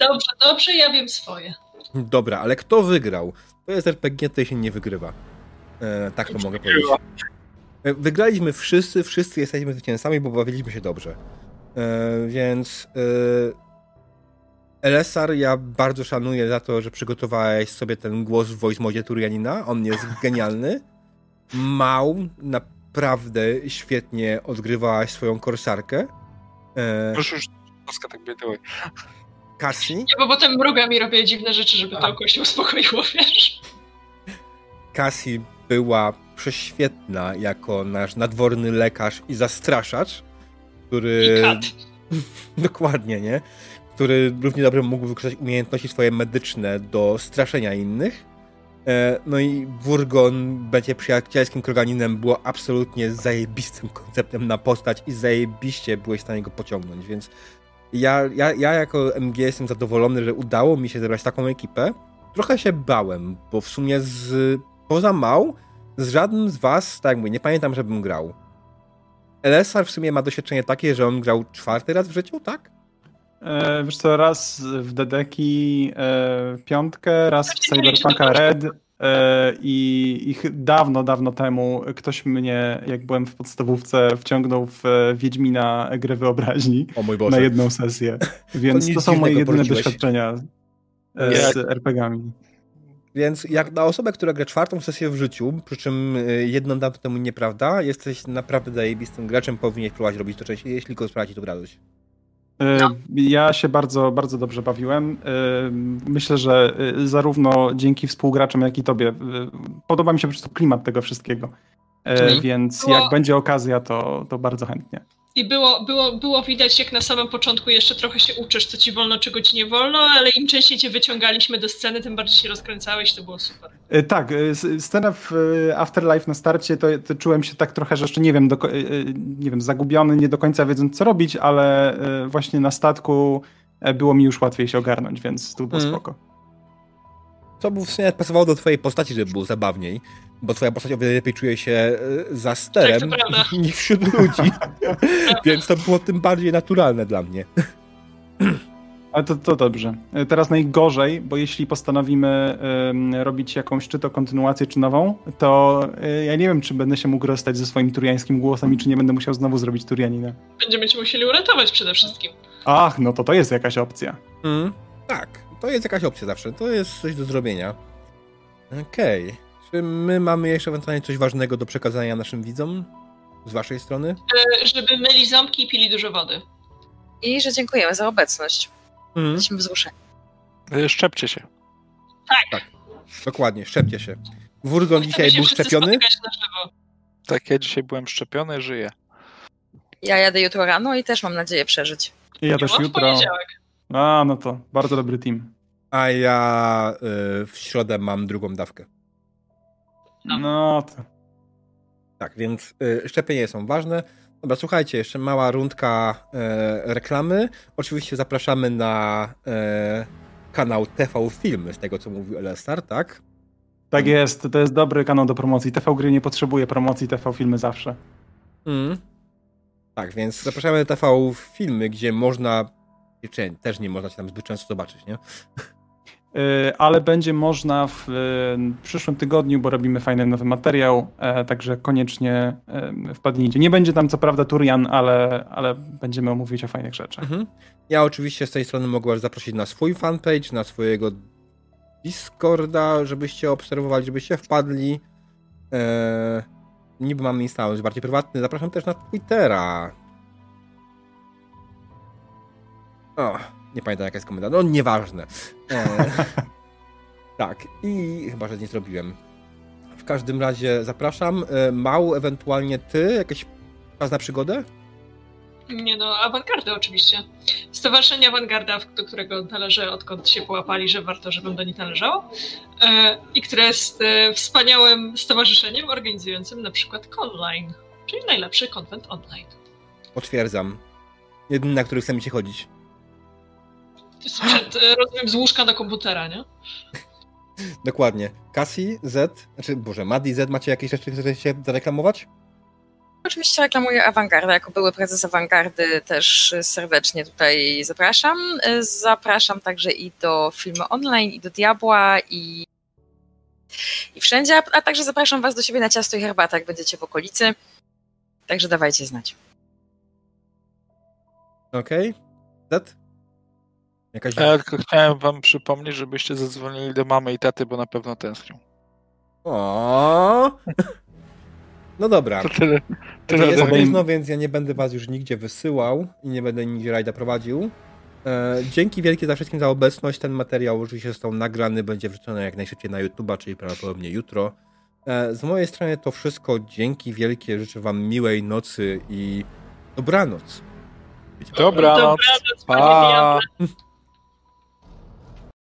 Dobrze, dobrze, ja wiem swoje. Dobra, ale kto wygrał? To jest RPG, tutaj się nie wygrywa. E, tak to mogę powiedzieć. E, wygraliśmy wszyscy, wszyscy jesteśmy zwycięzcami, bo bawiliśmy się dobrze. E, więc e, LSR ja bardzo szanuję za to, że przygotowałeś sobie ten głos w voice modzie Turianina. On jest *laughs* genialny. Mał naprawdę świetnie odgrywałaś swoją korsarkę. E, Proszę już, tak by Cassie? Nie, bo potem mrugam i robię dziwne rzeczy, żeby to oko się uspokoiło, wiesz? Cassie była prześwietna jako nasz nadworny lekarz i zastraszacz, który... I kat. *laughs* Dokładnie, nie? Który równie dobrze mógł wykorzystać umiejętności swoje medyczne do straszenia innych. E, no i Wurgon będzie przyjacielskim kroganinem było absolutnie zajebistym konceptem na postać i zajebiście byłeś w stanie go pociągnąć, więc ja, ja, ja jako MG jestem zadowolony, że udało mi się zebrać taką ekipę. Trochę się bałem, bo w sumie z, poza Mał z żadnym z was, tak jak mówię, nie pamiętam, żebym grał. LSR w sumie ma doświadczenie takie, że on grał czwarty raz w życiu, tak? E, wiesz co, raz w Dedeki e, piątkę, raz w Cyberpunka Red i, i dawno, dawno temu ktoś mnie, jak byłem w podstawówce, wciągnął w e, Wiedźmina grę wyobraźni na jedną sesję. *laughs* Więc to, to są moje jedyne doświadczenia e, z RPG-ami. Więc jak na osobę, która gra czwartą sesję w życiu, przy czym e, jedną dawno temu nieprawda, jesteś naprawdę zajebistym graczem, powinieneś próbować robić to częściej, jeśli go sprawi to radość. E, no. Ja się bardzo, bardzo dobrze bawiłem. E, myślę, że zarówno dzięki współgraczom, jak i tobie podoba mi się po prostu klimat tego wszystkiego. Mhm. Więc jak będzie okazja, to, to bardzo chętnie. I było, było, było widać, jak na samym początku jeszcze trochę się uczysz, co ci wolno, czego ci nie wolno, ale im częściej cię wyciągaliśmy do sceny, tym bardziej się rozkręcałeś, to było super. E, tak, e, scena w e, Afterlife na starcie, to, to czułem się tak trochę, że jeszcze nie wiem, do, nie wiem, zagubiony, nie do końca wiedząc, co robić, ale właśnie na statku było mi już łatwiej się ogarnąć, więc tu było mm. spoko. Co w sumie pasowało do twojej postaci, żeby było zabawniej bo twoja postać o wiele lepiej czuje się e, za sterem tak, *laughs* niż wśród ludzi. *laughs* Więc to było tym bardziej naturalne dla mnie. Ale to, to dobrze. E, teraz najgorzej, bo jeśli postanowimy robić jakąś czy to kontynuację, czy nową, to y, ja nie wiem, czy będę się mógł rozstać ze swoim turiańskim głosem i czy nie będę musiał znowu zrobić turianina. Będziemy cię musieli uratować przede wszystkim. Ach, no to to jest jakaś opcja. Mm, tak, to jest jakaś opcja zawsze. To jest coś do zrobienia. Okej. Okay. Czy my mamy jeszcze ewentualnie coś ważnego do przekazania naszym widzom z waszej strony? E, żeby myli ząbki i pili dużo wody. I że dziękujemy za obecność. Mhm. Jesteśmy wzruszeni. E, szczepcie się. Tak. tak. Dokładnie, szczepcie się. Wurgon dzisiaj był szczepiony? Tak, ja dzisiaj byłem szczepiony, żyję. Ja jadę jutro rano i też mam nadzieję przeżyć. I ja też jutro. A, no to bardzo dobry team. A ja y, w środę mam drugą dawkę. No, no to. Tak, więc y, szczepienia są ważne. Dobra, słuchajcie, jeszcze mała rundka y, reklamy. Oczywiście zapraszamy na y, kanał TV Filmy, z tego co mówił LSR, tak? Tak jest, to jest dobry kanał do promocji. TV Gry nie potrzebuje promocji, TV Filmy zawsze. Mm. Tak, więc zapraszamy na TV Filmy, gdzie można, też nie można się tam zbyt często zobaczyć, nie? Y, ale będzie można w przyszłym tygodniu, bo robimy fajny nowy materiał, e, także koniecznie wpadnijcie. Nie będzie tam co prawda Turian, ale, ale będziemy mówić o fajnych rzeczach. Mhm. Ja oczywiście z tej strony mogę was zaprosić na swój fanpage, na swojego Discorda, żebyście obserwowali, żebyście wpadli. Eee, niby mamy Instagram, bardziej prywatny. Zapraszam też na Twittera. O, nie pamiętam jaka jest komenda. No nieważne. E, *laughs* tak, i chyba, że nie zrobiłem. W każdym razie zapraszam. E, Mał, ewentualnie ty, jakieś czas na przygodę? Nie no, awangardę oczywiście. Stowarzyszenie Awangarda, do którego należę, odkąd się połapali, że warto, żebym do nich należał. E, I które jest e, wspaniałym stowarzyszeniem organizującym na przykład Conline, czyli najlepszy konwent online. Potwierdzam. Jedyny, na który chce mi się chodzić. Sprzed, e, rozumiem, z łóżka do komputera, nie? Dokładnie. Cassie, Z, znaczy, Boże, Madi, Z, macie jakieś rzeczy, które chcecie zareklamować? Oczywiście reklamuję Awangardę. Jako były prezes Awangardy też serdecznie tutaj zapraszam. Zapraszam także i do filmu online, i do Diabła, i, i wszędzie, a także zapraszam Was do siebie na ciasto i herbatę, jak będziecie w okolicy. Także dawajcie znać. Okej. Okay. Jakaś... Ja tylko chciałem wam przypomnieć, żebyście zadzwonili do mamy i taty, bo na pewno tęsknią. O. *laughs* No dobra. To tyle. tyle jest późno, więc ja nie będę was już nigdzie wysyłał i nie będę nigdzie rajda prowadził. E, dzięki wielkie za wszystkim za obecność. Ten materiał oczywiście został nagrany, będzie wrzucony jak najszybciej na YouTube'a, czyli prawdopodobnie jutro. E, z mojej strony to wszystko. Dzięki wielkie. Życzę wam miłej nocy i dobranoc. Dobranoc. Dobranoc, panie